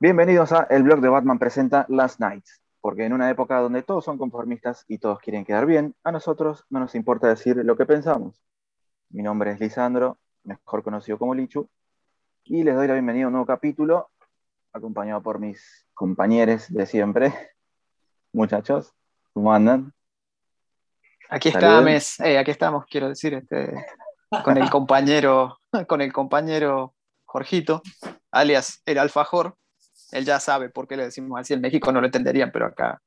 Bienvenidos a El blog de Batman presenta Last Nights, porque en una época donde todos son conformistas y todos quieren quedar bien, a nosotros no nos importa decir lo que pensamos. Mi nombre es Lisandro, mejor conocido como Lichu, y les doy la bienvenida a un nuevo capítulo, acompañado por mis compañeros de siempre. Muchachos, ¿cómo andan? Aquí estamos, eh, aquí estamos, quiero decir, este, con el compañero, con el compañero Jorgito, alias el alfajor. Él ya sabe por qué le decimos así. En México no lo entenderían, pero acá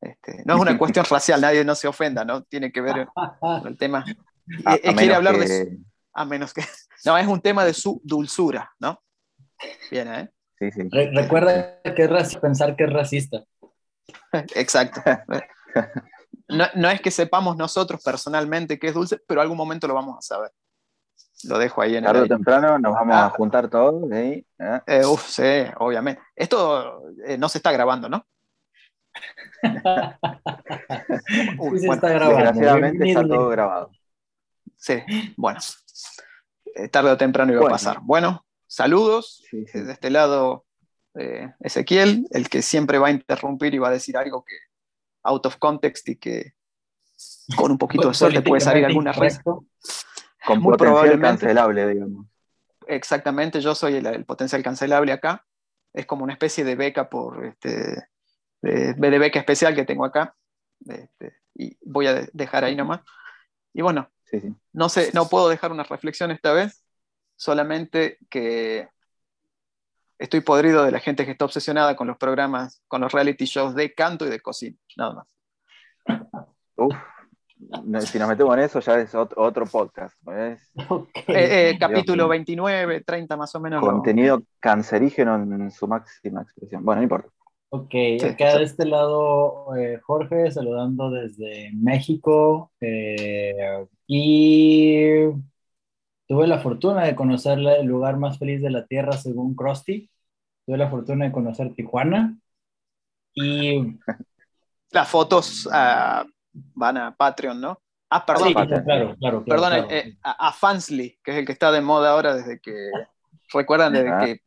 este, no es una cuestión racial, nadie no se ofenda, ¿no? Tiene que ver con el tema. A- Eh, a quiere hablar que- de su- a menos que. No, es un tema de su dulzura, ¿no? Bien, ¿eh? Sí, sí. Re- recuerda que es racista pensar que es racista. Exacto. No, no es que sepamos nosotros personalmente que es dulce, pero algún momento lo vamos a saber. Lo dejo ahí en el Tarde o temprano nos vamos Ah. a juntar todos ¿eh? ¿eh? Eh, uf, sí, obviamente. Esto eh, no se está grabando, ¿no? Uy, Sí se está grabando. Desgraciadamente está todo grabado. Sí, bueno. Eh, tarde o temprano iba Bueno. a pasar. Bueno, saludos. Sí, sí. De este lado, eh, Ezequiel, el que siempre va a interrumpir y va a decir algo que out of context y que con un poquito de suerte puede salir alguna risa. Con muy potencial cancelable, digamos. Exactamente, yo soy el, el potencial cancelable acá. Es como una especie de beca por este, de, de beca especial que tengo acá. Este, y voy a de- dejar ahí nomás. Y bueno, Sí, sí. no sé, no puedo dejar una reflexión esta vez, solamente que estoy podrido de la gente que está obsesionada con los programas, con los reality shows de canto y de cocina, nada más. Uf. No, Si nos metemos en eso, ya es ot- otro podcast. ¿ves? Ok. Eh, eh, capítulo mío. 29, 30 más o menos. Contenido cancerígeno en su máxima expresión. Bueno, no importa. Ok, Sí, acá sí. de este lado eh, Jorge saludando desde México eh, y tuve la fortuna de conocer el lugar más feliz de la tierra según Krusty. Tuve la fortuna de conocer Tijuana y Las fotos ah, van a Patreon, ¿no? Ah, perdón, Sí, claro, claro, claro, perdón, claro. eh, a, a Fansly, que es el que está de moda ahora desde que, recuerdan, desde Ah. que,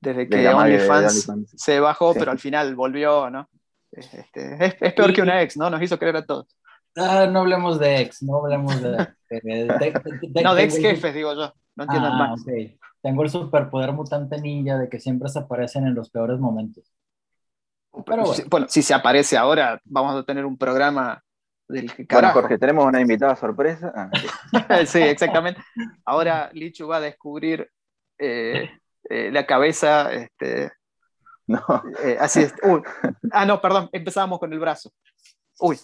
desde De que OnlyFans se bajó, Sí. pero al final volvió, ¿no? Este, es, es peor Y- que una ex, ¿no? Nos hizo creer a todos. Ah, no hablemos de ex, no hablemos de... de- de- de- de- No, de ex jefes, digo yo. No entiendo Ah, más. ok. Tengo el superpoder mutante ninja de que siempre se aparecen en los peores momentos. Pero bueno. Si- bueno, si se aparece ahora, vamos a tener un programa del que Bueno. Jorge, tenemos una invitada sorpresa. Ah, sí. sí, exactamente. Ahora Lichu va a descubrir eh, eh, la cabeza. Este, No, eh, así es. Uy. Ah, no, perdón, empezábamos con el brazo. Uy.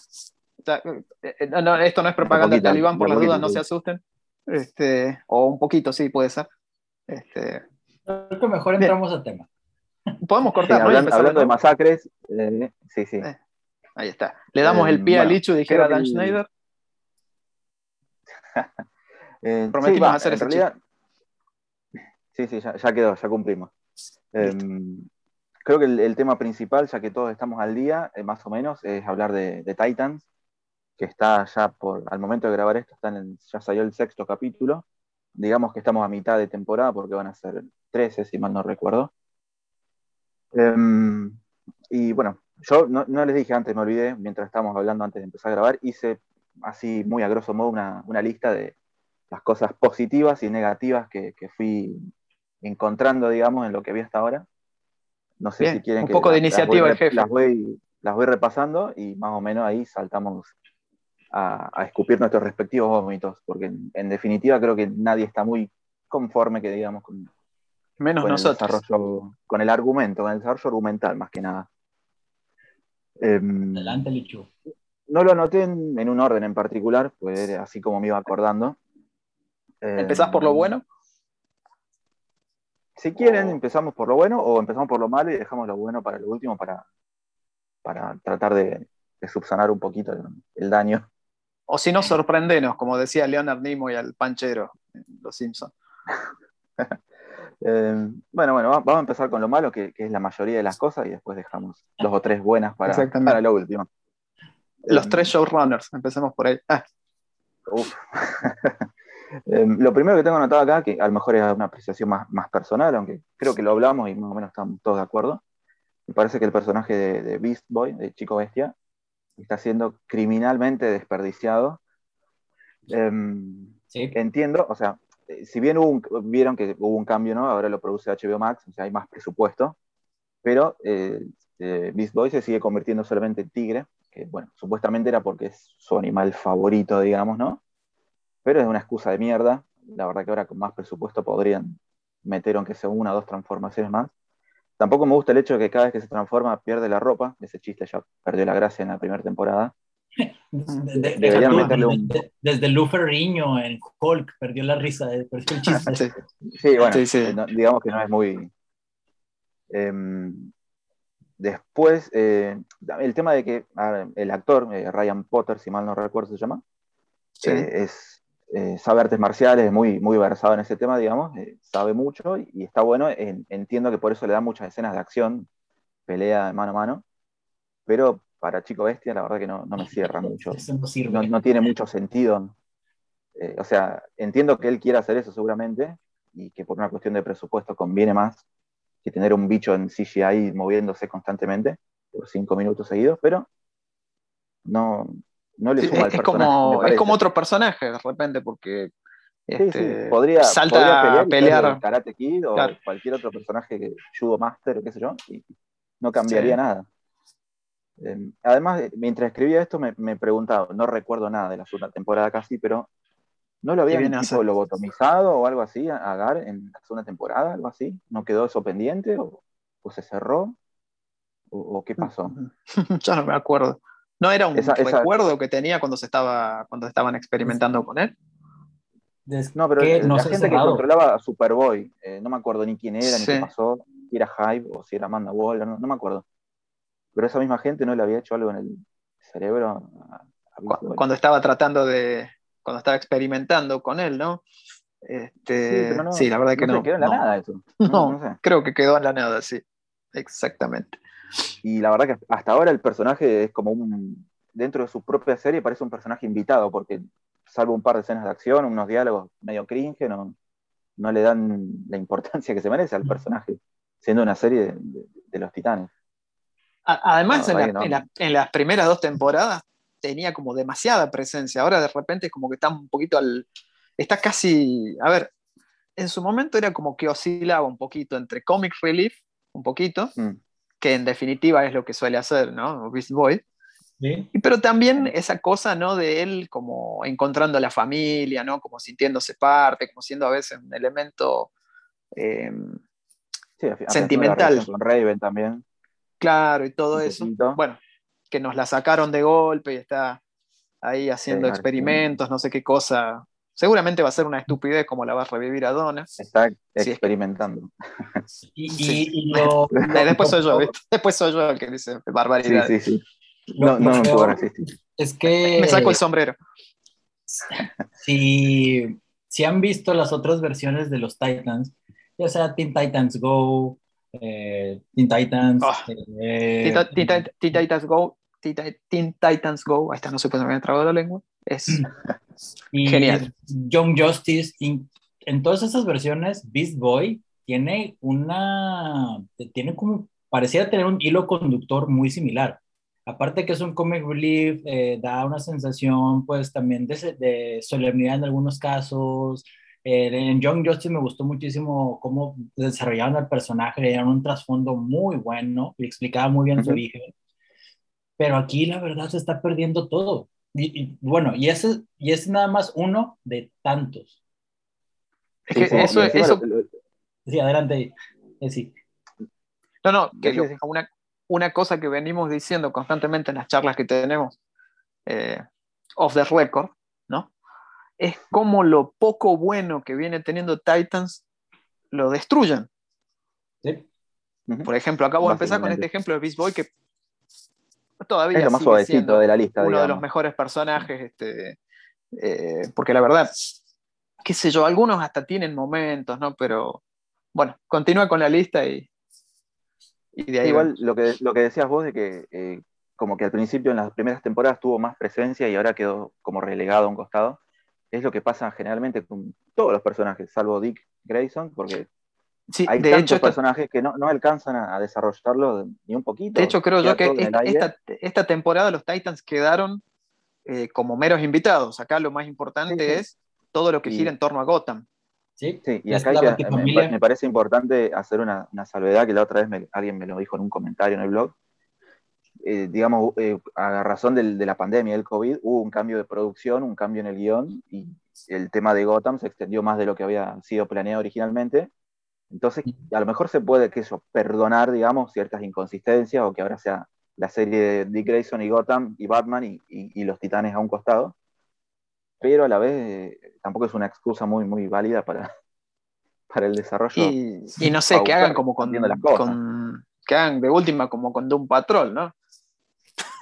No, no, esto no es propaganda del talibán, por las dudas, no sí. se asusten. Este, o un poquito, sí, puede ser. Este, Creo que mejor entramos a tema. podemos Sí, cortar, empezar hablando de masacres, eh, sí, sí. Eh, Ahí está. Le damos el pie Eh, bueno, Lichu, dijera creo Dan Schneider. Eh, Prometimos sí, va, hacer ese realidad, sí, sí, ya, ya quedó, ya cumplimos. Eh, creo que el, el tema principal, ya que todos estamos al día, eh, más o menos, es hablar de, de Titans, que está ya por, al momento de grabar esto, está en el- ya salió el sexto capítulo. Digamos que estamos a mitad de temporada porque van a ser 13, si mal no recuerdo. Em, y bueno, yo no, no les dije antes, me olvidé, mientras estábamos hablando antes de empezar a grabar, hice así muy a grosso modo una, una lista de las cosas positivas y negativas que, que fui encontrando, digamos, en lo que había hasta ahora. No sé Bien, si quieren un que poco de las- iniciativa voy el re- jefe. Las voy, las voy repasando y más o menos ahí saltamos a, a escupir nuestros respectivos vómitos, porque en, en definitiva creo que nadie está muy conforme que digamos con, Menos con el nosotros. desarrollo, con el argumento, con el desarrollo argumental más que nada. Em, Adelante, Lichu. no lo anoté en, en un orden en particular, pues era así como me iba acordando. Em, ¿Empezás por lo bueno? Si quieren, empezamos por lo bueno o empezamos por lo malo y dejamos lo bueno para lo último para, para tratar de, de subsanar un poquito el, el daño. O si no, sorprendenos, como decía Leonard Nimoy al panchero en Los Simpsons. Eh, bueno, bueno, va- vamos a empezar con lo malo, que, que es la mayoría de las cosas, y después dejamos dos o tres buenas para, para lo último. Los Eh, tres showrunners, empecemos por ahí. Ah, uf. Eh, lo primero que tengo anotado acá, que a lo mejor es una apreciación más, más personal, aunque creo que lo hablamos y más o menos estamos todos de acuerdo, me parece que el personaje de, Beast Boy, de Chico Bestia, está siendo criminalmente desperdiciado. Em, entiendo, o sea, eh, si bien vieron que hubo un cambio, ¿no? Ahora lo produce HBO Max, o sea, hay más presupuesto, pero eh, eh, Beast Boy se sigue convirtiendo solamente en tigre, que bueno, supuestamente era porque es su animal favorito, digamos, ¿no? Pero es una excusa de mierda. La verdad que ahora con más presupuesto podrían meter aunque sea una o dos transformaciones más. Tampoco me gusta el hecho de que cada vez que se transforma pierde la ropa. Ese chiste ya perdió la gracia en la primera temporada. Desde el Luferriño en Hulk perdió la risa, eh, el chiste. sí, bueno, digamos que no es muy... Em, después, eh, el tema de que el actor, eh, Ryan Potter, si mal no recuerdo se llama, es eh, sabe artes marciales, es muy, muy versado en ese tema, digamos, eh, sabe mucho y, está bueno. entiendo que por eso le da muchas escenas de acción, pelea mano a mano, pero para Chico Bestia la verdad que no, me cierra mucho. No, tiene mucho sentido. Eh, o sea, entiendo que él quiera hacer eso seguramente y que por una cuestión de presupuesto conviene más que tener un bicho en CGI moviéndose constantemente por cinco minutos seguidos, pero no, no le suma es, como, es como otro personaje de repente, porque este, Podría, salta a pelear, Karate Kid o cualquier otro personaje que Judo Master o qué sé yo, y no cambiaría nada. Em, además, mientras escribía esto me, me, preguntaba, no recuerdo nada de la segunda temporada casi, pero ¿no lo habían tipo lobotomizado o algo así a Gar en la segunda temporada, algo así? ¿No quedó eso pendiente o, se cerró? ¿O, qué pasó? ya no me acuerdo. ¿No era un recuerdo que tenía cuando, se estaba, cuando estaban experimentando con él? No, pero la gente que controlaba a Superboy, eh, no me acuerdo ni quién era, ni qué pasó, si era Hype o si era Amanda Waller, no, me acuerdo. Pero esa misma gente no le había hecho algo en el cerebro. cuando, estaba tratando de, cuando estaba experimentando con él, ¿no? Este, sí, la verdad que no. quedó en la nada eso. No, creo que quedó en la nada, sí. Exactamente. Y la verdad que hasta ahora el personaje es como un, dentro de su propia serie parece un personaje invitado, porque salvo un par de escenas de acción, unos diálogos medio cringe, no, no le dan la importancia que se merece al personaje, siendo una serie de, los titanes. Además, en, las primeras dos temporadas tenía como demasiada presencia, ahora de repente es como que está un poquito al... Está casi, a ver, en su momento era como que oscilaba un poquito entre comic relief, un poquito, mm que en definitiva es lo que suele hacer, ¿no? Beast Boy. Pero también esa cosa, ¿no? De él como encontrando a la familia, ¿no? Como sintiéndose parte, como siendo a veces un elemento em, sentimental. Con Raven también. Claro, y todo eso. Bueno, que nos la sacaron de golpe y está ahí haciendo experimentos, no sé qué cosa, Seguramente va a ser una estupidez como la va a revivir a Donna. Está experimentando. Y, después soy yo, Después soy yo el que dice barbaridad. Sí, sí, sí. No, no, me puedo resistir. Es que. Me saco el sombrero. Si, si han visto las otras versiones de los Titans, ya sea Teen Titans Go, eh, Teen Titans. Ah. Eh, Teen, Titans Go, Teen Titans Go, ahí está, no se puede me había la lengua. Es genial. Young Justice, en todas esas versiones, Beast Boy tiene una, tiene como, pareciera tener un hilo conductor muy similar. Aparte que es un comic relief, eh, da una sensación pues también de, de solemnidad en algunos casos. Eh, en Young Justice me gustó muchísimo cómo desarrollaban el personaje, le dieron un trasfondo muy bueno y explicaba muy bien su origen. Pero aquí la verdad se está perdiendo todo. Y, bueno, y ese, y es nada más uno de tantos. Es que eso, eso... Sí, adelante. Eh, sí. No, no, que una, una cosa que venimos diciendo constantemente en las charlas que tenemos eh, off the record. Es como lo poco bueno que viene teniendo Titans lo destruyen. Sí. Por ejemplo, acabo de empezar con este ejemplo de Beast Boy que todavía es lo más suavecito de la lista. Uno de los mejores personajes, este, eh, porque la verdad, qué sé yo, algunos hasta tienen momentos, ¿no? Pero bueno, continúa con la lista y, de ahí. Igual lo que, lo que decías vos de que eh, como que al principio en las primeras temporadas tuvo más presencia y ahora quedó como relegado a un costado, es lo que pasa generalmente con todos los personajes, salvo Dick Grayson, porque Sí, hay de tantos hecho, personajes que no, alcanzan a, desarrollarlo ni un poquito. De hecho, creo yo que esta, temporada los Titans quedaron eh, como meros invitados. Acá lo más importante es todo lo que gira en torno a Gotham. Sí, y acá me, parece importante hacer una, salvedad que la otra vez alguien me lo dijo en un comentario en el blog. Eh, digamos, eh, a razón de la pandemia del COVID, hubo un cambio de producción, un cambio en el guion y el tema de Gotham se extendió más de lo que había sido planeado originalmente. Entonces, a lo mejor se puede que eso, perdonar, digamos, ciertas inconsistencias o que ahora sea la serie de Dick Grayson y Gotham y Batman y, los titanes a un costado, pero a la vez eh, tampoco es una excusa muy, muy válida para, para el desarrollo. Y, no sé, que hagan como con, con, que hagan de última como con Doom Patrol, ¿no?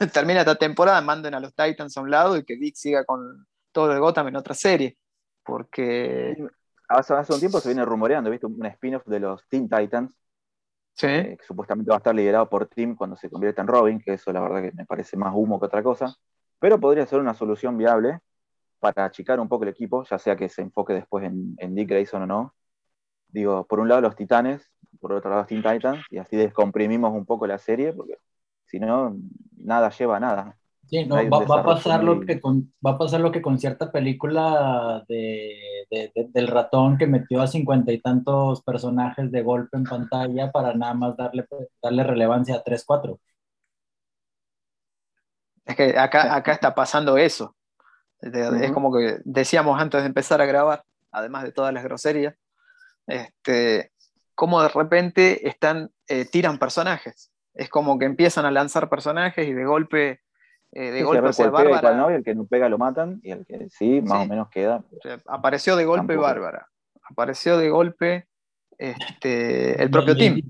Termina esta temporada, manden a los Titans a un lado y que Dick siga con todo el Gotham en otra serie. Porque. Hace, hace un tiempo se viene rumoreando, ¿viste? Un spin-off de los Teen Titans. Sí. Eh, que supuestamente va a estar liderado por Tim cuando se convierta en Robin, que eso la verdad que me parece más humo que otra cosa. Pero podría ser una solución viable para achicar un poco el equipo, ya sea que se enfoque después en, en Dick Grayson o no. Digo, por un lado los Titanes, por otro lado los Teen Titans, y así descomprimimos un poco la serie, porque si no, nada lleva a nada. Sí, no, va, a pasar lo que con, va a pasar lo que con cierta película de, del ratón que metió a cincuenta y tantos personajes de golpe en pantalla para nada más darle, darle relevancia a tres, cuatro. Es que acá, acá está pasando eso. Es como que decíamos antes de empezar a grabar, además de todas las groserías, este, como de repente están, eh, tiran personajes. Es como que empiezan a lanzar personajes y de golpe, eh, de golpe se Bárbara. el que no pega lo matan y el que sí, más o menos queda. apareció de golpe Bárbara. Apareció de golpe este, el propio team.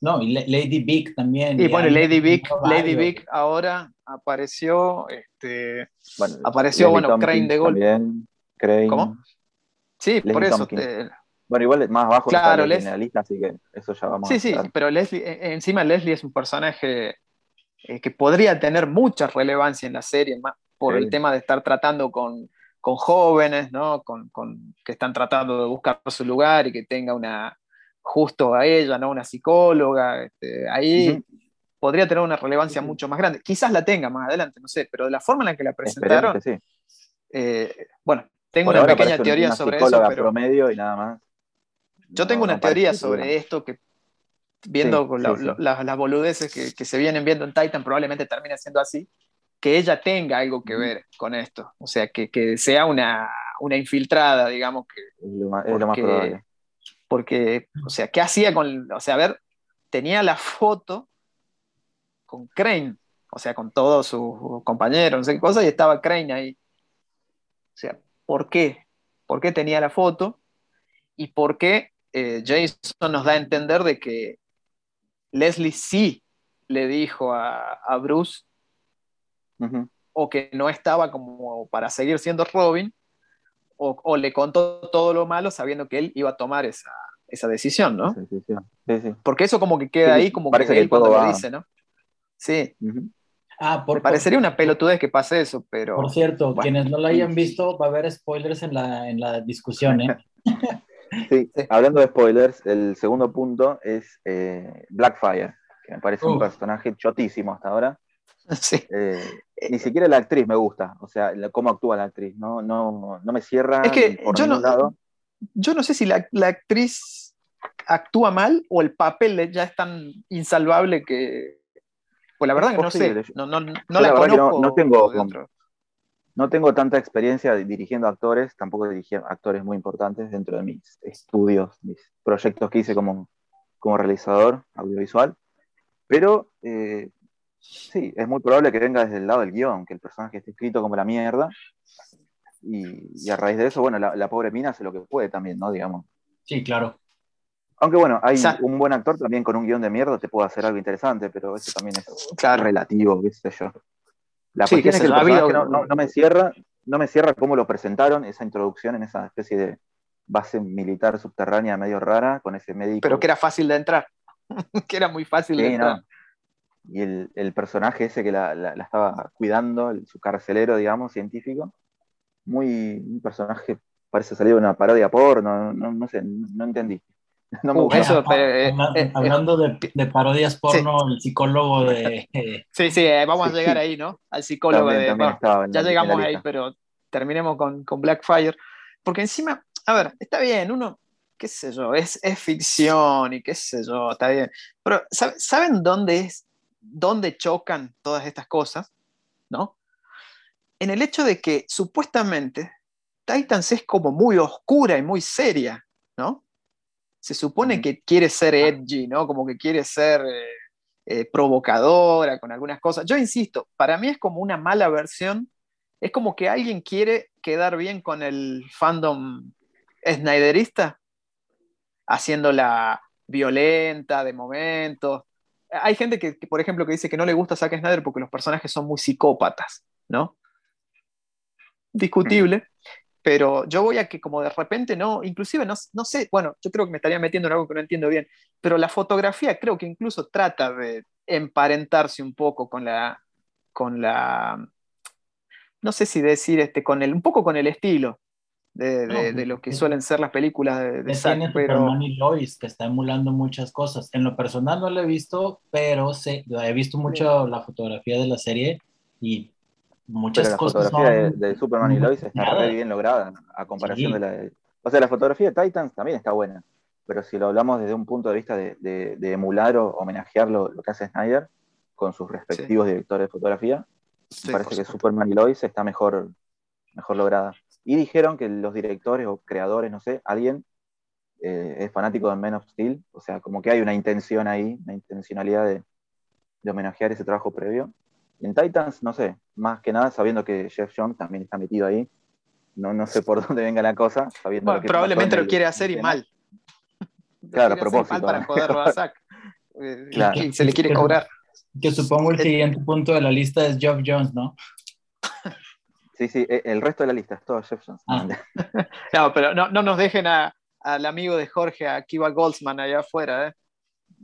No, y Lady Big también. Y, bueno, Lady Big, Lady Big ahora apareció, este, bueno, apareció, bueno, Crane de golpe. También, Crane. ¿Cómo? Sí, por eso. Bueno, igual más abajo claro, está la así que eso ya vamos sí, a Sí, sí, pero Leslie, e, e, encima Leslie es un personaje eh, que podría tener mucha relevancia en la serie, más por el tema de estar tratando con, con jóvenes, ¿no? Con, con, que están tratando de buscar su lugar y que tenga una, justo a ella, ¿no? Una psicóloga, este, ahí podría tener una relevancia mucho más grande. Quizás la tenga más adelante, no sé, pero de la forma en la que la presentaron, eh, bueno, tengo una pequeña teoría sobre eso. Pero... promedio y nada más. Yo tengo una teoría sobre esto que, viendo las boludeces que, se vienen viendo en Titan, probablemente termine siendo así, que ella tenga algo que ver con esto. O sea, que, sea una, infiltrada, digamos. Que, es lo más, probable. Porque, o sea, ¿qué hacía con.? O sea, a ver, tenía la foto con Crane, o sea, con todos sus compañeros, no sé qué cosa, y estaba Crane ahí. O sea, ¿por qué? ¿Por qué tenía la foto? ¿Y por qué eh, Jason nos da a entender de que Leslie sí le dijo a, Bruce o que no estaba como para seguir siendo Robin o, le contó todo lo malo sabiendo que él iba a tomar esa, decisión, ¿no? Porque eso como que queda ahí como que, él cuando lo dice, ¿no? Sí. Ah, por, parecería una pelotudez que pase eso, pero... Por cierto, quienes no lo hayan visto, va a haber spoilers en la, en la discusión, ¿eh? Sí, hablando de spoilers, el segundo punto es eh, Blackfire, que me parece un personaje chotísimo hasta ahora. Eh, ni siquiera la actriz me gusta, o sea, cómo actúa la actriz, no, no, no me cierra. Es que yo no, yo no sé si la, actriz actúa mal o el papel ya es tan insalvable que. Pues la verdad que no sé, no, no, no la, conozco. no, tengo, no tengo tanta experiencia dirigiendo actores, tampoco dirigí actores muy importantes dentro de mis estudios, mis proyectos que hice como, como realizador audiovisual, pero eh, sí, es muy probable que venga desde el lado del guion, que el personaje esté escrito como la mierda, y, a raíz de eso, bueno, la, pobre mina hace lo que puede también, ¿no? Digamos. Sí, claro. Aunque bueno, hay un buen actor también con un guion de mierda te puede hacer algo interesante, pero eso también es relativo, qué sé yo. La cuestión es que el personaje no, me cierra, no me cierra cómo lo presentaron, esa introducción en esa especie de base militar subterránea medio rara, con ese médico. Pero que era fácil de entrar, que era muy fácil de entrar. Y el, personaje ese que la, estaba cuidando, su carcelero, digamos, científico, muy un personaje, parece salir de una parodia porno, no, no, sé, no entendí. No me uh, eso, eh, eh, hablando de, parodias porno, el psicólogo de. sí, sí, vamos a llegar ahí, ¿no? Al psicólogo de. ya llegamos ahí, pero terminemos con, con Blackfire. Porque encima, a ver, está bien, uno, qué sé yo, es, es ficción y qué sé yo, está bien. Pero, ¿saben dónde es, dónde chocan todas estas cosas? ¿No? En el hecho de que supuestamente Titans es como muy oscura y muy seria, ¿no? Se supone que quiere ser edgy, ¿no? Como que quiere ser eh, eh, provocadora con algunas cosas. Yo insisto, para mí es como una mala versión. Es como que alguien quiere quedar bien con el fandom snyderista, haciéndola violenta de momentos. Hay gente que, por ejemplo, que dice que no le gusta Zack Snyder porque los personajes son muy psicópatas, ¿no? Discutible pero yo voy a que como de repente no, inclusive no, no, sé, bueno, yo creo que me estaría metiendo en algo que no entiendo bien, pero la fotografía creo que incluso trata de emparentarse un poco con la, con la, no sé si decir, este, con el, un poco con el estilo de, de, lo que suelen ser las películas de, de Zack, pero... y Lois, que está emulando muchas cosas. En lo personal no lo he visto, pero sé, he visto mucho la fotografía de la serie y muchas la fotografía de, Superman y Lois está re bien lograda a comparación de la de... O sea, la fotografía de Titans también está buena, pero si lo hablamos desde un punto de vista de, emular o homenajear lo, que hace Snyder con sus respectivos directores de fotografía, parece que Superman y Lois está mejor, mejor lograda. Y dijeron que los directores o creadores, no sé, alguien eh, es fanático de Men of Steel, o sea, como que hay una intención ahí, una intencionalidad de, de homenajear ese trabajo previo. En Titans, no sé, más que nada sabiendo que Jeff Jones también está metido ahí. No, no sé por dónde venga la cosa. Sabiendo probablemente lo quiere hacer y mal. Claro, a propósito. para joderlo a Zack. Eh, se le quiere cobrar. Que supongo el siguiente punto de la lista es Jeff Jones, ¿no? Sí, sí, e, el resto de la lista es todo Jeff Jones. Ah. no, pero no, no nos dejen al amigo de Jorge, a Kiva Goldsman allá afuera. ¿eh?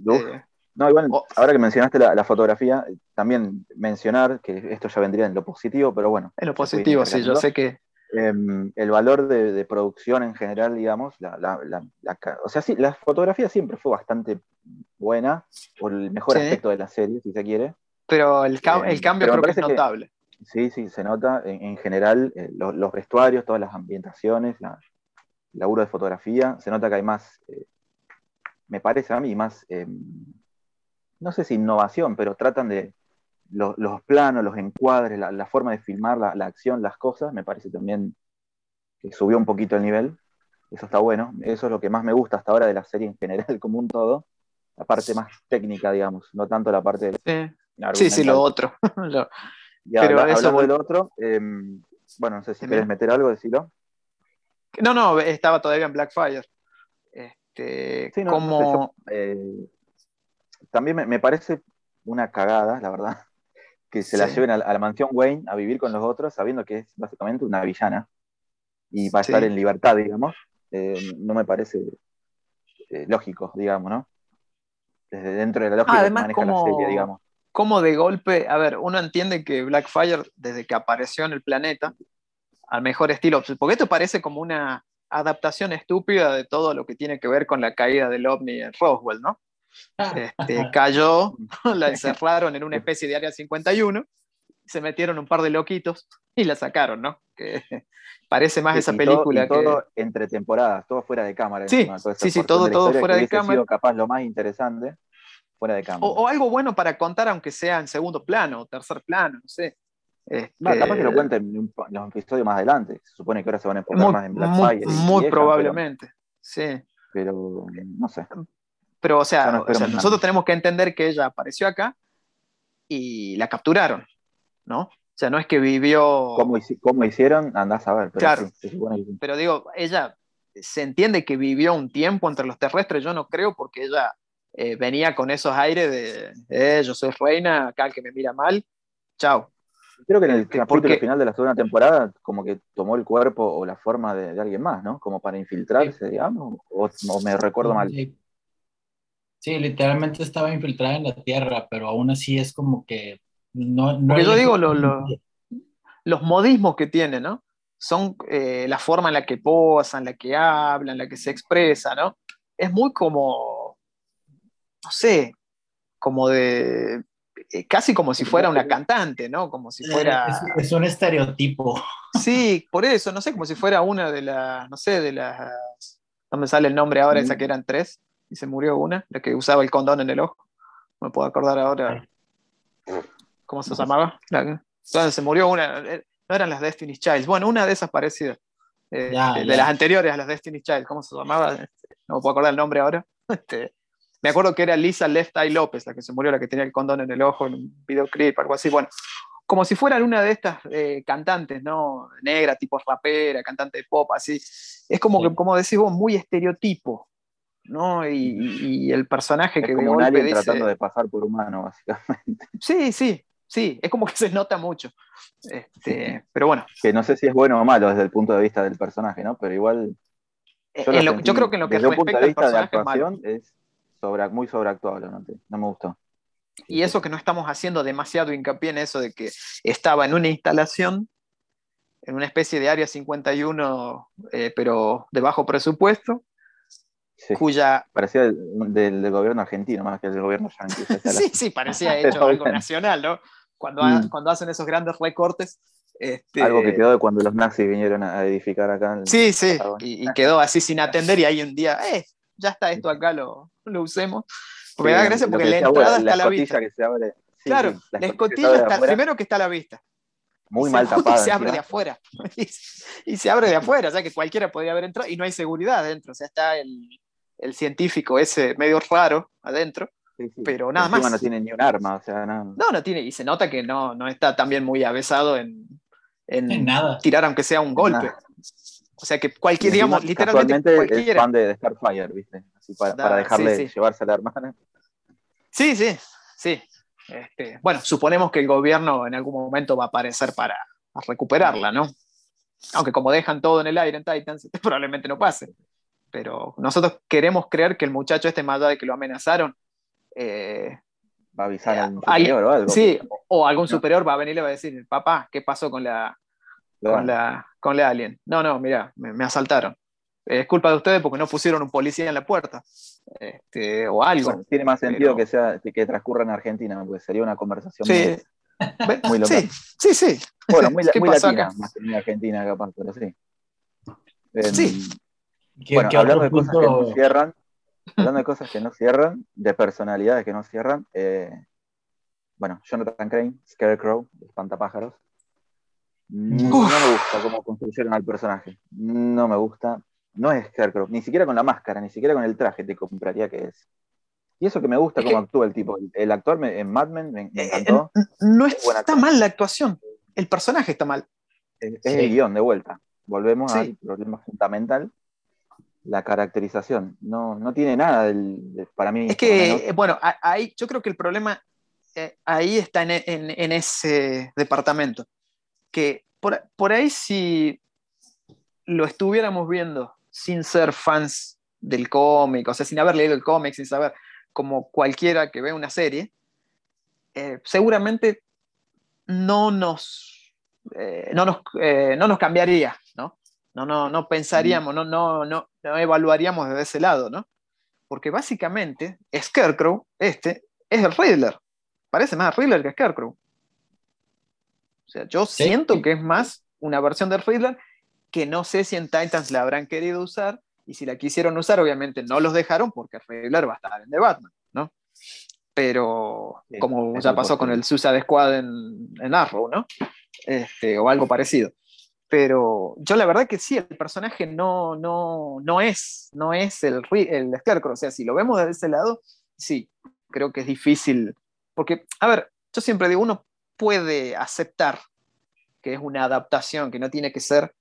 eh no, igual, oh. ahora que mencionaste la, fotografía, también mencionar que esto ya vendría en lo positivo, pero bueno. En lo positivo, sí, yo sé que. Em, el valor de, producción en general, digamos, o sea, sí, la fotografía siempre fue bastante buena, por el mejor aspecto de la serie, si se quiere. Pero el, em, cambio creo que es notable. sí, sí, se nota. En, general, eh, los, vestuarios, todas las ambientaciones, el laburo de fotografía, se nota que hay más, eh, me parece a mí, más em, no sé si innovación, pero tratan de los, planos, los encuadres, la, forma de filmar la, acción, las cosas, me parece también que subió un poquito el nivel. Eso está bueno. Eso es lo que más me gusta hasta ahora de la serie en general, como un todo. La parte más técnica, digamos, no tanto la parte de... Sí, sí, lo otro. pero eso... del otro, em, bueno, no sé si quieres meter algo, decirlo. No, no, estaba todavía en Blackfire. Este, sí, como... Eh, también me, parece una cagada, la verdad, que se la lleven a, la mansión Wayne a vivir con los otros, sabiendo que es básicamente una villana y va a estar en libertad, digamos. Eh, no me parece eh, lógico, digamos, ¿no? Desde dentro de la lógica que maneja la serie, digamos. Como de golpe, a ver, uno entiende que Blackfire, desde que apareció en el planeta, al mejor estilo, porque esto parece como una adaptación estúpida de todo lo que tiene que ver con la caída del ovni en Roswell, ¿no? Este, cayó, la encerraron en una especie de área 51, se metieron un par de loquitos y la sacaron, ¿no? Que parece más esa película todo, todo entre temporadas, todo fuera de cámara. Sí, sí, sí, todo, todo fuera de cámara. Sido capaz lo más interesante fuera de cámara. O, algo bueno para contar, aunque sea en segundo plano o tercer plano, no sé. Este... capaz que lo cuenten en los episodios más adelante. Se supone que ahora se van a enfocar más en Black Muy, muy probablemente, sí. Pero no sé. Pero, o sea, nosotros tenemos que entender que ella apareció acá y la capturaron, ¿no? O sea, no es que vivió... ¿Cómo, hicieron? Andás a ver. Pero claro, pero digo, ella se entiende que vivió un tiempo entre los terrestres, yo no creo, porque ella eh, venía con esos aires de, eh, yo soy reina, acá el que me mira mal, chao. Creo que en el capítulo final de la segunda temporada, como que tomó el cuerpo o la forma de, alguien más, ¿no? Como para infiltrarse, digamos, o, o, me recuerdo mal. Sí, literalmente estaba infiltrada en la tierra, pero aún así es como que no... no Porque yo digo, los modismos que tiene, ¿no? Son eh, la forma en la que posa, en la que habla, en la que se expresa, ¿no? es muy como, no sé, como de, eh, casi como si fuera una cantante, ¿no? Como si fuera... Es, un estereotipo. Sí, por eso, no sé, como si fuera una de las, no sé, de las... No me sale el nombre ahora, esa que eran tres, y se murió una, la que usaba el condón en el ojo. No me puedo acordar ahora. ¿Cómo se llamaba? entonces se murió una, eh, no eran las Destiny's Child, bueno, una de esas parecidas, eh, de, las anteriores a las Destiny's Child, ¿cómo se llamaba? No me puedo acordar el nombre ahora. Este, me acuerdo que era Lisa Left Eye López, la que se murió, la que tenía el condón en el ojo en un videoclip, algo así. Bueno, como si fueran una de estas eh, cantantes, ¿no? Negra, tipo rapera, cantante de pop, así. Es como que, como decís vos, muy estereotipo, ¿no? Y, el personaje que como de golpe tratando de pasar por humano, básicamente. Sí, sí, sí, es como que se nota mucho. Este, pero bueno. Que no sé si es bueno o malo desde el punto de vista del personaje, ¿no? Pero igual. Yo, creo que en lo que desde respecta punto de vista de actuación es, muy sobreactuable, no, no me gustó. Y eso que no estamos haciendo demasiado hincapié en eso de que estaba en una instalación, en una especie de área 51, eh, pero de bajo presupuesto, cuya... Parecía del, gobierno argentino más que del gobierno yankee. sí, sí, parecía hecho algo nacional, ¿no? Cuando, mm. cuando hacen esos grandes recortes. Este... Algo que quedó de cuando los nazis vinieron a edificar acá. sí, sí, y, quedó así sin atender y ahí un día, eh, ya está esto acá, lo, lo usemos. Porque da gracia porque la entrada está a la vista. Que se abre, claro, la, escotilla está, primero que está a la vista. Muy mal tapada. Y se abre de afuera. y, se abre de afuera, o sea que cualquiera podría haber entrado y no hay seguridad adentro. O sea, está el, el científico ese medio raro adentro. Pero nada más. no tiene ni un arma, o sea, no. No, no tiene, y se nota que no, no está también muy avesado en, en, tirar aunque sea un golpe. O sea que cualquier, digamos, literalmente cualquiera. es fan de, Starfire, ¿viste? Así para, dejarle llevarse a la hermana. Sí, sí, sí. Este, bueno, suponemos que el gobierno en algún momento va a aparecer para recuperarla, ¿no? Aunque como dejan todo en el aire en Titans, probablemente no pase. Pero nosotros queremos creer que el muchacho este, más allá de que lo amenazaron, eh, va a avisar a un superior o algo. Sí, o algún superior va a venir y le va a decir, papá, ¿qué pasó con la, con la, con la alien? No, no, mira, me, asaltaron. Es culpa de ustedes porque no pusieron un policía en la puerta. Este, o algo. tiene más sentido que, sea, que transcurra en Argentina, porque sería una conversación muy, loca. Sí, sí, sí. Bueno, muy, muy latina, más que en Argentina capaz, pero sí. sí. Bueno, hablando de cosas que no cierran, hablando de cosas que no cierran, de personalidades que no cierran, eh, bueno, Jonathan Crane, Scarecrow, Espantapájaros. No me gusta cómo construyeron al personaje. No me gusta. No es Scarecrow, ni siquiera con la máscara, ni siquiera con el traje te compraría que es. Y eso que me gusta cómo actúa el tipo. El, actor en Mad Men me, eh, encantó. no está mal la actuación. El personaje está mal. Es, el guion, de vuelta. Volvemos al problema fundamental la caracterización. No, no tiene nada del, para mí. Es que, bueno, ahí, yo creo que el problema eh, ahí está en, ese departamento. Que por, ahí si lo estuviéramos viendo sin ser fans del cómic, o sea, sin haber leído el cómic, sin saber, como cualquiera que ve una serie, eh, seguramente no nos, eh, no, nos, no nos cambiaría, ¿no? No, no, no pensaríamos, no, no, no, no evaluaríamos desde ese lado, ¿no? Porque básicamente Scarecrow, este, es el Riddler. Parece más Riddler que Scarecrow. O sea, yo siento que es más una versión del Riddler que no sé si en Titans la habrán querido usar y si la quisieron usar, obviamente no los dejaron porque Riddler va a estar en The Batman, ¿no? Pero como ya pasó con el Suicide Squad en, en Arrow, ¿no? Este, o algo parecido pero yo la verdad que sí, el personaje no, no, no es, no es el, el Scarecrow, o sea, si lo vemos desde ese lado, sí, creo que es difícil, porque, a ver, yo siempre digo, uno puede aceptar que es una adaptación, que no tiene que ser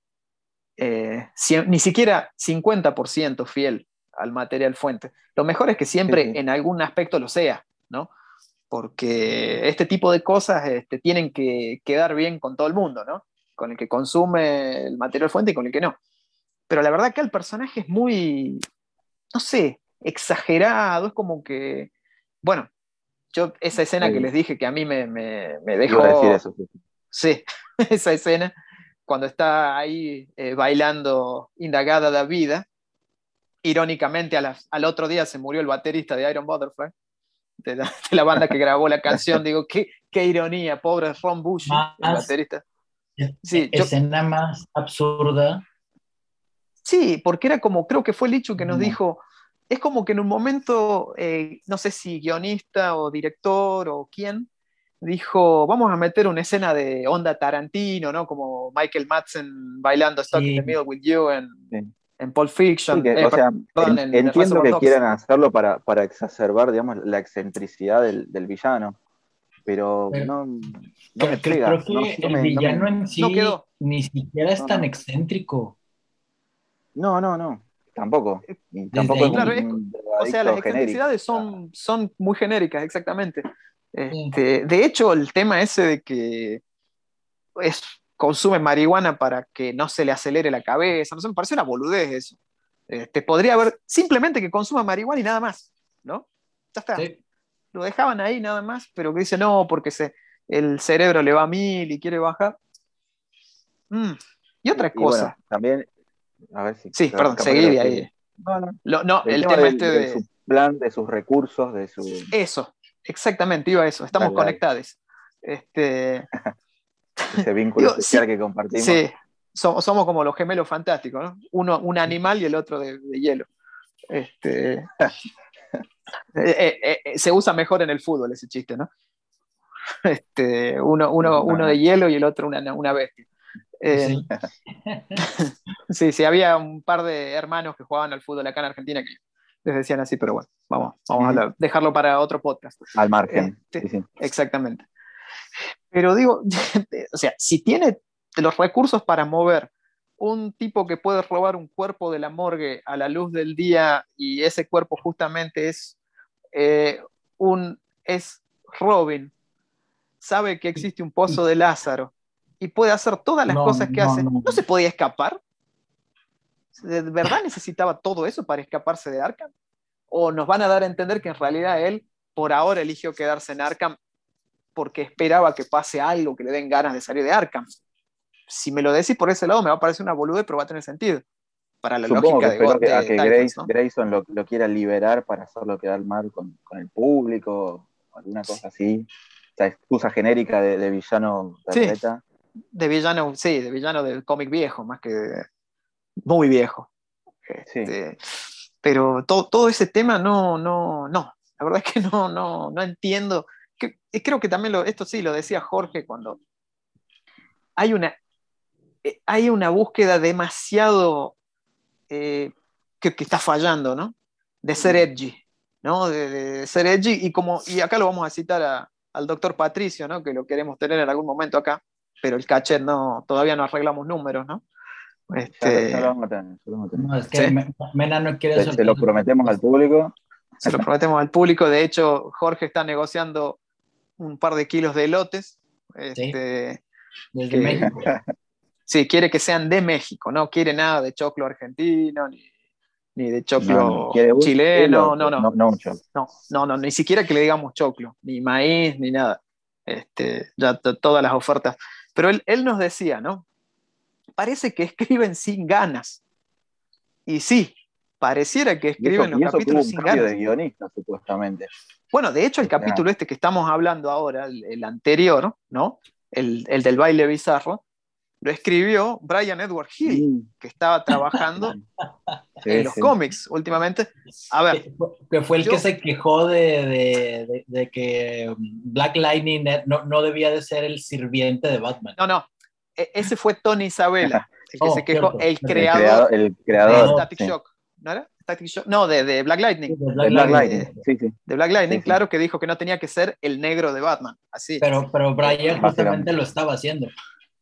eh, ni siquiera 50% fiel al material fuente. Lo mejor es que siempre en algún aspecto lo sea, ¿no? Porque este tipo de cosas este, tienen que quedar bien con todo el mundo, ¿no? Con el que consume el material fuente y con el que no. Pero la verdad que el personaje es muy, no sé, exagerado, es como que, bueno, yo esa escena que les dije que a mí me, me, dejó... Decir eso, sí. esa escena, cuando está ahí eh, bailando indagada la vida, irónicamente al otro día se murió el baterista de Iron Butterfly, de la, banda que grabó la canción. Digo, qué, qué ironía, pobre Ron Bush, el baterista. Sí, escena más absurda. Sí, porque era como, creo que fue Lichu que nos dijo, es como que en un momento, eh, no sé si guionista o director o quién, dijo, vamos a meter una escena de onda Tarantino, ¿no? Como Michael Madsen bailando Stuck in the Middle with You en, en Pulp Fiction. Eh, o sea, entiendo que quieran hacerlo para, para, exacerbar, digamos, la excentricidad del, del villano, pero, no, no me pega. Creo que el villano en sí ni siquiera es tan excéntrico. No, no, no. Tampoco. tampoco o sea, las excentricidades son, son muy genéricas, exactamente. Este, de hecho, el tema ese de que es, consume marihuana para que no se le acelere la cabeza, no sé, me parece una boludez eso. Este, podría haber simplemente que consuma marihuana y nada más, ¿no? Ya está. Lo dejaban ahí nada más, pero que dice no, porque se, el cerebro le va a mil y quiere bajar. Mm, y otra cosa. también, a ver si. Sí, perdón, seguí de ahí. No, no. el, tema, este de, de, su plan, de sus recursos, de su. Eso, Exactamente, iba a eso, estamos conectados. Este... Ese vínculo social que compartimos. Sí, somos, como los gemelos fantásticos, ¿no? Uno un animal y el otro de, hielo. Este... Eh, eh, eh, se usa mejor en el fútbol ese chiste, ¿no? Este, uno, uno, uno de hielo y el otro una, una bestia. sí. sí, sí, había un par de hermanos que jugaban al fútbol acá en Argentina que les decían así, pero bueno, vamos, vamos a dejarlo para otro podcast. Al margen. Este, exactamente. Pero digo, o sea, si tiene los recursos para mover un tipo que puede robar un cuerpo de la morgue a la luz del día y ese cuerpo justamente es eh, un es Robin, sabe que existe un pozo de Lázaro y puede hacer todas las cosas que hace, no. se podía escapar? ¿De verdad necesitaba todo eso para escaparse de Arkham? ¿O nos van a dar a entender que en realidad él por ahora eligió quedarse en Arkham porque esperaba que pase algo que le den ganas de salir de Arkham? Si me lo decís por ese lado me va a parecer una bolude, pero va a tener sentido. Para la lógica de, que, Grayson lo, lo, quiera para hacerlo quedar mal con, el público, o alguna cosa así. Esa excusa genérica de, villano sí, de villano, sí, de villano del cómic viejo, más que muy viejo. Este, pero todo, todo, ese tema no, no, no. La verdad es que no, no, no entiendo. Que, creo que también lo, esto sí lo decía Jorge cuando hay una, eh, hay una búsqueda demasiado eh, que, está fallando, ¿no? De ser mm. edgy, ¿no? De, ser edgy y como, y acá lo vamos a citar al doctor Patricio, ¿no? Que lo queremos tener en algún momento acá, pero el cachet no, todavía no arreglamos números, ¿no? Este... No, es que Mena no quiere Se, se lo prometemos al público. Se lo prometemos al público. De hecho, Jorge está negociando un par de kilos de elotes. Este, Desde México. Sí, quiere que sean de México, no quiere nada de choclo argentino, ni, de choclo chileno, no, no. No, no, no, ni siquiera que le digamos choclo, ni maíz, ni nada. Este, ya todas las ofertas. Pero él, él nos decía, ¿no? parece que escriben sin ganas. Y sí, pareciera que escriben los capítulos sin ganas. de guionista, supuestamente. Bueno, de hecho, el capítulo este que estamos hablando ahora, el, anterior, ¿no? El, del baile bizarro, lo escribió Brian Edward Hill, que estaba trabajando en los cómics últimamente. A ver. Que fue el que se quejó de, que Black Lightning no, no, debía de ser el sirviente de Batman. No, no. E, ese fue Tony Isabella, el que oh, se quejó, el creador, el creador, de Static Shock. ¿No era? Static Shock? No, de, Black Lightning. De Black, Lightning, sí, sí. De Black Lightning, claro, que dijo que no tenía que ser el negro de Batman. Así. Pero, pero Brian justamente lo estaba haciendo.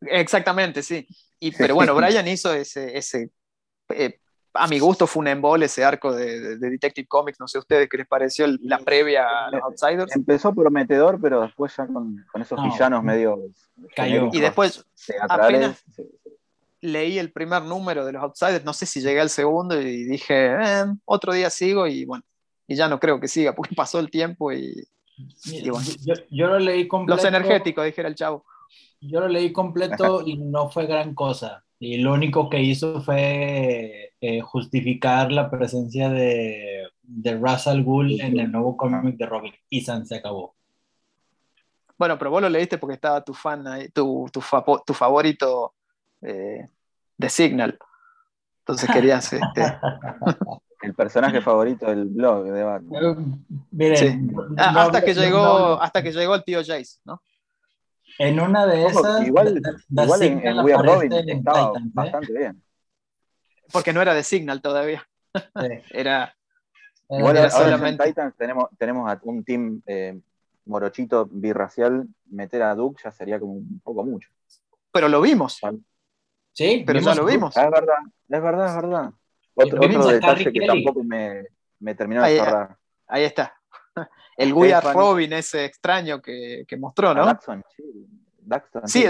Exactamente, sí. Y, pero bueno, Brian hizo ese, ese eh, a mi gusto fue un embol ese arco de, Detective Comics, no sé ustedes qué les pareció la previa a los Outsiders. Empezó prometedor, pero después ya con, esos villanos medio... Cayó. Y después apenas leí el primer número de los Outsiders, no sé si llegué al segundo y dije, eh, otro día sigo y bueno, y ya no creo que siga porque pasó el tiempo y... yo, lo leí completo. Los energéticos, dijera el chavo. Yo lo leí completo y no fue gran cosa. Y lo único que hizo fue eh, justificar la presencia de, de Russell Gould en el nuevo cómic de Robin. Y San se acabó. Bueno, pero vos lo leíste porque estaba tu fan, ahí, tu, tu, tu favorito eh, de Signal. Entonces querías. Este... el personaje favorito del blog de Batman. Miren, ah, hasta, que llegó, hasta que llegó el tío Jace, ¿no? En una de esas. igual, igual en, en We Are Robin estaba ¿eh? bastante bien. Porque no era de Signal todavía. era. Igual era solamente... en Titans tenemos, tenemos a un team eh, morochito birracial. Meter a Duke ya sería como un poco mucho. Pero lo vimos. Sí, pero ya lo vimos. es verdad, es verdad, es verdad. Otro, otro detalle que tampoco me, me terminó de cerrar. Ahí está. El We Are Robin ese extraño que, que mostró, ¿no? Daxon, sí. Daxon, sí,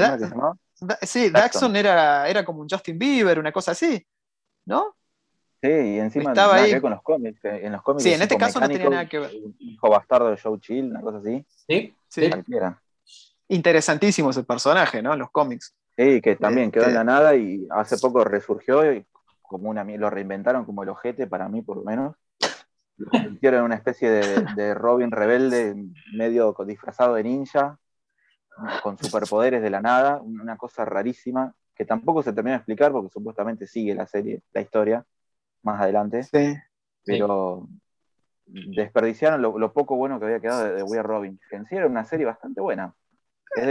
sí, Daxon era, era como un Justin Bieber, una cosa así, ¿no? Sí, y encima estaba ahí con los cómics. En los cómics sí, en este caso no tenía nada que ver. Hijo bastardo de Joe Chill, una cosa así. Sí, sí. Interesantísimo ese personaje, ¿no? En los cómics. Sí, que también quedó en la nada y hace poco resurgió y como una lo reinventaron como el ojete para mí por lo menos. Lo convirtieron en una especie de, Robin rebelde, medio disfrazado de ninja, con superpoderes de la nada, una cosa rarísima que tampoco se termina de explicar porque supuestamente sigue la serie, la historia, más adelante. Sí. Pero desperdiciaron lo, poco bueno que había quedado de, de We Are Robin, que en sí era una serie bastante buena.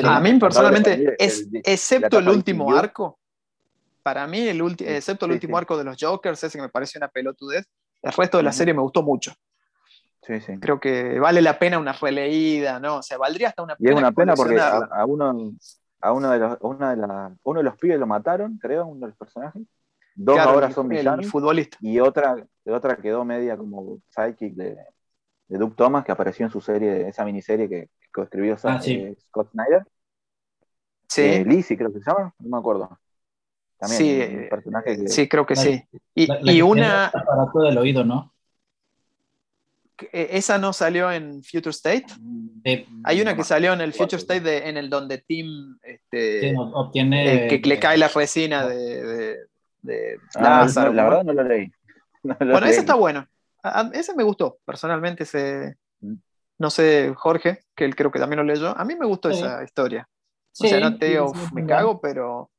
A mí personalmente, es, excepto el último arco, para mí, el excepto el último arco de los Jokers, ese que me parece una pelotudez, el resto de la serie me gustó mucho. Sí, sí. Creo que vale la pena una releída, ¿no? O sea, valdría hasta una pena. Y es una pena porque a, uno, a uno, de los, una de la, uno de los pibes lo mataron, creo, uno de los personajes. Dos ahora son villanos. futbolista. Y otra, otra quedó media como psychic de, de Duke Thomas, que apareció en su serie, esa miniserie que, que escribió ah, Scott Snyder. Sí. Eh, Lizzie, creo que se llama, no me acuerdo. También sí, un personaje que... sí, creo que sí. Y, y una. aparato del oído, ¿no? E, ¿Esa no salió en Future State? Hay una que salió en el Future State de, en el donde Tim este, obtiene. Eh, que le cae la resina de. de, ah, la verdad no lo leí. bueno, ese está bueno ese me gustó, personalmente. Ese, mm. no sé, Jorge, que él creo que también lo leyó. A mí me gustó esa historia. o sea, no te digo, me cago, pero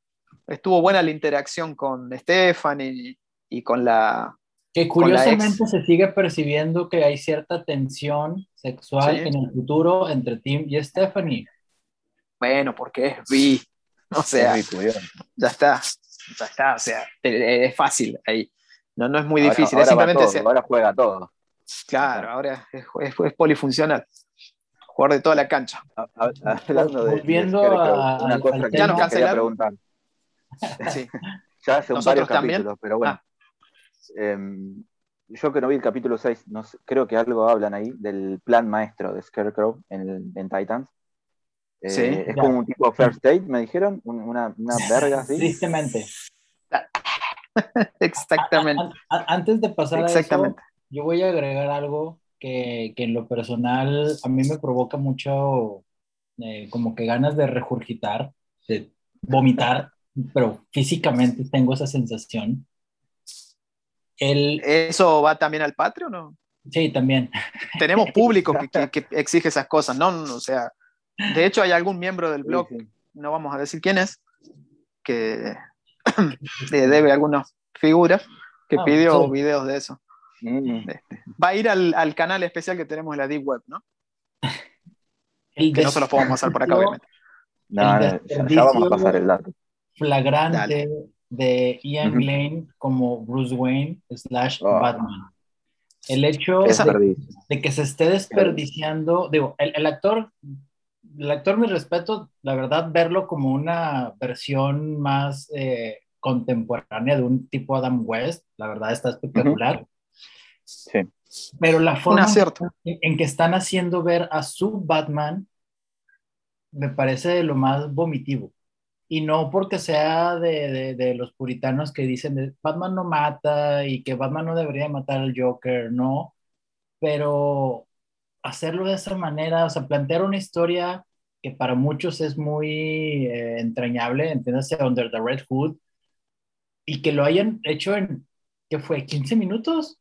estuvo buena la interacción con Stephanie y, con la. Que curiosamente se sigue percibiendo que hay cierta tensión sexual en el futuro entre Tim y Stephanie. Bueno, porque es Vi. O sea, ya está, ya está, o sea, es fácil ahí. No, no es muy difícil, ahora, simplemente ahora juega todo. Claro, ahora es, es, polifuncional. Jugar de toda la cancha. Hablando de, Volviendo a, una cosa que ya nos quería preguntar. Sí. ya hace un varios capítulos, pero bueno. Ah. Em, yo que no vi el capítulo 6, no creo que algo hablan ahí del plan maestro de Scarecrow en, en Titans. Eh, sí, es como un tipo first date, me dijeron, una, una verga así. Tristemente. Exactamente. antes de pasar a eso, yo voy a agregar algo que, que, en lo personal a mí me provoca mucho eh, como que ganas de regurgitar, de vomitar, pero físicamente tengo esa sensación. El... ¿Eso va también al Patreon o no? Sí, también. Tenemos público que, que, exige esas cosas, ¿no? O sea, de hecho hay algún miembro del blog, no vamos a decir quién es, que debe algunas figuras que ah, pidió videos de eso. Mm. Este, va a ir al, canal especial que tenemos en la Deep Web, ¿no? que no se los podemos pasar por acá, obviamente. No, ya, vamos a pasar el dato. Flagrante de Ian Lane como Bruce Wayne slash oh. Batman. El hecho de, que se esté desperdiciando, digo, el, actor, el actor, mi respeto, la verdad, verlo como una versión más eh, contemporánea de un tipo Adam West, la verdad está espectacular. Sí. Pero la forma en, que están haciendo ver a su Batman me parece lo más vomitivo. Y no porque sea de, de, los puritanos que dicen Batman no mata y que Batman no debería matar al Joker, no. Pero hacerlo de esa manera, o sea, plantear una historia que para muchos es muy eh, entrañable, entiéndase, Under the Red Hood, y que lo hayan hecho en ¿qué fue? ¿15 minutos?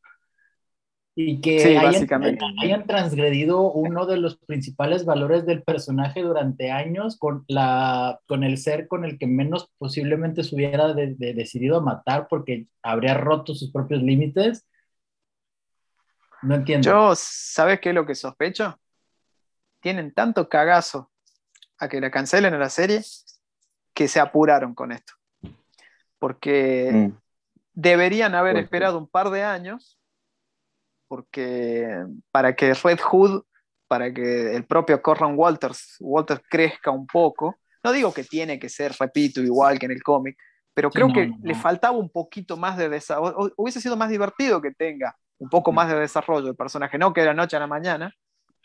Y que hayan, transgredido uno de los principales valores del personaje durante años con, la, con el ser con el que menos posiblemente se hubiera decidido matar porque habría roto sus propios límites. No entiendo. Yo, ¿sabes qué es lo que sospecho? Tienen tanto cagazo a que la cancelen a la serie que se apuraron con esto. Porque mm. deberían haber esperado un par de años porque para que Red Hood, para que el propio Corran Walters, Walters crezca un poco, no digo que tiene que ser, repito, igual que en el cómic, pero creo que le faltaba un poquito más de desarrollo, hubiese sido más divertido que tenga un poco más de desarrollo el personaje, no que de la noche a la mañana,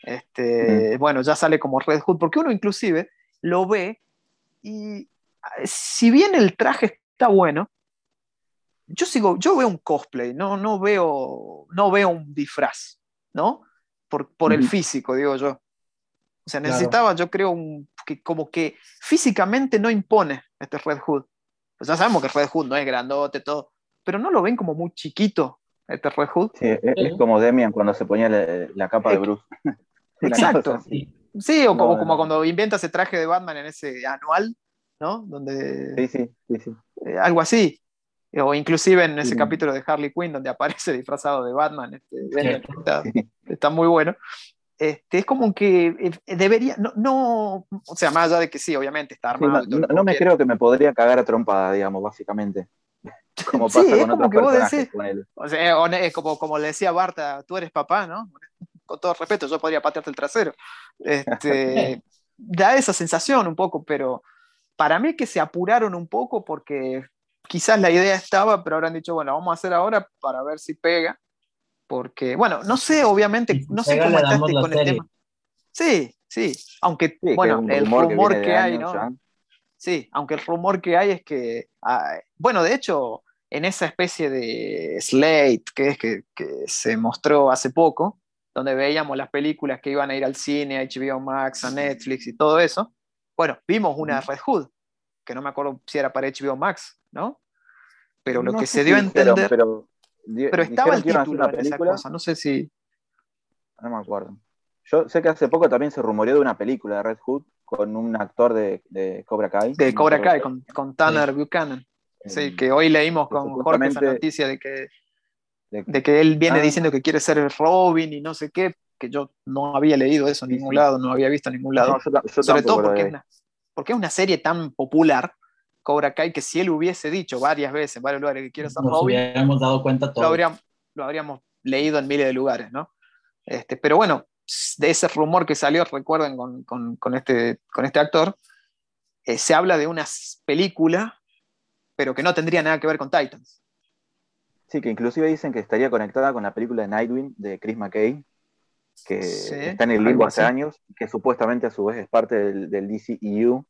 este, bueno, ya sale como Red Hood, porque uno inclusive lo ve y si bien el traje está bueno, yo sigo, yo veo un cosplay, no, no, veo, no veo un disfraz, ¿no? Por, por el físico, digo yo. O sea, necesitaba, yo creo, un, que como que físicamente no impone este Red Hood. Pues ya sabemos que Red Hood no es grandote, todo, pero no lo ven como muy chiquito este Red Hood. Sí, es, como Demian cuando se ponía la, capa de Bruce. Exacto. Sí, o como, como cuando inventa ese traje de Batman en ese anual, ¿no? Donde, sí, sí, sí, sí. Eh, algo así o inclusive en ese capítulo de Harley Quinn donde aparece disfrazado de Batman, este, está, muy bueno. Este, es como que eh, debería, no, no, o sea, más allá de que sí, obviamente está armado. no, me creo que me podría cagar a trompada, digamos, básicamente. Como pasa con otros personajes con él. O sea, es como, como le decía Barta, tú eres papá, ¿no? Con todo respeto, yo podría patearte el trasero. Este, da esa sensación un poco, pero para mí que se apuraron un poco porque quizás la idea estaba, pero ahora han dicho, bueno, vamos a hacer ahora para ver si pega. Porque, bueno, no sé, obviamente, no sé cómo estás con el tema. Sí, sí, aunque, bueno, el rumor que, hay, ¿no? Sí, aunque el rumor que hay es que, ah, bueno, de hecho, en esa especie de Slate que es que, se mostró hace poco, donde veíamos las películas que iban a ir al cine, a HBO Max, a Netflix y todo eso, bueno, vimos una Red Hood, que no me acuerdo si era para HBO Max, ¿no? Pero lo que se dio a entender. Pero, pero, estaba el título en esa cosa, no sé si. No me acuerdo. Yo sé que hace poco también se rumoreó de una película de Red Hood con un actor de, de Cobra Kai. De Cobra Kai, con, con, Tanner Buchanan. Sí, que hoy leímos con Jorge esa noticia de que, de, que él viene ah. diciendo que quiere ser Robin y no sé qué, que yo no había leído eso en ningún lado, no había visto en ningún lado. Sobre todo porque es, una, porque es una serie tan popular Cobra Kai que si él hubiese dicho varias veces en varios lugares que quiere ser Nos Robin, hubiéramos dado cuenta todo. Lo habríamos, lo habríamos leído en miles de lugares, ¿no? Este, pero bueno, de ese rumor que salió, recuerden, con, con, con este, con este actor, eh, se habla de una película, pero que no tendría nada que ver con Titans. Sí, que inclusive dicen que estaría conectada con la película de Nightwing de Chris McKay, que está en el limbo hace años, que supuestamente a su vez es parte del, del DCEU,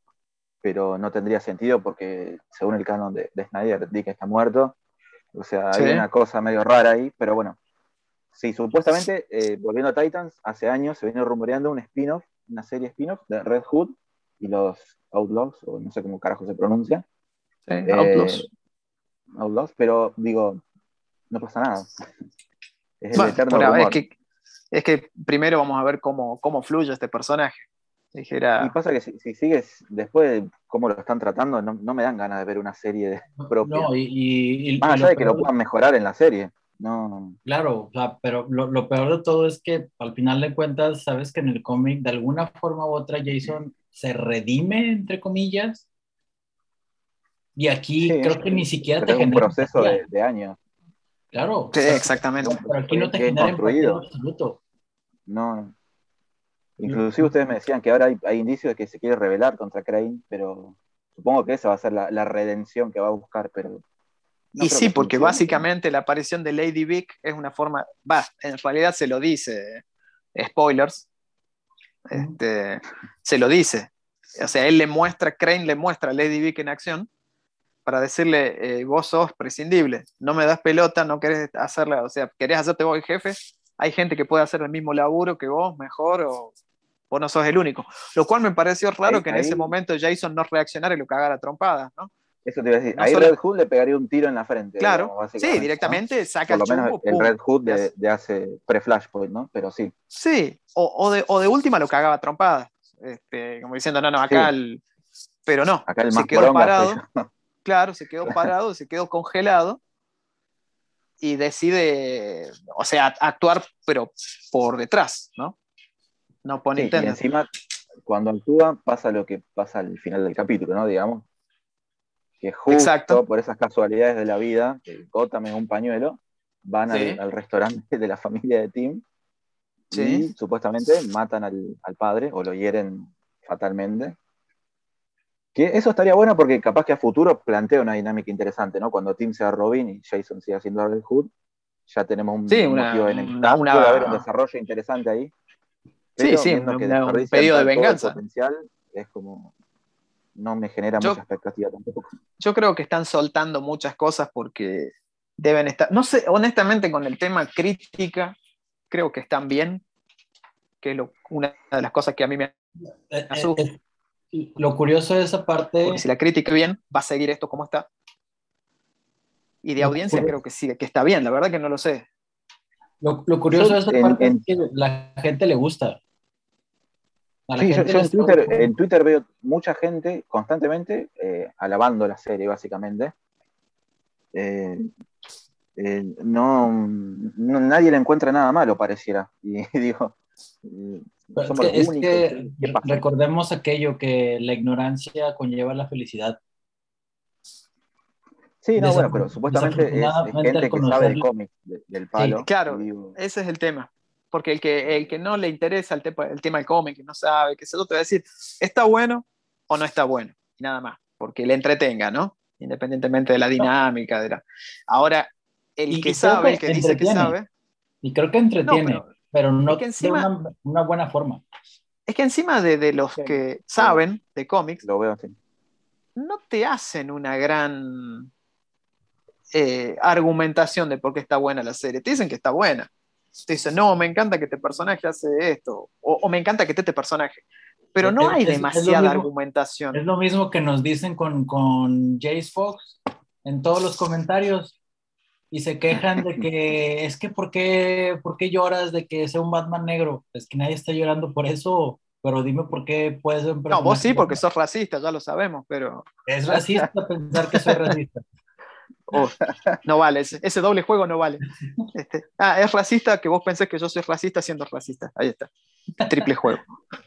pero no tendría sentido porque según el canon de, Snyder, Dick está muerto. O sea, hay una cosa medio rara ahí, pero bueno. Sí, supuestamente, eh, volviendo a Titans, hace años se viene rumoreando un spin-off, una serie spin-off de Red Hood y los Outlaws, o no sé cómo carajo se pronuncia. Sí, Outlaws. Eh, Outlaws, pero digo, no pasa nada. Es el eterno rumor. Es que, es que primero vamos a ver cómo, cómo fluye este personaje. Y pasa que si, sigues después de cómo lo están tratando, no, me dan ganas de ver una serie propia. No, y, Más allá de que lo puedan mejorar en la serie. No. Claro, pero lo, peor de todo es que al final de cuentas, sabes que en el cómic, de alguna forma u otra, Jason se redime, entre comillas. Y aquí creo que ni siquiera te genera. un proceso de, años. Claro. Sí, exactamente. Pero aquí no te genera en absoluto. No, Inclusive ustedes me decían que ahora hay, indicios de que se quiere rebelar contra Crane, pero supongo que esa va a ser la, redención que va a buscar, pero... y sí, porque básicamente la aparición de Lady Vic es una forma, va, en realidad se lo dice, spoilers, este, se lo dice. O sea, él le muestra, Crane le muestra a Lady Vic en acción para decirle, eh, vos sos prescindible, no me das pelota, no querés hacerla, o sea, querés hacerte vos el jefe, hay gente que puede hacer el mismo laburo que vos, mejor, o vos no sos el único. Lo cual me pareció raro que en ese momento Jason no reaccionara y lo cagara trompadas, ¿no? Eso te iba a decir. Ahí Red Hood le pegaría un tiro en la frente. Claro, sí, directamente saca Por lo menos el Red Hood de, hace pre-Flashpoint, ¿no? Pero sí. Sí, o, de, o de última lo cagaba trompada. Este, como diciendo, no, no, acá el. Pero no, acá el se quedó parado. Claro, se quedó parado, se quedó congelado y decide, o sea, actuar, pero por detrás, ¿no? No pone sí, y encima, cuando actúa, pasa lo que pasa al final del capítulo, ¿no? Digamos, que justo por esas casualidades de la vida, que Gotham es un pañuelo, van al, restaurante de la familia de Tim y supuestamente matan al, padre o lo hieren fatalmente. Que eso estaría bueno porque capaz que a futuro plantea una dinámica interesante, ¿no? Cuando Tim sea Robin y Jason siga siendo Red Hood, ya tenemos un, sí, motivo en el una, puede haber un desarrollo interesante ahí. sí, sí, un pedido de venganza. Potencial, es como no me genera mucha expectativa tampoco. Yo creo que están soltando muchas cosas porque deben estar, no sé, honestamente con el tema crítica, creo que están bien, que es una de las cosas que a mí me eh, asusta. Lo curioso de esa parte... Porque si la crítica bien, va a seguir esto como está. Y de audiencia creo que sí, que está bien, la verdad que no lo sé. Lo, curioso de esa parte es que la gente le gusta. Sí, yo, en, Twitter, en, Twitter, veo mucha gente constantemente eh, alabando la serie, básicamente. Eh, eh, no, nadie le encuentra nada malo, pareciera. Y digo, somos es que recordemos aquello que la ignorancia conlleva la felicidad. Sí, no, bueno, pero supuestamente es, gente que sabe de cómics, del palo. claro, ese es el tema porque el que, el que no le interesa el, el tema del cómic, que no sabe, que se lo te va a decir, ¿está bueno o no está bueno? Y nada más, porque le entretenga, ¿no? Independientemente de la dinámica. De la... Ahora, el que sabe, el que dice que sabe. Y creo que entretiene, pero no de una, buena forma. Es que encima de, de los que saben de cómics, lo veo así. no te hacen una gran eh, argumentación de por qué está buena la serie. Te dicen que está buena te dice, no, me encanta que este personaje hace esto, o, me encanta que esté este personaje. Pero no hay demasiada argumentación. Es lo mismo que nos dicen con, con Jace Fox en todos los comentarios y se quejan de que es que ¿por qué, ¿por qué lloras de que sea un Batman negro? Es que nadie está llorando por eso, pero dime por qué puedes ser un No, vos sí, porque sos racista, ya lo sabemos, pero... Es racista pensar que soy racista. Oh, no vale, ese, doble juego no vale. Este, ah, es racista que vos pensés que yo soy racista siendo racista. Ahí está. Triple juego.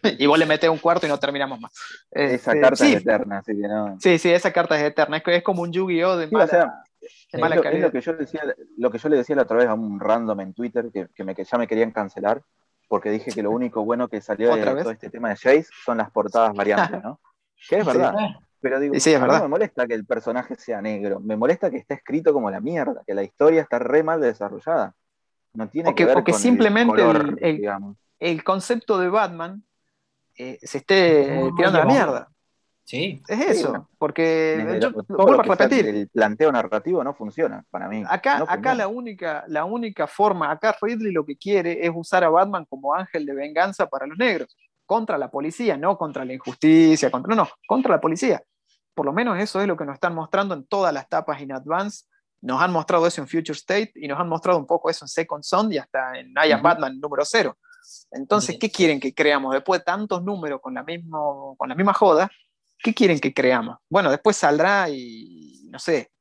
Y vos le metés un cuarto y no terminamos más. esa este, carta es eterna, así que no. Sí, sí, esa carta es eterna. Es, es como un Yu-Gi-Oh! de mala, lo, que yo decía, lo que yo le decía la otra vez a un random en Twitter que, que, me, que ya me querían cancelar porque dije que lo único bueno que salió de todo este tema de Jace son las portadas variantes, ¿no? Que es verdad. Pero digo, no me molesta que el personaje sea negro, me molesta que esté escrito como la mierda, que la historia está re mal desarrollada. No tiene que, ver con simplemente el, el, concepto de Batman eh, se esté tirando a la mierda. Sí. Es eso, porque yo, vuelvo a repetir. El planteo narrativo no funciona para mí. Acá, acá la, única, la única forma, acá Ridley lo que quiere es usar a Batman como ángel de venganza para los negros contra la policía, no contra la injusticia, contra, no, no, contra la policía. Por lo menos eso es lo que nos están mostrando en todas las tapas in advance. Nos han mostrado eso en Future State y nos han mostrado un poco eso en Second Son y hasta en I Am Batman número cero. Entonces, ¿qué quieren que creamos? Después de tantos números con la, mismo, con la misma joda, ¿qué quieren que creamos? Bueno, después saldrá y no sé,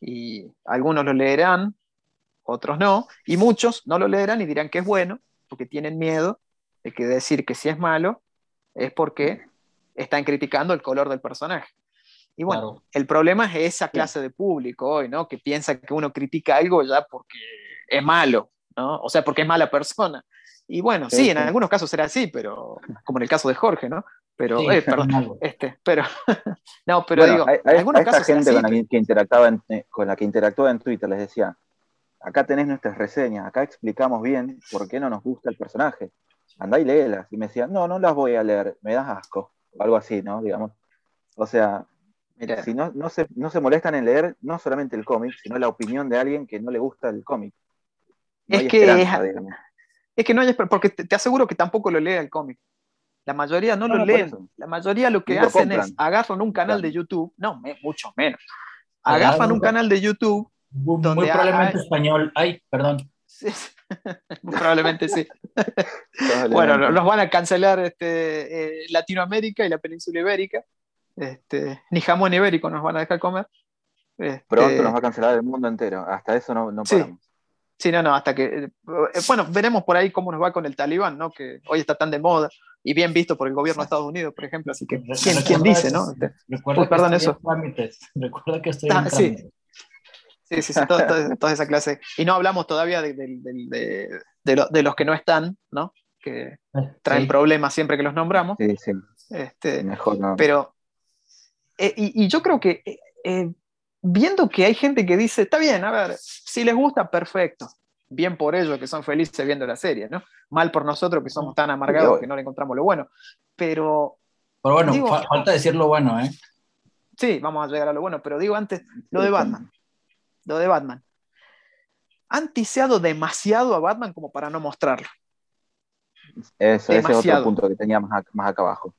y algunos lo leerán, otros no, y muchos no lo leerán y dirán que es bueno, porque tienen miedo de que decir que si es malo es porque están criticando el color del personaje. Y bueno, el problema es esa clase de público hoy, ¿no? Que piensa que uno critica algo ya porque es malo, ¿no? O sea, porque es mala persona. Y bueno, sí, en algunos casos será así, pero como en el caso de Jorge, ¿no? Pero, eh, perdón, este, pero, no, pero digo, hay, algunos casos gente con, la que interactuaba en, eh, con la que interactuaba en Twitter les decía, acá tenés nuestras reseñas, acá explicamos bien por qué no nos gusta el personaje andá y léelas. Y me decían, no, no las voy a leer, me das asco. O algo así, ¿no? Digamos. O sea, Mira. si no, no, se, no se molestan en leer no solamente el cómic, sino la opinión de alguien que no le gusta el cómic. es, que, es, que no hay porque te, aseguro que tampoco lo lee el cómic. La mayoría no, lo leen. La mayoría lo que hacen es agarran un canal de YouTube, no, mucho menos. agafan un canal de YouTube. Muy, probablemente español. Ay, perdón. probablemente sí. bueno, nos van a cancelar este, eh, Latinoamérica y la península ibérica. Este, ni jamón ibérico nos van a dejar comer. Este, Pronto nos va a cancelar el mundo entero. Hasta eso no, no paramos. Sí. No, no, hasta que. Eh, bueno, veremos por ahí cómo nos va con el talibán, ¿no? Que hoy está tan de moda y bien visto por el gobierno de Estados Unidos, por ejemplo. Así que, ¿quién, dice, no? Recuerda perdón, eso. Recuerda que estoy en sí. Sí, sí, sí, toda, esa clase. Y no hablamos todavía de, de, de, los que no están, ¿no? Que traen problemas siempre que los nombramos. Sí, sí. Este, Mejor no. Pero, eh, y, yo creo que eh, eh, viendo que hay gente que dice, está bien, a ver, si les gusta, perfecto. Bien por ellos que son felices viendo la serie, ¿no? Mal por nosotros que somos tan amargados que no le encontramos lo bueno. Pero. Pero bueno, falta decir lo bueno, ¿eh? Sí, vamos a llegar a lo bueno, pero digo antes, lo de Batman lo de Batman. Han tiseado demasiado a Batman como para no mostrarlo. Eso, ese es otro punto que tenía más, acá abajo.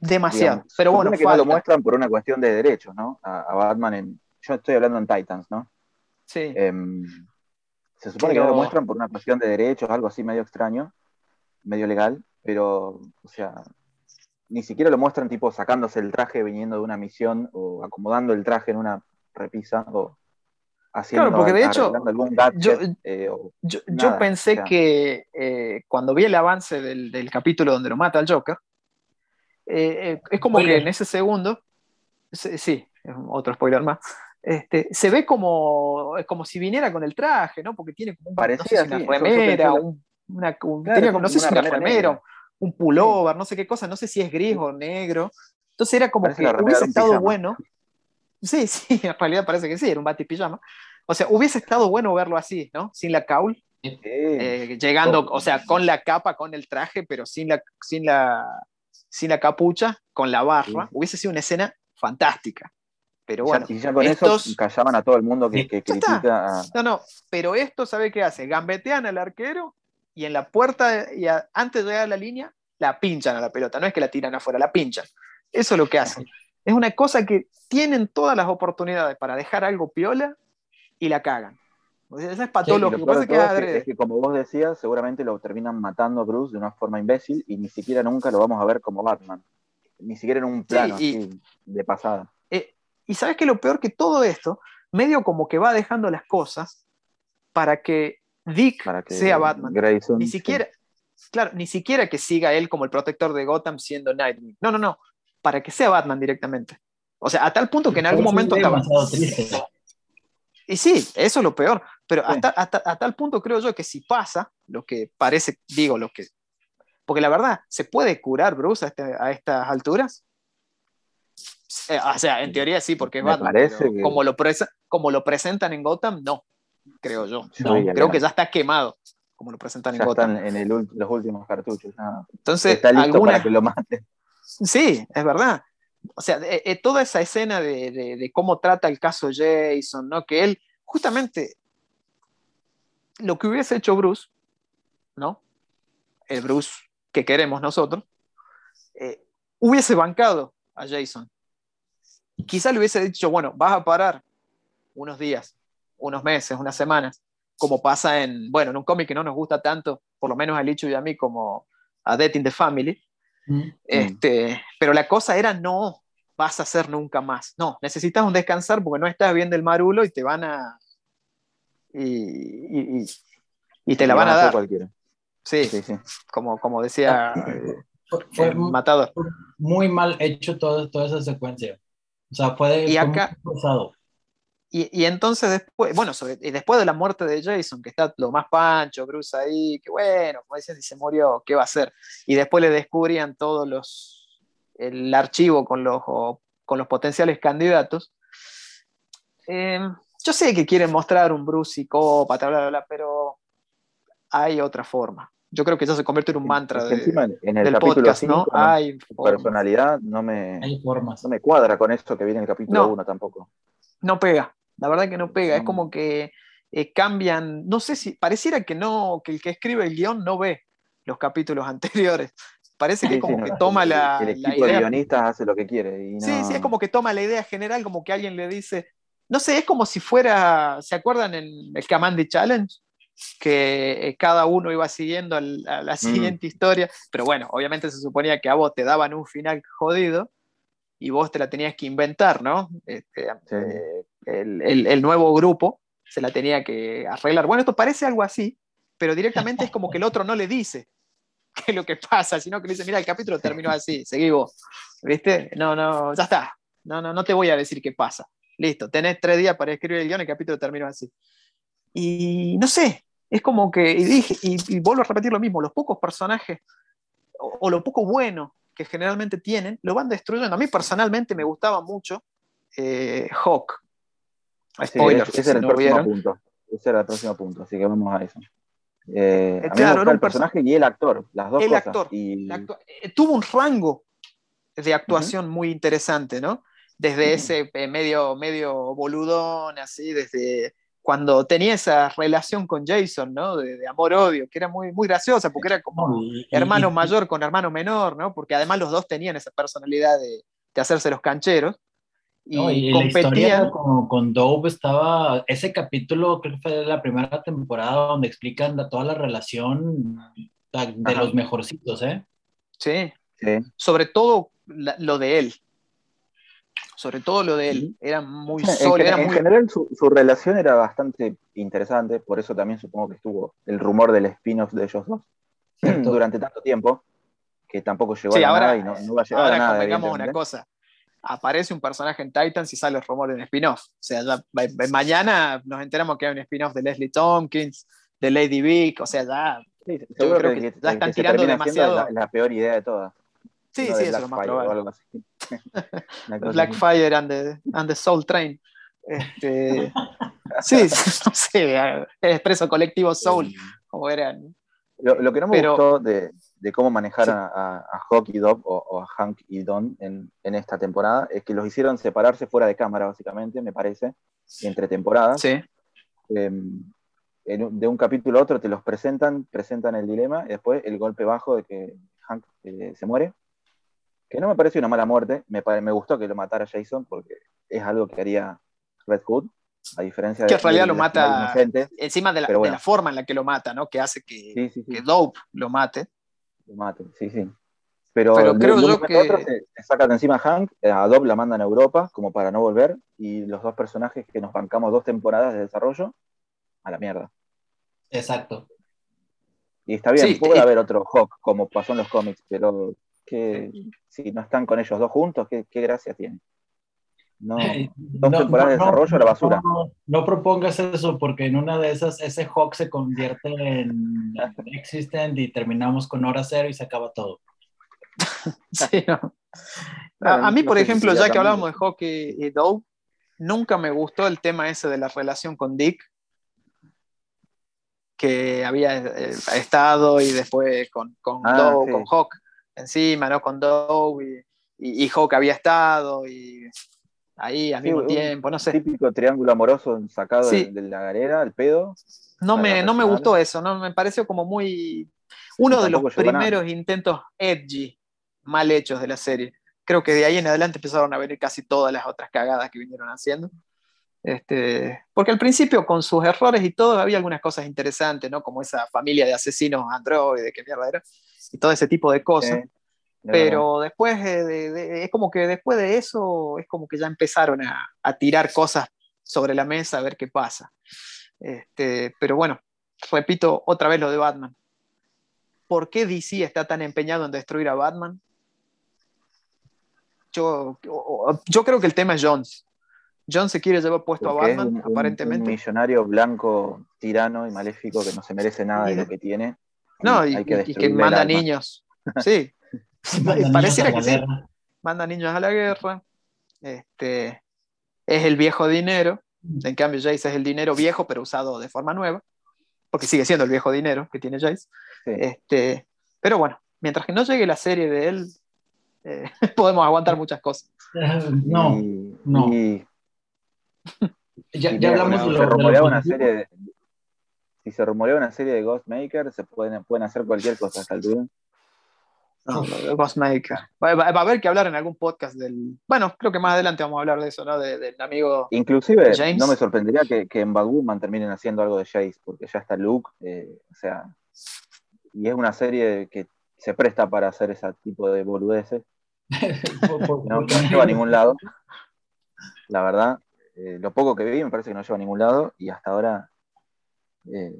Demasiado. pero bueno, que no lo muestran por una cuestión de derechos, ¿no? A, Batman en. Yo estoy hablando en Titans, ¿no? Sí. Em, se supone que no lo muestran por una cuestión de derechos, algo así medio extraño, medio legal, pero, o sea, ni siquiera lo muestran tipo sacándose el traje viniendo de una misión o acomodando el traje en una repisa o claro, porque de hecho, yo, eh, yo, pensé que eh, cuando vi el avance del, capítulo donde lo mata el Joker, eh, es como que en ese segundo, sí, otro spoiler más, este, se ve como, como si viniera con el traje, ¿no? Porque tiene como un, Parecía, una remera, una, no sé si una remera, un pullover, no sé qué cosa, no sé si es gris o negro. Entonces era como que hubiese estado bueno. Sí, sí, en realidad parece que sí, era un bati pijama. O sea, hubiese estado bueno verlo así, ¿no? Sin la caul. Eh, llegando, o sea, con la capa, con el traje, pero sin la, sin la, sin la capucha, con la barra. Hubiese sido una escena fantástica. Pero bueno, y ya con estos... eso callaban a todo el mundo que, critica. No, no, pero esto, ¿sabe qué hace? Gambetean al arquero y en la puerta, y antes de llegar a la línea, la pinchan a la pelota. No es que la tiran afuera, la pinchan. Eso es lo que hacen. Es una cosa que tienen todas las oportunidades para dejar algo piola y la cagan. O sea, esa es patológico. lo que es, que, como vos decías, seguramente lo terminan matando a Bruce de una forma imbécil y ni siquiera nunca lo vamos a ver como Batman. Ni siquiera en un plano de pasada. Eh, y sabes que lo peor que todo esto, medio como que va dejando las cosas para que Dick sea Batman. ni siquiera, claro, ni siquiera que siga él como el protector de Gotham siendo Nightwing. No, no, no. Para que sea Batman directamente. O sea, a tal punto que en algún momento estaba. Triste. Y sí, eso es lo peor. Pero hasta, a tal punto creo yo que si pasa, lo que parece, digo, lo que. Porque la verdad, ¿se puede curar Bruce a, este, estas alturas? Eh, o sea, en teoría sí, porque como, lo como lo presentan en Gotham, no, creo yo. creo que ya está quemado, como lo presentan en Gotham. Están en los últimos cartuchos. Entonces, está listo para que lo maten. Sí, es verdad o sea, eh, toda esa escena de, cómo trata el caso Jason, ¿no? Que él, justamente, lo que hubiese hecho Bruce, ¿no? El Bruce que queremos nosotros, eh, hubiese bancado a Jason. Quizá le hubiese dicho, bueno, vas a parar unos días, unos meses, unas semanas, como pasa en, bueno, en un cómic que no nos gusta tanto, por lo menos a Licho y a mí, como a Death in the Family, este, pero la cosa era no vas a hacer nunca más. No, necesitas un descansar porque no estás bien del marulo y te van a... Y, y, te la van, a dar. Cualquiera. Sí, sí, sí, Como, como decía fue, Matado. Muy mal hecho todo, toda esa secuencia. O sea, puede y acá, y, y, entonces después, bueno, y después de la muerte de Jason, que está lo más pancho, Bruce ahí, que bueno, como decían, si se murió, ¿qué va a hacer? Y después le descubrían todos los, el archivo con los, con los potenciales candidatos. Em, yo sé que quieren mostrar un Bruce psicópata, bla, bla, bla, pero hay otra forma. Yo creo que eso se convierte en un mantra de, en el del podcast, ¿no? Hay personalidad no me, no me cuadra con esto que viene en el capítulo 1 tampoco. No pega. La verdad que no pega, es como que eh, cambian, no sé si, pareciera que no, que el que escribe el guion no ve los capítulos anteriores, Parece que como que toma la, el equipo de guionistas hace lo que quiere. Sí, sí, es como que toma la idea general, como que alguien le dice, no sé, es como si fuera, ¿se acuerdan en el Kamandi Challenge? Que eh, cada uno iba siguiendo a la mm. siguiente historia, pero bueno, obviamente se suponía que a vos te daban un final jodido y vos te la tenías que inventar, ¿no? Este, eh, el, nuevo grupo se la tenía que arreglar. Bueno, esto parece algo así, pero directamente es como que el otro no le dice qué es lo que pasa, sino que le dice, mira, el capítulo terminó así, seguí vos, ¿viste? No, no, ya está, no, no, no te voy a decir qué pasa. Listo, tenés tres días para escribir el guion, el capítulo terminó así. Y no sé, es como que, y, dije, y, vuelvo a repetir lo mismo, los pocos personajes, o, lo poco bueno que generalmente tienen, lo van destruyendo. A mí personalmente me gustaba mucho eh, Hawk. Spoiler, ese, era el próximo punto. Ese era el próximo punto, así que vamos a eso. Eh, eh claro, el personaje y el actor, las dos el cosas. Actor, eh, tuvo un rango de actuación muy interesante, ¿no? Desde ese medio, medio boludón, así, desde cuando tenía esa relación con Jason, ¿no? De, amor-odio, que era muy, muy graciosa, porque era como hermano mayor con hermano menor, ¿no? Porque además los dos tenían esa personalidad de, hacerse los cancheros. Y, competían. con, con Dove estaba, ese capítulo creo que fue de la primera temporada donde explican toda la relación de los mejorcitos, ¿eh? Sí. Sobre todo lo de él, sobre todo lo de él, era muy sólido. En, general su, relación era bastante interesante, por eso también supongo que estuvo el rumor del spin-off de ellos dos durante tanto tiempo, que tampoco llegó a nada y no, va a llegar ahora a nada. Convengamos una cosa, aparece un personaje en Titans y sale el rumor de un spin-off. O sea, mañana nos enteramos que hay un spin-off de Leslie Tompkins, de Lady Vic, o sea, ya, yo creo que, ya están tirando demasiado. La, la, peor idea de todas. Sí, sí, eso es lo más probable. Blackfire and the, and the Soul Train. Este, sí, no sé, el expreso colectivo Soul, como eran. Lo, que no me gustó de, de, cómo manejaron a, a, Hawk y Dob o, a Hank y Don en, en, esta temporada es que los hicieron separarse fuera de cámara, básicamente, me parece, entre temporadas. Sí. Em, de un capítulo a otro te los presentan, presentan el dilema y después el golpe bajo de que Hank eh, se muere que no me parece una mala muerte, me, me gustó que lo matara Jason porque es algo que haría Red Hood, a diferencia de... Que en realidad lo mata encima de la, forma en la que lo mata, ¿no? Que hace que, Dope lo mate. Lo mate, sí, sí. Pero, creo yo que... Otro se, saca de encima a Hank, eh, a Dope la mandan a Europa como para no volver y los dos personajes que nos bancamos dos temporadas de desarrollo, a la mierda. Exacto. Y está bien, puede haber otro Hawk como pasó en los cómics, pero que si no están con ellos dos juntos, ¿qué, gracia tiene? No, dos temporadas de desarrollo a la basura. No, propongas eso, porque en una de esas ese Hawk se convierte en Existent y terminamos con hora cero y se acaba todo. sí, a, mí, por ejemplo, ya que hablábamos de Hawk y, y Doe, nunca me gustó el tema ese de la relación con Dick, que había eh, estado y después con, con ah, con Hawk encima, ¿no? Con Doe y, y, Hawk había estado y ahí al mismo tiempo, no sé. Típico triángulo amoroso sacado de, la galera, el pedo. No me, no me gustó eso, ¿no? Me pareció como muy. Uno de los primeros intentos edgy, mal hechos de la serie. Creo que de ahí en adelante empezaron a venir casi todas las otras cagadas que vinieron haciendo. Este, porque al principio, con sus errores y todo, había algunas cosas interesantes, ¿no? Como esa familia de asesinos androides, qué mierda era y todo ese tipo de cosas. pero después es como que después de eso es como que ya empezaron a, tirar cosas sobre la mesa a ver qué pasa. Este, pero bueno, repito otra vez lo de Batman. ¿Por qué DC está tan empeñado en destruir a Batman? Yo, yo creo que el tema es Jones. Jones se quiere llevar puesto a Batman, aparentemente. Un millonario blanco, tirano y maléfico que no se merece nada de lo que tiene. No, y, que, manda niños. Sí. Pareciera que sí. Manda niños a la guerra. Este, es el viejo dinero. En cambio, Jace es el dinero viejo, pero usado de forma nueva. Porque sigue siendo el viejo dinero que tiene Jace. Este, pero bueno, mientras que no llegue la serie de él, eh, podemos aguantar muchas cosas. No, no. ya, hablamos de lo, una serie de, si se rumorea una serie de Ghostmaker, se pueden, pueden hacer cualquier cosa hasta el Ghostmaker. Va, va, a haber que hablar en algún podcast del. Bueno, creo que más adelante vamos a hablar de eso, ¿no? del amigo. Inclusive, no me sorprendería que, que en Batwoman terminen haciendo algo de Jace, porque ya está Luke, eh, o sea. Y es una serie que se presta para hacer ese tipo de boludeces. no, lleva a ningún lado. La verdad, eh, lo poco que vi me parece que no lleva a ningún lado y hasta ahora eh,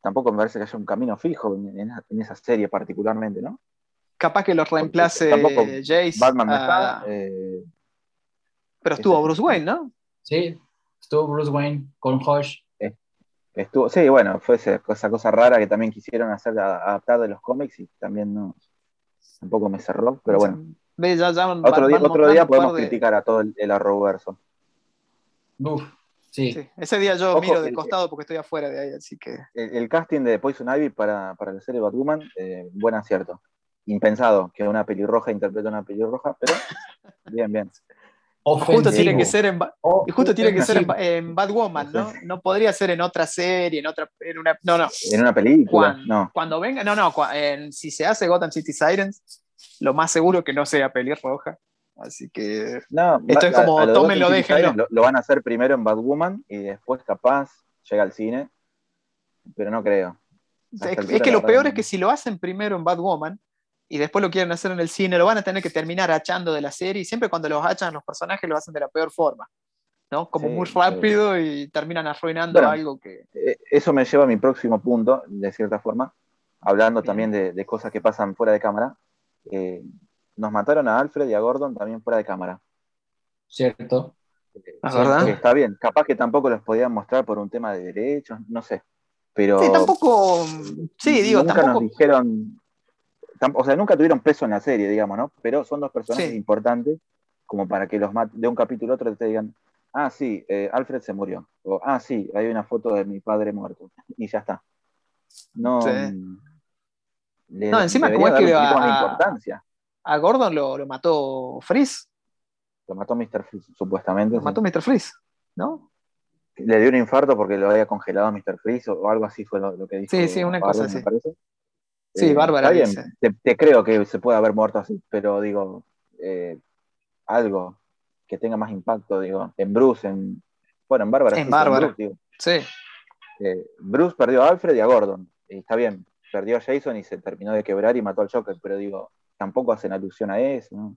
tampoco me parece que haya un camino fijo en, esa serie particularmente, ¿no? Capaz que lo reemplace Jace. Batman está. Eh, pero estuvo Bruce Wayne, ¿no? Sí, estuvo Bruce Wayne con Hush. Estuvo, sí, bueno, fue esa, cosa rara que también quisieron hacer adaptar de los cómics y también no, tampoco me cerró, pero bueno. otro, día, otro día podemos criticar a todo el, el Arrowverso. Uf, sí. Ese día yo miro de costado porque estoy afuera de ahí, así que. El, casting de Poison Ivy para, para la serie Batwoman, eh, buen acierto. Impensado que una pelirroja interprete una pelirroja, pero bien, bien. Justo tiene que ser en, justo tiene que ser en, Batwoman, ¿no? No podría ser en otra serie, en otra, en una, no, no. En una película, cuando, no. Cuando venga, no, no, si se hace Gotham City Sirens, lo más seguro que no sea pelirroja. Así que no, esto es como tómenlo, déjenlo. Lo, lo van a hacer primero en Batwoman y después capaz llega al cine, pero no creo. Es, que lo peor es que si lo hacen primero en Batwoman y después lo quieren hacer en el cine, lo van a tener que terminar achando de la serie y siempre cuando los achan los personajes lo hacen de la peor forma. ¿no? Como muy rápido y terminan arruinando algo que... Eh, eso me lleva a mi próximo punto, de cierta forma, hablando también de, cosas que pasan fuera de cámara. Eh, nos mataron a Alfred y a Gordon también fuera de cámara. Cierto. Eh, verdad? está bien, capaz que tampoco los podían mostrar por un tema de derechos, no sé. Pero sí, tampoco, sí, digo, nunca nos dijeron, o sea, nunca tuvieron peso en la serie, digamos, ¿no? Pero son dos personajes importantes como para que los de un capítulo a otro te digan, ah, sí, eh, Alfred se murió, o ah, sí, hay una foto de mi padre muerto, y ya está. No, no encima como es que a, importancia a Gordon lo, mató Freeze. Lo mató Mr. Freeze, supuestamente. Lo mató Mr. Freeze, ¿no? Le dio un infarto porque lo había congelado Mr. Freeze o, algo así fue lo, que dijo. Sí, sí, una cosa así. Sí, eh, Bárbara. te, creo que se puede haber muerto así, pero digo, eh, algo que tenga más impacto, digo, en Bruce, en. Bueno, en Bárbara. En Bárbara. Sí. Eh, Bruce perdió a Alfred y a Gordon. Y está bien, perdió a Jason y se terminó de quebrar y mató al Joker, pero digo, tampoco hacen alusión a eso.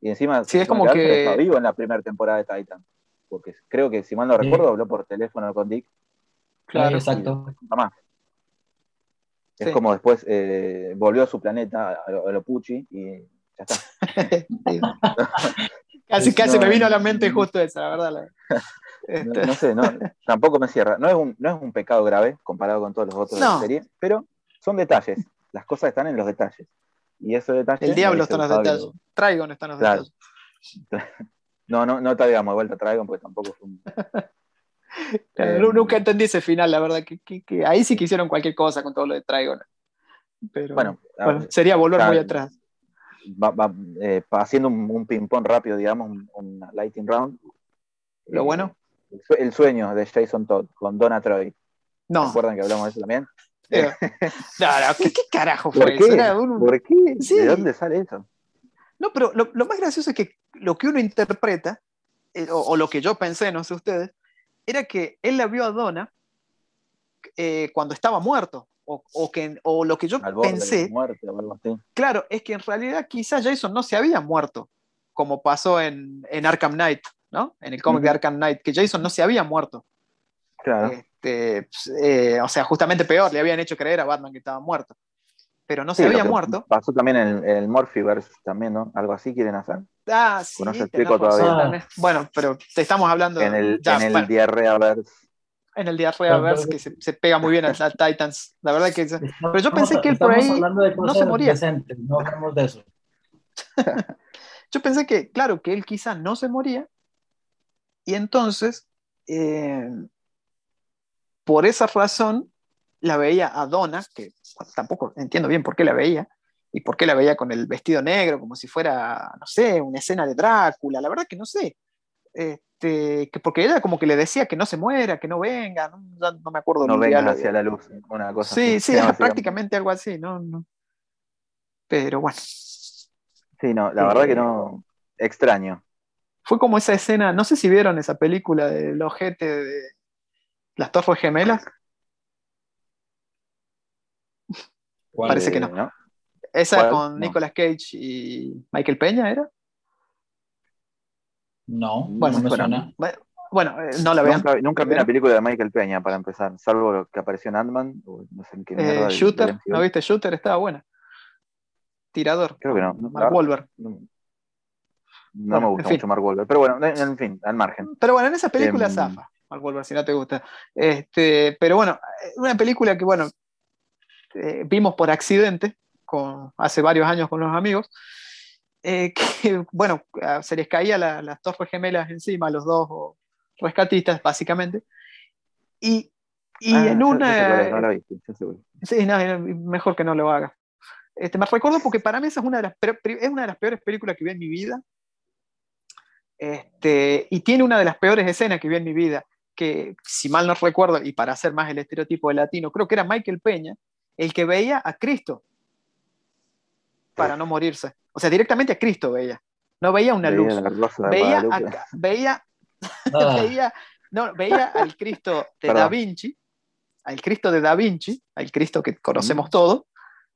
Y encima, sí, es como que, está vivo en la primera temporada de Titan. Porque creo que, si mal no recuerdo, habló por teléfono con Dick. Claro, exacto. Es como después eh, volvió a su planeta, a lo, Pucci, y ya está. casi casi me vino a la mente justo esa, la verdad. no, sé, tampoco me cierra. No es, un, no es un pecado grave comparado con todos los otros de la serie, pero son detalles. Las cosas están en los detalles. Y ese detalle. El diablo está en los detalles. Traigon está en los detalles. No, no, no te digamos de vuelta Traigon porque tampoco es un. Eh, nunca entendí ese final, la verdad. Que, que, ahí sí que hicieron cualquier cosa con todo lo de Traigon. Pero bueno, sería volver muy atrás. Va, eh, haciendo un, ping-pong rápido, digamos, un, lighting round. Lo bueno. El, sueño de Jason Todd con Donna Troy. No. ¿Se acuerdan que hablamos de eso también? ¿qué, carajo fue ¿Por eso? ¿Por qué? ¿De dónde sale eso? No, pero lo, más gracioso es que lo que uno interpreta, eh, o, lo que yo pensé, no sé ustedes, era que él la vio a Donna eh, cuando estaba muerto. O, que, o lo que yo pensé. claro, es que en realidad quizás Jason no se había muerto, como pasó en, Arkham Knight, ¿no? En el cómic de Arkham Knight, que Jason no se había muerto. Claro. Eh, este, pues, eh, o sea, justamente peor, le habían hecho creer a Batman que estaba muerto. Pero no se había muerto. Pasó también en el, Morphiverse, también, ¿no? Algo así quieren hacer. Ah, sí. No se explico todavía. Bueno, pero te estamos hablando en el, ya, en el Diarrheaverse. En el Diarrheaverse, que se, pega muy bien a, Titans. La verdad que. Pero yo pensé que él por ahí no se moría. no hablamos de eso. yo pensé que, claro, que él quizá no se moría. Y entonces. Eh, por esa razón la veía a Donna, que tampoco entiendo bien por qué la veía, y por qué la veía con el vestido negro, como si fuera, no sé, una escena de Drácula, la verdad que no sé. Este, que porque ella como que le decía que no se muera, que no venga, no, me acuerdo. No venga hacia la luz, una cosa Sí, sí, prácticamente algo así, ¿no? Pero bueno. Sí, no, la verdad que no. Extraño. Fue como esa escena, no sé si vieron esa película del ojete de las Torres Gemelas. Parece que no. Esa con Nicolas Cage y Michael Peña, ¿era? No, bueno, no suena. Bueno, eh, no la vean. Nunca, vi una película de Michael Peña para empezar, salvo lo que apareció en Ant-Man. No sé en qué eh, Shooter, ¿no viste? Shooter estaba buena. Tirador. Creo que no. Mark Wahlberg. No, me gusta mucho Mark Wahlberg, pero bueno, en fin, al margen. Pero bueno, en esa película em, zafa, Mark Wahlberg, si no te gusta. Este, pero bueno, una película que, bueno, eh, vimos por accidente con, hace varios años con los amigos, que, bueno, se les caía las torres gemelas encima, los dos rescatistas, básicamente. Y, y ah, en una... No la sí, no, mejor que no lo haga. Este, me recuerdo porque para mí esa es una de las, es una de las peores películas que vi en mi vida. Este, y tiene una de las peores escenas que vi en mi vida, que si mal no recuerdo, y para hacer más el estereotipo de latino, creo que era Michael Peña, el que veía a Cristo para no morirse. O sea, directamente a Cristo veía. No veía una luz. Veía, veía Ah. veía, no, veía al Cristo de Da Vinci, al Cristo de Da Vinci, al Cristo que conocemos todos,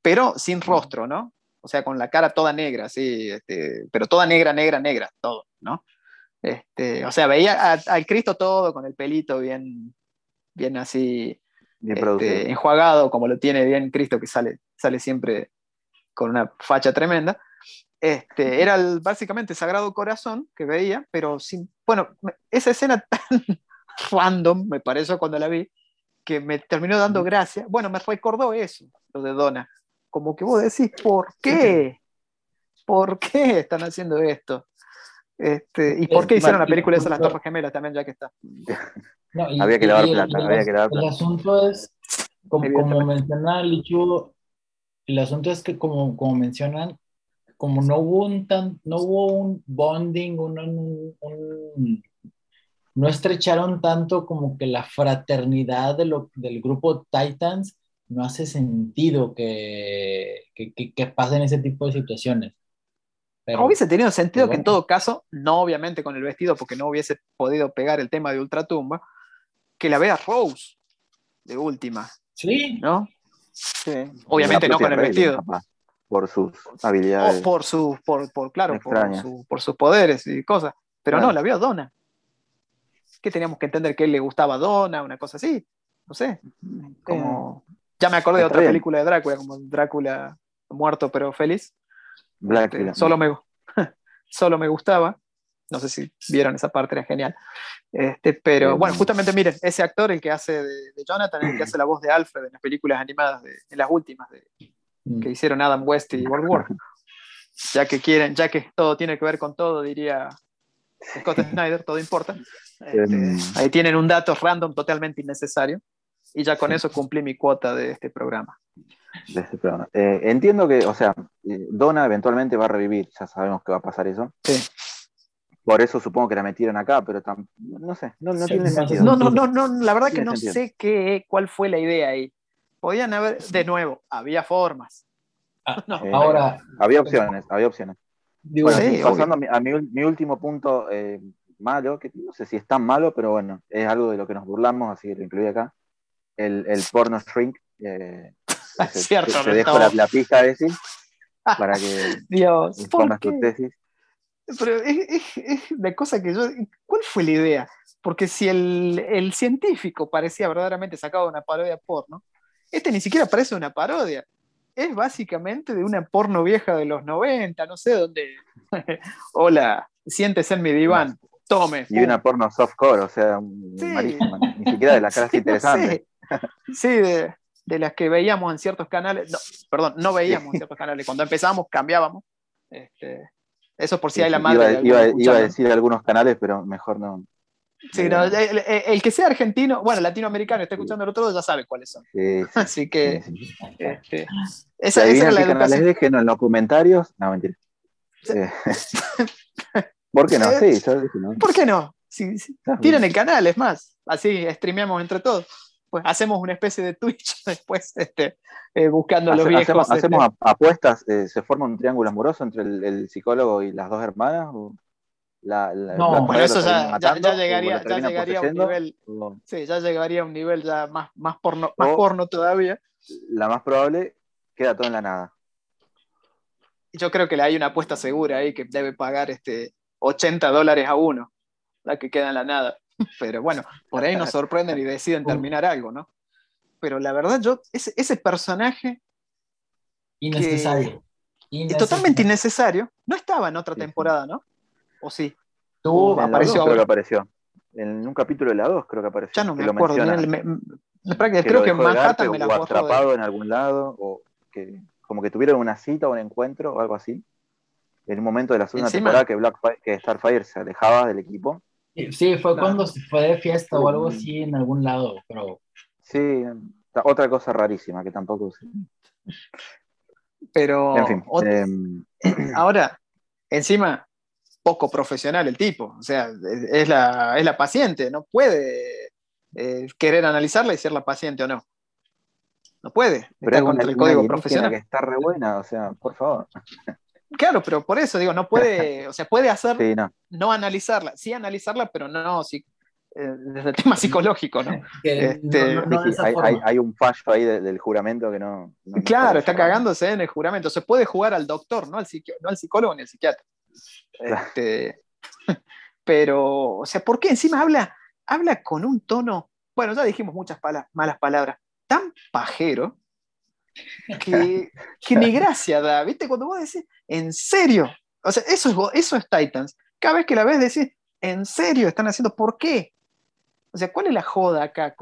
pero sin rostro, ¿no? O sea, con la cara toda negra, sí, este, pero toda negra, negra, negra, todo, ¿no? Este, o sea, veía al Cristo todo con el pelito bien, bien así, este, enjuagado, como lo tiene bien Cristo, que sale, sale siempre con una facha tremenda. Este, era el, básicamente Sagrado Corazón que veía, pero sin, bueno, esa escena tan random, me pareció cuando la vi, que me terminó dando gracia. Bueno, me recordó eso, lo de Donna. Como que vos decís, ¿por qué? ¿Por qué están haciendo esto? Este, ¿Y por qué hicieron la película esa Las Torres Gemelas también, ya que está? había que lavar plata, había que lavar plata. El asunto es, como, como menciona Lichu, el asunto es que como, como mencionan, como no hubo un, tan, no hubo un bonding, un, no estrecharon tanto como que la fraternidad de lo, del grupo Titans, no hace sentido que, que, que, pasen ese tipo de situaciones. Pero, hubiese tenido sentido que en todo caso, no obviamente con el vestido, porque no hubiese podido pegar el tema de Ultratumba, que la vea Rose de última. Sí. ¿No? Sí. Obviamente no con el vestido por sus habilidades. por su, por, por claro, por, sus poderes y cosas. Pero no, la vio Donna. Que teníamos que entender que él le gustaba a Donna, una cosa así. No sé. Como, ya me acordé de otra película de Drácula, como Drácula muerto pero feliz. Este, solo, me, solo me gustaba. No sé si vieron esa parte, era genial. Este, pero bueno, justamente miren, ese actor, el que hace de, Jonathan, el que hace la voz de Alfred en las películas animadas, de, en las últimas de, que mm. hicieron Adam West y World War. Ya que quieren, ya que todo tiene que ver con todo, diría Scott Snyder, todo importa. Este, em. ahí tienen un dato random totalmente innecesario. Y ya con eso cumplí mi cuota de este programa. Este programa. Eh, entiendo que, o sea, eh, Donna eventualmente va a revivir, ya sabemos que va a pasar eso. Sí. Por eso supongo que la metieron acá, pero no sé, no, tiene sentido. No, no, no, no, la verdad que no sé qué, cuál fue la idea ahí. Podían haber, de nuevo, había formas. Ah, eh, ahora. Había opciones, había opciones. pasando a, mi, último punto eh, malo, que no sé si es tan malo, pero bueno, es algo de lo que nos burlamos, así que lo incluí acá. El, el porno shrink. Eh, Cierto, te, dejo la, pista a decir para que Dios, pongas tu tesis. Pero es, es, de cosa que yo. ¿Cuál fue la idea? Porque si el, el científico parecía verdaderamente sacado de una parodia porno, este ni siquiera parece una parodia. Es básicamente de una porno vieja de los 90, no sé dónde. Hola, siéntese en mi diván, tome. Y una porno softcore, o sea, ni siquiera de las caras interesantes. Sí, de, las que veíamos en ciertos canales. No, perdón, no veíamos en ciertos canales. Cuando empezamos, cambiábamos. Este, eso por si hay la madre. Iba, iba a decir algunos canales, pero mejor no. Sí, el, que sea argentino, bueno, latinoamericano, está escuchando el otro, ya sabe cuáles son. Así que. Este, esa, es la educación. dejen en los comentarios. No, mentira. Eh, ¿Por qué no? Sí, ¿Por qué no? tienen el canal, es más. Así streameamos entre todos. Pues hacemos una especie de Twitch después, este, eh, buscando a los viejos. Hacemos, este. hacemos apuestas, eh, ¿se forma un triángulo amoroso entre el, psicólogo y las dos hermanas? no, por eso ya, llegaría, ya llegaría a un nivel. Sí, ya llegaría a un nivel ya más, más, porno, más porno todavía. La más probable queda todo en la nada. Yo creo que hay una apuesta segura ahí que debe pagar este 80 dólares a uno, la que queda en la nada. Pero bueno, por ahí nos sorprenden y deciden terminar algo, ¿no? Pero la verdad, yo, ese, ese personaje. Innecesario. Totalmente innecesario. No estaba en otra temporada, ¿no? ¿O sí? Tú apareció. creo que apareció. En un capítulo de la 2 creo que apareció. Ya no me acuerdo. creo que en Manhattan me la o atrapado en algún lado, o que como que tuvieron una cita o un encuentro o algo así. En un momento de la segunda temporada que, Black, que Starfire se alejaba del equipo Sí, fue cuando se fue de fiesta o algo así en algún lado, pero... Sí, otra cosa rarísima que tampoco. Pero... En fin. Em, ahora, encima, poco profesional el tipo, o sea, es la, es la paciente, no puede eh, querer analizarla y ser la paciente o no. No puede. Pero está contra el código profesional. que está re buena, o sea, por favor. Claro, pero por eso digo, no puede, o sea, puede hacer, no. analizarla, sí analizarla, pero no, sí, eh, desde el tema psicológico, ¿no? Este, hay, un fallo ahí del, juramento que no. claro, está cagándose en el juramento. Se puede jugar al doctor, no al, no al psicólogo ni al psiquiatra. Este, pero, o sea, ¿por qué encima habla, habla con un tono, bueno, ya dijimos muchas malas palabras, tan pajero, que, que ni gracia da, ¿viste? Cuando vos decís, en serio, o sea, eso es, eso es Titans. Cada vez que la ves decís, en serio, están haciendo, ¿por qué? O sea, ¿cuál es la joda acá?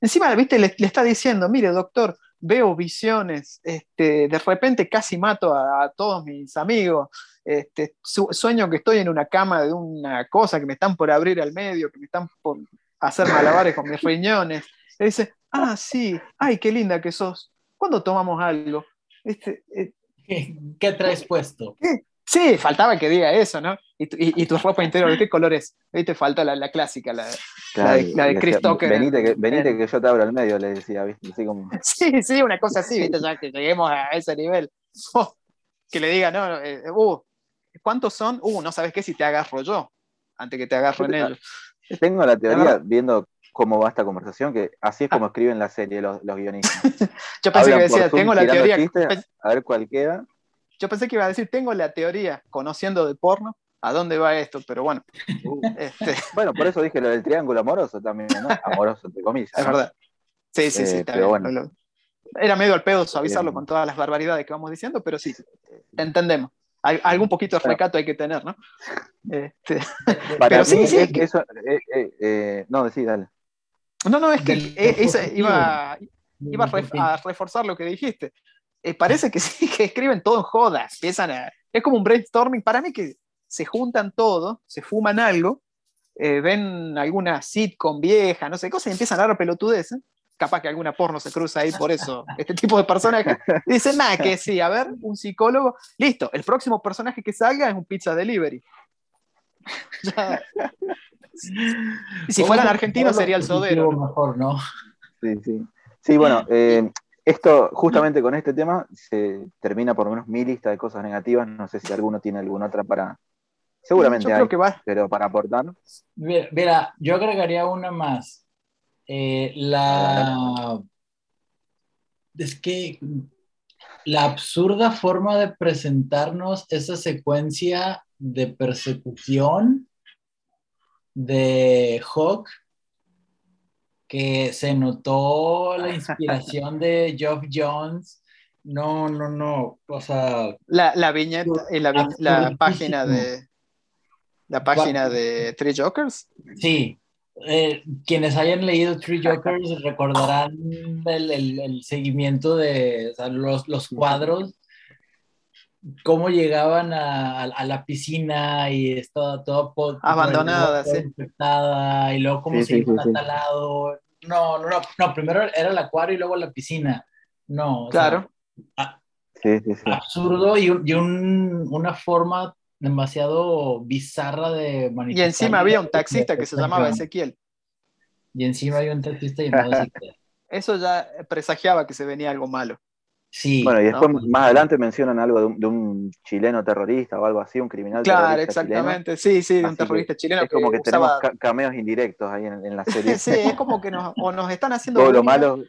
Encima, viste, le, está diciendo, mire, doctor, veo visiones, este, de repente casi mato a, todos mis amigos, este, sueño que estoy en una cama de una cosa, que me están por abrir al medio, que me están por hacer malabares con mis riñones. Le dice, ah, sí, ay, qué linda que sos. ¿Cuándo tomamos algo? Este, eh, ¿Qué, traes puesto? Sí, faltaba que diga eso, ¿no? Y, tu ropa interior, ¿de qué color es? Ahí te falta la, clásica, la, de, Chris Tucker. Venite, que, venite que, yo te abro al medio, le decía, ¿viste? Así como... Sí, sí, una cosa así, ¿viste? Ya que lleguemos a ese nivel. Oh, que le diga, no, eh, uh, ¿cuántos son? Uh, no sabes qué si te agarro yo, antes que te agarro en ellos. Tengo la teoría, viendo cómo va esta conversación, que así es como escriben la serie los, los guionistas. Yo pensé que decía, tengo la teoría. a ver cuál queda. Yo pensé que iba a decir, tengo la teoría, conociendo de porno, a dónde va esto, pero bueno. Uh. Este. Bueno, por eso dije lo del triángulo amoroso también, ¿no? Amoroso, entre comillas. Es verdad. Sí, sí, sí. Eh, pero bueno. Era medio al pedo suavizarlo con todas las barbaridades que vamos diciendo, pero sí, entendemos. algún poquito de recato hay que tener, ¿no? Este, pero sí, sí, eso, eh, eh, no, sí, dale. No, no, es que e, iba, iba a, reforzar lo que dijiste. Eh, parece que sí, que escriben todo en jodas. Empiezan es como un brainstorming. Para mí que se juntan todo, se fuman algo, eh, ven alguna sitcom vieja, no sé, cosas, y empiezan a dar pelotudeces. Capaz que alguna porno se cruza ahí por eso, este tipo de personajes. dicen, nada, que sí, a ver, un psicólogo. Listo, el próximo personaje que salga es un pizza delivery. si fueran argentinos sería el sodero. Mejor, ¿no? Sí, sí. Sí, bueno, eh, esto, justamente con este tema, se termina por lo menos mi lista de cosas negativas. No sé si alguno tiene alguna otra para. Seguramente yo creo que va. pero para aportar. Mira, yo agregaría una más. Eh, la. Es que la absurda forma de presentarnos esa secuencia de persecución de Hawk, que se notó la inspiración de Geoff Jones. No, no, no. O sea. La, viñeta, y la, la, página de. La página de Three Jokers. Sí. Eh, quienes hayan leído Three Jokers recordarán el, seguimiento de los, los cuadros cómo llegaban a, la piscina y estaba todo abandonada, sí. y luego cómo se iba a lado. No, no, no, primero era el acuario y luego la piscina. No, claro. absurdo y, y un, una forma demasiado bizarra de manifestar. Y encima había un taxista que se llamaba Ezequiel. y encima hay un taxista llamado Eso ya presagiaba que se venía algo malo. Sí. Bueno, y después más adelante mencionan algo de un, chileno terrorista o algo así, un criminal claro, exactamente, sí, sí, de un terrorista chileno. Es como que, tenemos cameos indirectos ahí en, la serie. sí, es como que nos, o nos están haciendo. Todo lo malo.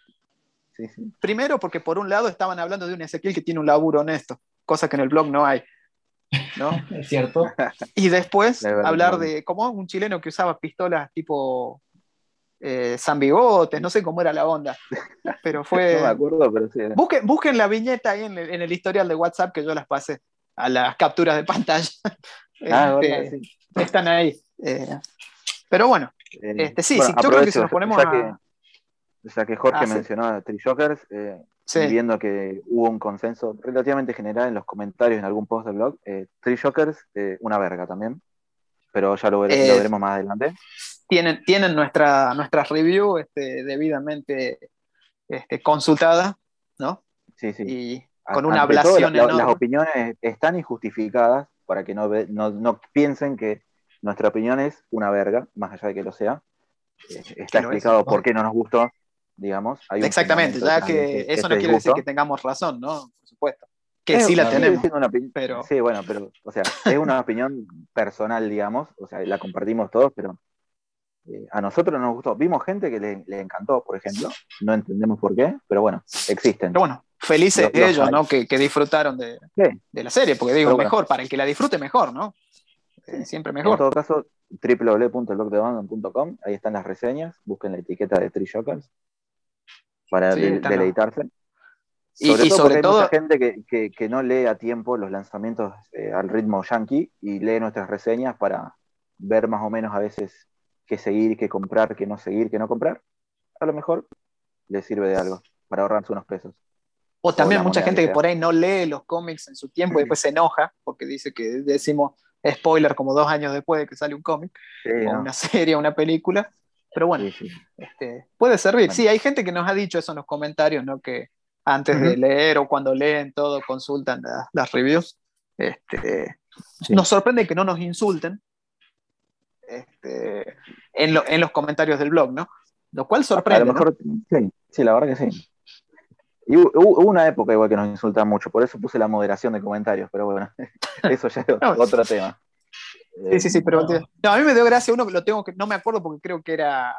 Primero, porque por un lado estaban hablando de un Ezequiel que tiene un laburo honesto, cosa que en el blog no hay. ¿no? Es cierto. Y después hablar de, como un chileno que usaba pistolas tipo eh, San Bigotes, no sé cómo era la onda, pero fue... no me acuerdo, pero sí. Busquen, busquen la viñeta ahí en el, historial de WhatsApp que yo las pasé a las capturas de pantalla. Ah, este, Están ahí. Eh, pero bueno, este, sí, sí, yo creo que si nos ponemos ya que, ya que Jorge ah, mencionó a Trijokers, eh, viendo que hubo un consenso relativamente general en los comentarios en algún post del blog, eh, Trijokers, una verga también, pero ya lo, veremos más adelante tienen, tienen nuestra, nuestra review este, debidamente este, consultada, ¿no? Sí, sí. Y con una ablación Las opiniones están injustificadas para que no, no, piensen que nuestra opinión es una verga, más allá de que lo sea. Eh, está explicado por qué no nos gustó, digamos. Exactamente, ya que eso no quiere decir que tengamos razón, ¿no? Por supuesto. Que sí la tenemos. pero... Sí, bueno, pero, o sea, es una opinión personal, digamos, o sea, la compartimos todos, pero eh, a nosotros nos gustó. Vimos gente que le, encantó, por ejemplo. No entendemos por qué, pero bueno, existen. Pero bueno, felices ellos, ¿no? Que, disfrutaron de, la serie, porque digo, mejor, para el que la disfrute, mejor, ¿no? Eh, siempre mejor. En todo caso, www.blogdebandon.com, ahí están las reseñas, busquen la etiqueta de Tree Shockers para deleitarse. Sobre y, todo sobre todo hay mucha gente que, no lee a tiempo los lanzamientos eh, al ritmo yankee y lee nuestras reseñas para ver más o menos a veces qué seguir, qué comprar, qué no seguir, qué no comprar, a lo mejor le sirve de algo para ahorrarse unos pesos. O también mucha gente que, por ahí no lee los cómics en su tiempo y después se enoja porque dice que decimos spoiler como dos años después de que sale un cómic, o una serie, o una película. Pero bueno, este, puede servir. Sí, hay gente que nos ha dicho eso en los comentarios, ¿no? Que antes de leer o cuando leen todo consultan las reviews. Este, Nos sorprende que no nos insulten, este, en, los comentarios del blog, ¿no? Lo cual sorprende. A lo mejor, sí, la verdad que sí. Y hubo una época igual que nos insultan mucho, por eso puse la moderación de comentarios, pero bueno, eso ya es otro tema. Sí, sí, sí, pero a mí me dio gracia uno lo tengo que, no me acuerdo porque creo que era,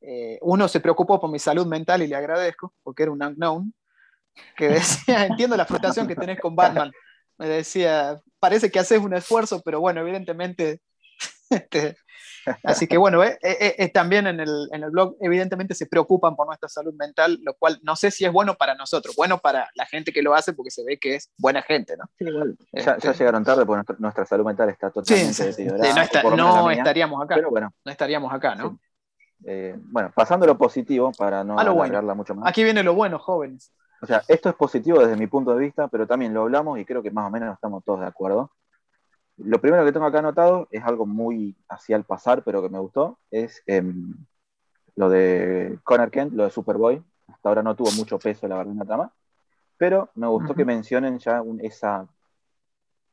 eh, uno se preocupó por mi salud mental y le agradezco, porque era un unknown, que decía, entiendo la frustración que tenés con Batman. Me decía, parece que haces un esfuerzo, pero bueno, evidentemente este, así que bueno, eh, eh, eh, también en el, en el, blog evidentemente se preocupan por nuestra salud mental, lo cual no sé si es bueno para nosotros, bueno para la gente que lo hace porque se ve que es buena gente, ¿no? ya, este, llegaron tarde porque nuestra, salud mental está totalmente sí, no, estaríamos acá, bueno, no estaríamos acá, ¿no? bueno, pasando lo positivo para no alargarla mucho más. Aquí viene lo bueno, jóvenes. O sea, esto es positivo desde mi punto de vista, pero también lo hablamos y creo que más o menos estamos todos de acuerdo lo primero que tengo acá anotado es algo muy hacia el pasar, pero que me gustó, es em, lo de Connor Kent, lo de Superboy. Hasta ahora no tuvo mucho peso, la verdad, en la trama, pero me gustó que mencionen ya esa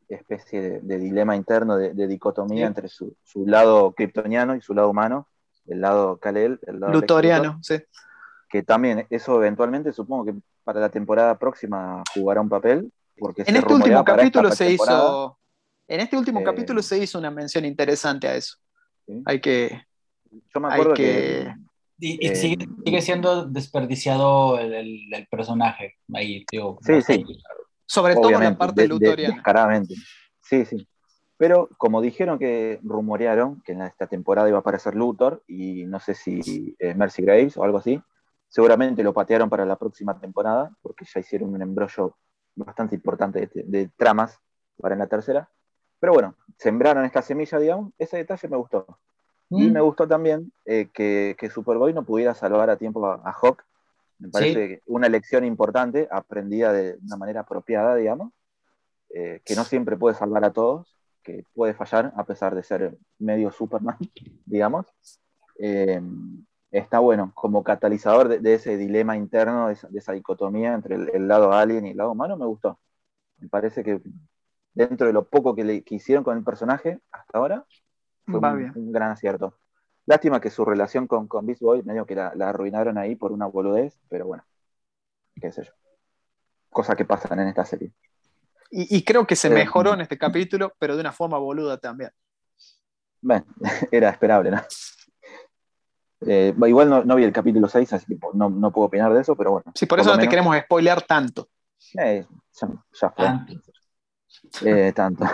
especie de, dilema interno, de, dicotomía entre su, lado kryptoniano y su lado humano, el lado Kalel, el lado Lutoriano, sí. Que también eso eventualmente supongo que para la temporada próxima jugará un papel. Porque en este último capítulo se hizo en este último capítulo se hizo una mención interesante a eso. Hay que. Yo me acuerdo que. Y, eh, sigue, siendo desperdiciado el, personaje ahí, Sí, sí. Sobre todo en la parte lutoriana. descaradamente. Sí, sí. Pero como dijeron que rumorearon que en esta temporada iba a aparecer Luthor y no sé si eh, Mercy Graves o algo así, seguramente lo patearon para la próxima temporada porque ya hicieron un embrollo bastante importante de tramas para en la tercera. Pero bueno, sembraron esta semilla, digamos, ese detalle me gustó. Y mm. me gustó también eh, que, Superboy no pudiera salvar a tiempo a, Hawk. Me parece una lección importante, aprendida de una manera apropiada, digamos, eh, que no siempre puede salvar a todos, que puede fallar a pesar de ser medio Superman, digamos. Eh, está bueno, como catalizador de, ese dilema interno, de esa, dicotomía entre el, el, lado alien y el lado humano, me gustó. Me parece que dentro de lo poco que, le, hicieron con el personaje hasta ahora, fue un, gran acierto. Lástima que su relación con, con Beast Boy, medio que la, arruinaron ahí por una boludez, pero bueno, qué sé yo. Cosas que pasan en esta serie. Y, creo que se eh, mejoró en este capítulo, pero de una forma boluda también. Bueno, era esperable, ¿no? Eh, igual no, vi el capítulo 6, así que no, puedo opinar de eso, pero bueno. Sí, por eso no te queremos spoilear tanto. Eh, ya, fue. Eh, tanto.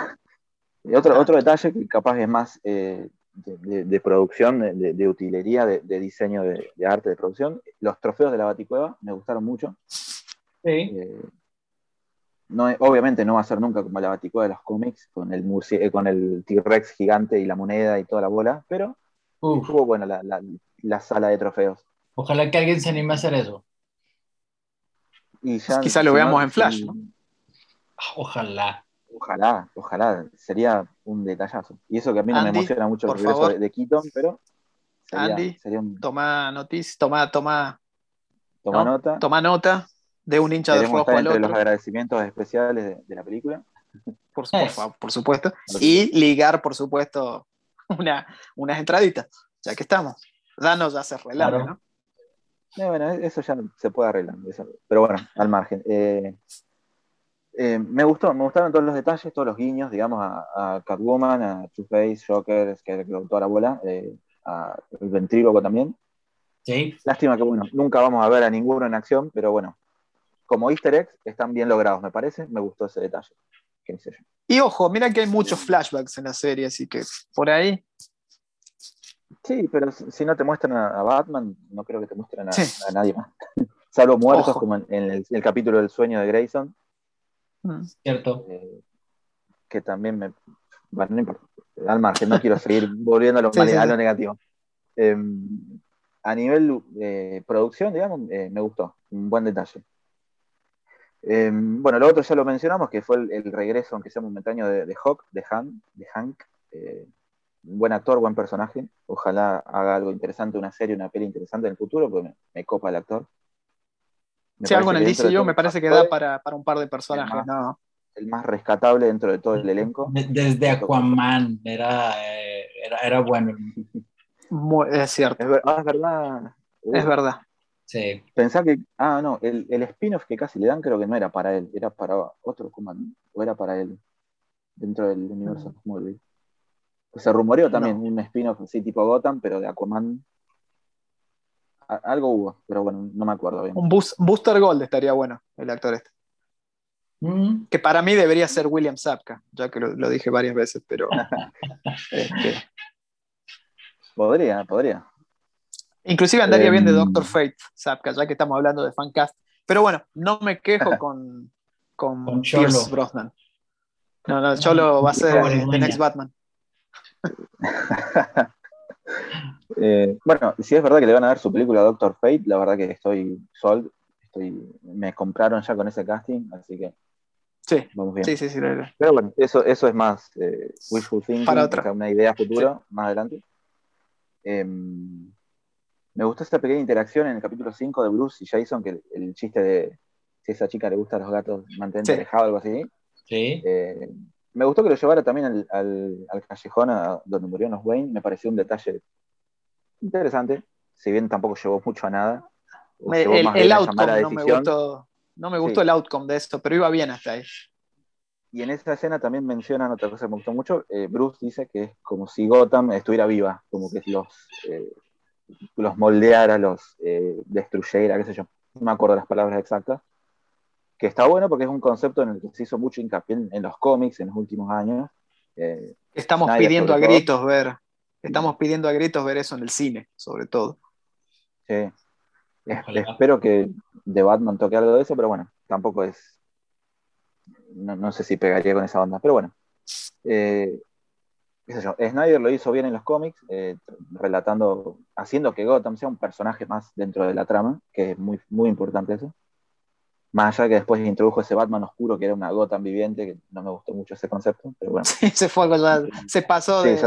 otro, otro detalle que capaz es más de, producción, de, utilería, de, diseño de, arte de producción, los trofeos de la Baticueva me gustaron mucho. Sí. no, obviamente no va a ser nunca como la Baticueva de los cómics, con el, con el T-Rex gigante y la moneda y toda la bola, pero estuvo bueno la, la sala de trofeos. Ojalá que alguien se anime a hacer eso. Y ya, Quizá lo veamos en Flash, ¿no? Ojalá. Ojalá, ojalá. Sería un detallazo. Y eso que a mí no me emociona mucho el regreso de, de, Keaton, pero. Andy, toma noticia, toma, toma. Toma nota. Toma nota de un hincha de rojo al otro. los agradecimientos especiales de, la película. Por, por, supuesto. Y ligar, por supuesto, una, unas entraditas, ya que estamos. Danos ya se relaja, ¿no? bueno, eso ya se puede arreglar. pero bueno, al margen. Eh, eh, me gustó, me gustaron todos los detalles, todos los guiños, digamos, a, Catwoman, a Two-Face, Joker, que es toda la bola, eh, a el ventríloco también. Sí. Lástima que, bueno, nunca vamos a ver a ninguno en acción, pero bueno, como easter eggs están bien logrados, me parece. Me gustó ese detalle. Y ojo, mira que hay muchos flashbacks en la serie, así que por ahí Sí, pero si no te muestran a, Batman, no creo que te muestren a, nadie más. Salvo muertos, como en, el, capítulo del sueño de Grayson. Mm. Cierto. Eh, que también me. Bueno, no importa. Al margen, no quiero seguir volviendo a lo, negativo. Em, a nivel de producción, digamos, eh, me gustó. Un buen detalle. Em, bueno, lo otro ya lo mencionamos, que fue el, regreso, aunque sea momentáneo, de, de Hawk, de, Han, de Hank. Eh, buen actor, buen personaje. Ojalá haga algo interesante, una serie, una peli interesante en el futuro, porque me, copa el actor. Si algo en el DCU me parece que da para, un par de personajes, el más, rescatable dentro de todo el elenco. Desde Aquaman, era, eh, era, bueno. es cierto. Es, ah, verdad. es verdad. Sí. Pensá que, ah, no, el, el spin-off que casi le dan creo que no era para él, era para otro Aquaman, o era para él, dentro del universo mm. Smallville. Se rumoreó también un spin-off así tipo Gotham, pero de Aquaman. Algo hubo, pero bueno, no me acuerdo bien. Un Booster Gold estaría bueno, el actor este. Mm. Que para mí debería ser William Sapka, ya que lo, dije varias veces, pero. Este, podría, podría. Inclusive andaría bien de em, Doctor Fate, Sapka, ya que estamos hablando de fancast. Pero bueno, no me quejo con, con, Pierce Brosnan. No, no, Cholo va a ser The Next Batman. Eh, bueno, si es verdad que le van a dar su película Doctor Fate, la verdad que estoy sold, estoy, me compraron ya con ese casting, así que sí, vamos bien. Sí, sí, sí, Pero bueno, eso, eso es más eh, wishful thinking, Para una idea futura más adelante. Em, me gustó esta pequeña interacción en el capítulo 5 de Bruce y Jason, que el, chiste de si a esa chica le gustan los gatos, mantente alejado o algo así. Sí. Eh, me gustó que lo llevara también al, callejón donde murieron los Wayne, me pareció un detalle interesante, si bien tampoco llevó mucho a nada. el, outcome no me gustó, no me gustó el outcome de esto, pero iba bien hasta ahí. Y en esa escena también mencionan otra cosa que me gustó mucho. Eh, Bruce dice que es como si Gotham estuviera viva, como que los, eh, los moldeara, los eh, destruyera, qué sé yo. No me acuerdo las palabras exactas que está bueno porque es un concepto en el que se hizo mucho hincapié en, los cómics en los últimos años. Eh, estamos pidiendo a gritos ver, estamos pidiendo a gritos ver eso en el cine, sobre todo. Sí. espero que de Batman toque algo de eso, pero bueno, tampoco es. No, sé si pegaría con esa onda, pero bueno. Eh, Snyder lo hizo bien en los cómics, eh, relatando, haciendo que Gotham sea un personaje más dentro de la trama, que es muy, muy importante eso. Más allá que después introdujo ese Batman oscuro que era una Gotham viviente, que no me gustó mucho ese concepto, pero bueno. Sí, se fue se pasó de,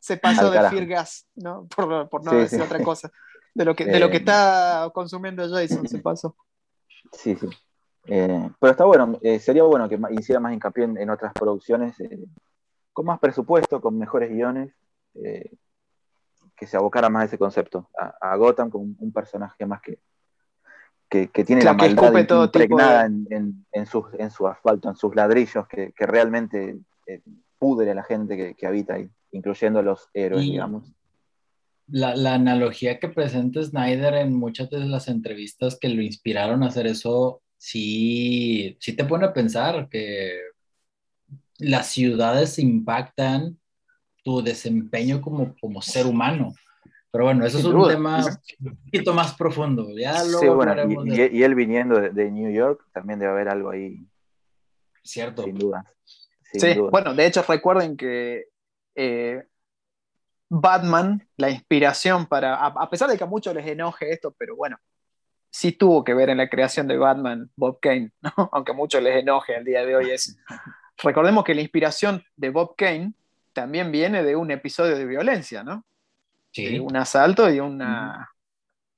se, pasó de Firgas, ¿no? Por, por no decir otra cosa. De lo que, de lo que eh, está consumiendo Jason, se pasó. Sí, sí. Eh, pero está bueno, eh, sería bueno que hiciera más hincapié en, otras producciones con más presupuesto, con mejores guiones, se abocara más a ese concepto, a, Gotham como un, personaje más que, que, tiene la maldad impregnada en, su, en su asfalto, en sus ladrillos, que, realmente eh, pudre a la gente que, habita ahí, incluyendo los héroes, digamos. La, la, analogía que presenta Snyder en muchas de las entrevistas que lo inspiraron a hacer eso, sí, sí te pone a pensar que las ciudades impactan tu desempeño como, como ser humano. Pero bueno, eso es un tema un poquito más profundo. Ya lo sí, bueno, y, él viniendo de, New York, también debe haber algo ahí. Cierto. Sin duda. sí, bueno, de hecho recuerden que eh, Batman, la inspiración para, a, pesar de que a muchos les enoje esto, pero bueno, sí tuvo que ver en la creación de Batman Bob Kane, aunque a muchos les enoje al día de hoy es. Recordemos que la inspiración de Bob Kane también viene de un episodio de violencia, ¿no? Sí. un asalto y una.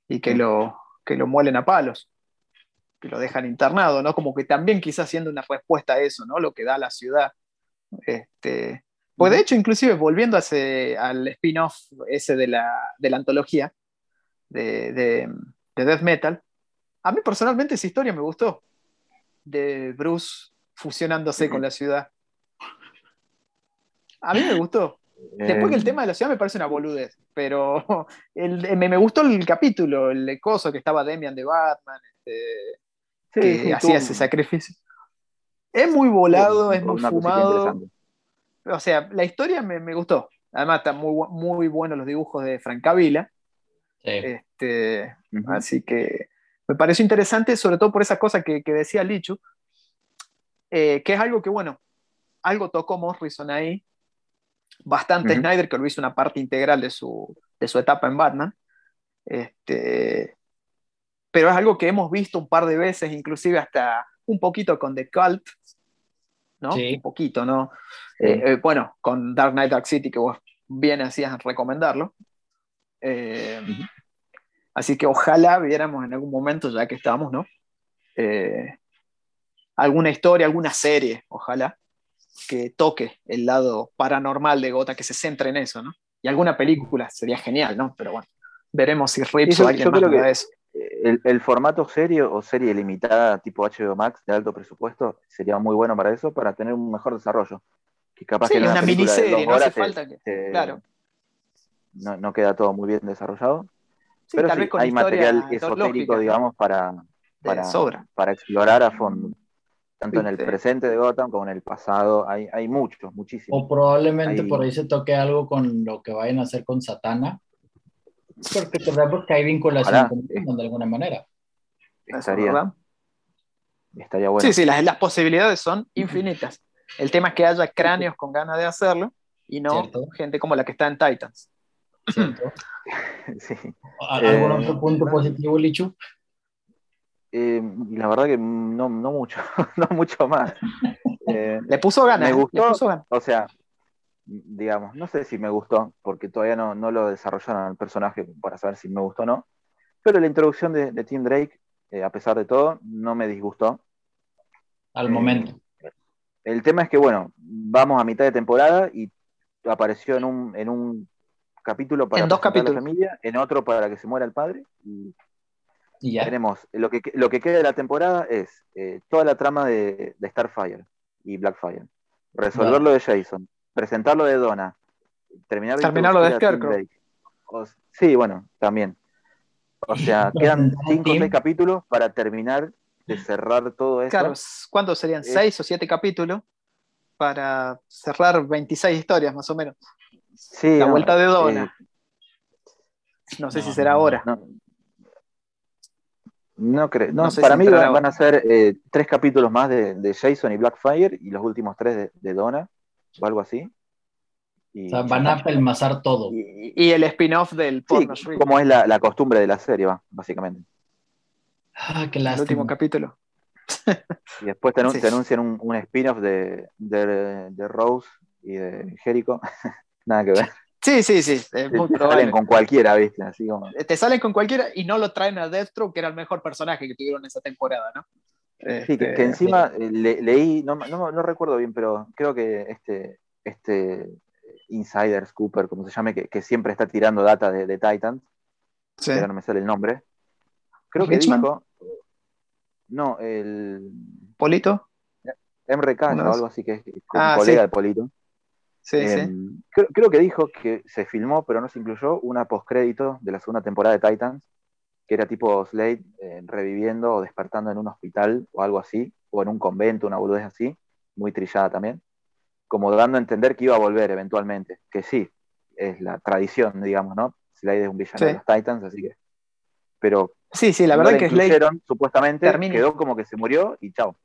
y que lo, que lo muelen a palos, que lo dejan internado, ¿no? Como que también quizás siendo una respuesta a eso, ¿no? Lo que da la ciudad. Este, pues de hecho, inclusive volviendo al spin-off ese de la, de la antología de, de, Death Metal, a mí personalmente esa historia me gustó, de Bruce fusionándose con la ciudad. A mí me gustó. Después que el eh. tema de la ciudad me parece una boludez, pero me, gustó el capítulo, el coso que estaba Demian de Batman, este, que hacía ese sacrificio. Es muy volado, es muy fumado. O sea, la historia me, gustó. Además, están muy, muy buenos los dibujos de Francavila. Este, Así que me pareció interesante, sobre todo por esa cosa que, decía Lichu, eh, que es algo que, bueno, algo tocó Morrison ahí, bastante Snyder, que lo hizo una parte integral de su, de su etapa en Batman. Este, pero es algo que hemos visto un par de veces, inclusive hasta un poquito con The Cult, ¿no? Un poquito, ¿no? Eh, eh, bueno, con Dark Knight Dark City, que vos bien hacías recomendarlo. Eh, así que ojalá viéramos en algún momento, ya que estamos, ¿no? alguna historia, alguna serie, ojalá, que toque el lado paranormal de Gota, que se centre en eso, ¿no? Y alguna película sería genial, ¿no? Pero bueno, veremos si Rips o alguien más creo eso. El, formato serio o serie limitada tipo HBO Max de alto presupuesto sería muy bueno para eso, para tener un mejor desarrollo. Que capaz que una, miniserie, no hace falta que. claro. No, no, queda todo muy bien desarrollado. pero sí, hay material esotérico, digamos, para, para, para explorar a fondo tanto en el presente de Gotham como en el pasado. Hay, hay muchos, muchísimos. O probablemente por ahí se toque algo con lo que vayan a hacer con Satana. Porque porque hay vinculación con de alguna manera. Estaría, estaría bueno. Sí, sí, las, las, posibilidades son infinitas. El tema es que haya cráneos con ganas de hacerlo y no gente como la que está en Titans. sí. ¿Algún otro eh, punto positivo, Lichu? Eh, la verdad que no, no mucho, no mucho más. Eh, le puso ganas. Me gustó, o sea, digamos, no sé si me gustó, porque todavía no, no lo desarrollaron el personaje para saber si me gustó o no, pero la introducción de, Tim Drake, eh, a pesar de todo, no me disgustó. Al momento. El tema es que, bueno, vamos a mitad de temporada y apareció en un, en un capítulo para en dos capítulos. la familia, en otro para que se muera el padre, y tenemos, lo que, lo que queda de la temporada es eh, toda la trama de, Starfire y Blackfire. Resolverlo de Jason, presentarlo de Donna, terminar terminarlo de Scarecrow. sí, bueno, también. O sea, quedan cinco o seis capítulos para terminar de cerrar todo eso. Claro, ¿cuántos serían? ¿Seis o siete capítulos? Para cerrar 26 historias, más o menos. Sí, la vuelta de Donna. Eh, no sé si será ahora. No creo. No, para mí van, a ser eh, tres capítulos más de, Jason y Blackfire y los últimos tres de, Donna o algo así. o sea, van a pelmazar todo. Y, el spin-off del porno sí, como es la, costumbre de la serie, va, básicamente. Ah, qué lástima. El último capítulo. y después te, anuncian un, un spin-off de, de, Rose y de Jericho. Nada que ver. Sí, sí, sí, es muy te salen con cualquiera, ¿viste? Así como... Te salen con cualquiera y no lo traen a Deathstroke, que era el mejor personaje que tuvieron esa temporada, ¿no? Sí, que, este, encima eh, leí, no, no, no, recuerdo bien, pero creo que este, este insider, Cooper, como se llame, que, siempre está tirando data de, Titans. Sí. Pero no me sale el nombre. Creo que dijo. No, el. ¿Polito? MRK o algo así, que es ah, colega de Polito. Sí, em, sí. Creo, que dijo que se filmó, pero no se incluyó, una postcrédito de la segunda temporada de Titans, que era tipo Slade eh, reviviendo o despertando en un hospital o algo así, o en un convento, una boludez así, muy trillada también, como dando a entender que iba a volver eventualmente, que sí, es la tradición, digamos, ¿no? Slade es un villano de los Titans, así que. Pero. Sí, sí, la verdad que Slade. Supuestamente quedó como que se murió y chao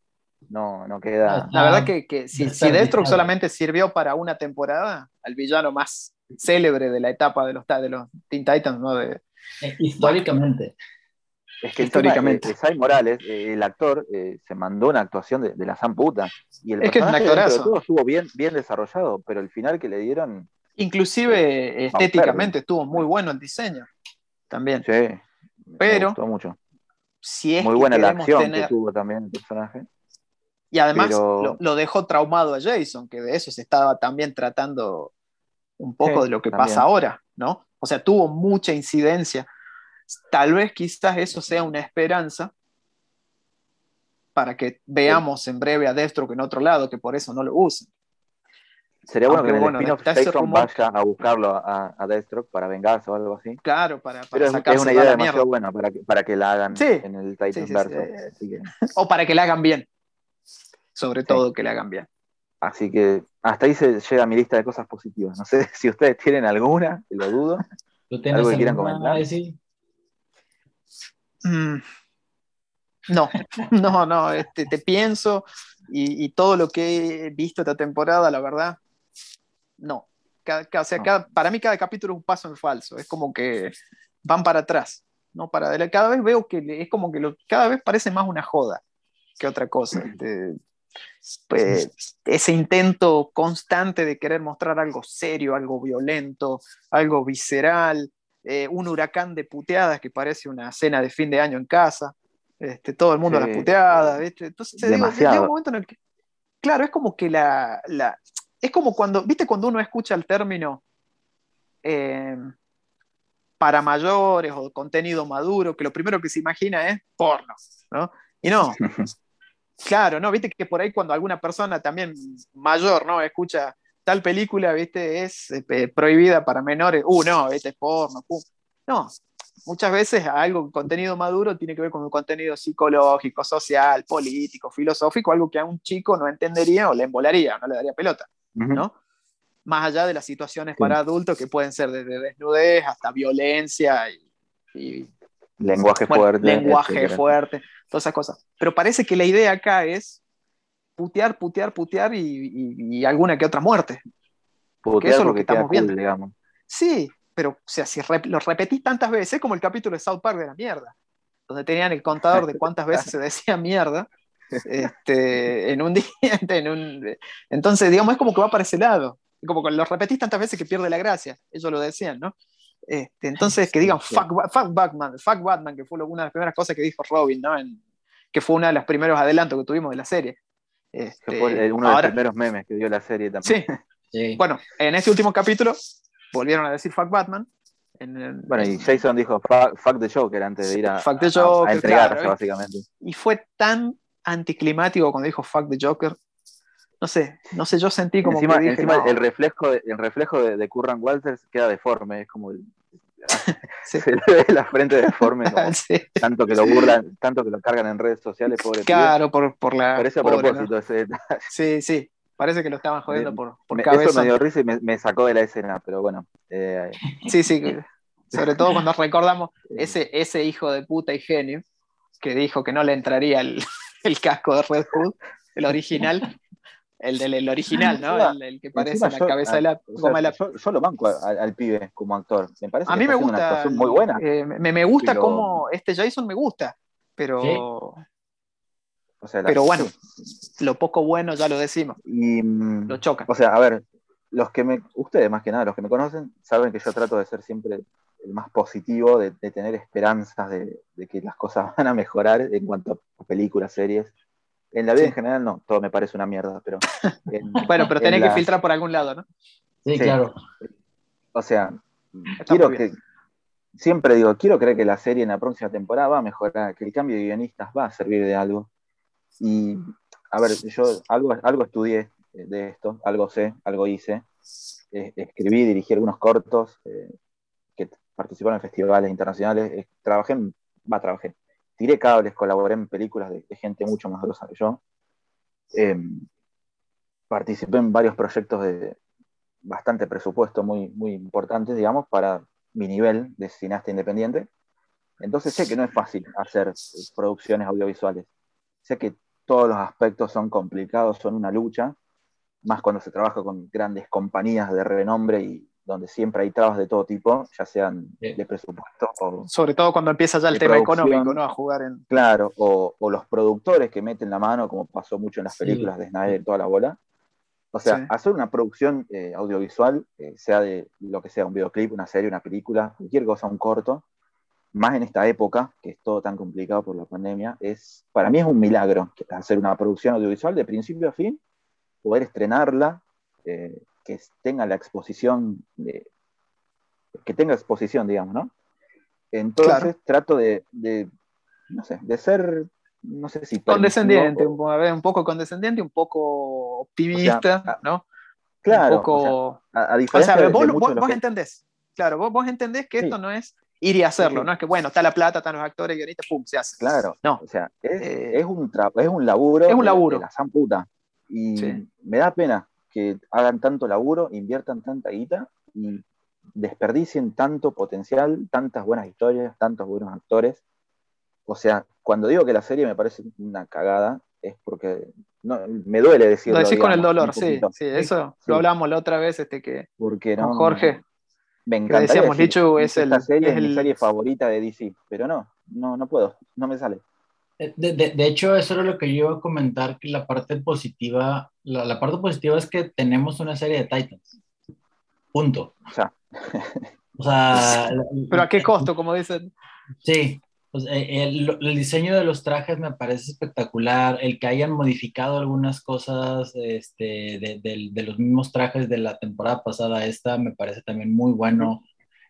no, no queda. La verdad que, si, si Deathstroke solamente sirvió para una temporada, al villano más célebre de la etapa de los, de los Teen Titans, ¿no? De, eh, históricamente. Es que históricamente. Eh, Sai Morales, eh, el actor, se mandó una actuación de, la zamputa. Y el es que es un actorazo. estuvo bien, bien desarrollado, pero el final que le dieron. Inclusive estéticamente estuvo muy bueno el diseño. También. Sí. Pero. Me gustó mucho. Si es muy buena la acción que tuvo también el personaje. Y además lo, dejó traumado a Jason, que de eso se estaba también tratando un poco de lo que pasa ahora, ¿no? O sea, tuvo mucha incidencia. Tal vez quizás eso sea una esperanza para que veamos en breve a Deathstroke en otro lado, que por eso no lo usen. Sería bueno que en el spin vaya a buscarlo a, a, Deathstroke para vengarse o algo así. Claro, para, para Pero es una idea demasiado buena para que, para que la hagan en el Titanverse. O para que la hagan bien sobre todo que le hagan bien. Así que hasta ahí se llega mi lista de cosas positivas. No sé si ustedes tienen alguna, lo dudo. ¿Algo que quieran comentar? Mm, no, no, no, este, te pienso y, todo lo que he visto esta temporada, la verdad, no. para mí cada capítulo es un paso en falso, es como que van para atrás, no para Cada vez veo que es como que cada vez parece más una joda que otra cosa. Este, pues, ese intento constante de querer mostrar algo serio, algo violento, algo visceral, eh, un huracán de puteadas que parece una cena de fin de año en casa, este, todo el mundo a la puteada, Entonces llega un momento en el que, claro, es como que la, es como cuando, ¿viste cuando uno escucha el término eh, para mayores o contenido maduro, que lo primero que se imagina es porno, ¿no? Y no, Claro, ¿no? Viste que por ahí cuando alguna persona también mayor, ¿no? Escucha tal película, viste, es eh, prohibida para menores, uh, no, este es porno, no, muchas veces algo, contenido maduro tiene que ver con un contenido psicológico, social, político, filosófico, algo que a un chico no entendería o le embolaría, no le daría pelota, ¿no? Más allá de las situaciones para adultos que pueden ser desde desnudez hasta violencia y, lenguaje fuerte. Lenguaje fuerte todas esas cosas. Pero parece que la idea acá es putear, putear, putear y, alguna que otra muerte. Porque eso es lo que estamos viendo. digamos. Sí, pero o sea, si lo repetís tantas veces, es como el capítulo de South Park de la mierda, donde tenían el contador de cuántas veces se decía mierda este, en un día. entonces, digamos, es como que va para ese lado. Como que lo repetís tantas veces que pierde la gracia. Ellos lo decían, ¿no? Este, entonces, que digan fuck, Batman, fuck Batman, que fue una de las primeras cosas que dijo Robin, ¿no? que fue uno de los primeros adelantos que tuvimos de la serie. Este, fue uno de los primeros memes que dio la serie también. Sí. Bueno, en este último capítulo volvieron a decir fuck Batman. bueno, y Jason dijo fuck, the Joker antes de ir a, fuck the Joker, entregarse, básicamente. Y fue tan anticlimático cuando dijo fuck the Joker. No sé, no sé, yo sentí como encima, que encima el reflejo, de, el reflejo de, Curran Walters queda deforme, es como se le ve la frente deforme, tanto que lo burlan, tanto que lo cargan en redes sociales, pobre Claro, por, por, la. Parece a propósito ese Sí, sí, parece que lo estaban jodiendo por, por cabeza. Eso me dio risa y me, sacó de la escena, pero bueno. Eh, sí, sí, sobre todo cuando recordamos ese, ese hijo de puta y genio que dijo que no le entraría el, el casco de Red Hood, el original, el del original, ¿no? El, que parece la cabeza de la goma la... Yo, lo banco al, pibe como actor. Me parece a mí me gusta. Una actuación muy buena. Eh, me, me, gusta como este Jason me gusta, pero. pero bueno, lo poco bueno ya lo decimos. Y, mm, lo choca. O sea, a ver, los que me, ustedes más que nada, los que me conocen, saben que yo trato de ser siempre el más positivo, de, tener esperanzas de, de, que las cosas van a mejorar en cuanto a películas, series. En la vida en general no, todo me parece una mierda, pero... bueno, pero tenés que filtrar por algún lado, ¿no? Sí, claro. O sea, quiero que, siempre digo, quiero creer que la serie en la próxima temporada va a mejorar, que el cambio de guionistas va a servir de algo. Y, a ver, yo algo, algo estudié de esto, algo sé, algo hice. escribí, dirigí algunos cortos eh, que participaron en festivales internacionales. trabajé, va, trabajé. Tiré cables, colaboré en películas de, gente mucho más grosa que yo. Em, participé en varios proyectos de bastante presupuesto, muy, muy importantes, digamos, para mi nivel de cineasta independiente. Entonces sé que no es fácil hacer producciones audiovisuales. Sé que todos los aspectos son complicados, son una lucha, más cuando se trabaja con grandes compañías de renombre y donde siempre hay trabas de todo tipo, ya sean de presupuesto o... Sobre todo cuando empieza ya el tema económico, ¿no? A jugar en... Claro, o, los productores que meten la mano, como pasó mucho en las películas de Snyder, toda la bola. O sea, hacer una producción eh, audiovisual, eh, sea de lo que sea, un videoclip, una serie, una película, cualquier cosa, un corto, más en esta época, que es todo tan complicado por la pandemia, es, para mí es un milagro hacer una producción audiovisual de principio a fin, poder estrenarla, eh, que tenga la exposición, de, que tenga exposición, digamos, ¿no? Entonces trato de, de, no sé, de ser no sé si... Condescendiente, un, a ver, un poco condescendiente, un poco optimista, ¿no? Claro. Un poco... a, diferencia de, vos, vos, entendés, claro, vos, vos entendés que esto no es ir y hacerlo, no es que, bueno, está la plata, están los actores, guionistas, pum, se hace. Claro, no. O sea, es, eh, es un, es un laburo. Es un laburo. De, la san puta. Y me da pena que hagan tanto laburo, inviertan tanta guita y desperdicien tanto potencial, tantas buenas historias, tantos buenos actores. O sea, cuando digo que la serie me parece una cagada, es porque no, me duele decirlo. Lo decís con el dolor, sí, sí, eso lo hablamos la otra vez, este que porque no, con Jorge. Me encanta. Decíamos, Lichu es el, serie es, mi serie favorita de DC, pero no, no, no puedo, no me sale. Eh, de, de, de, hecho, eso era lo que yo iba a comentar, que la parte positiva, la, la, parte positiva es que tenemos una serie de Titans. Punto. O sea, o sea pero a qué costo, como dicen. Sí, pues, el, el, diseño de los trajes me parece espectacular, el que hayan modificado algunas cosas este, de, de, de, los mismos trajes de la temporada pasada esta me parece también muy bueno.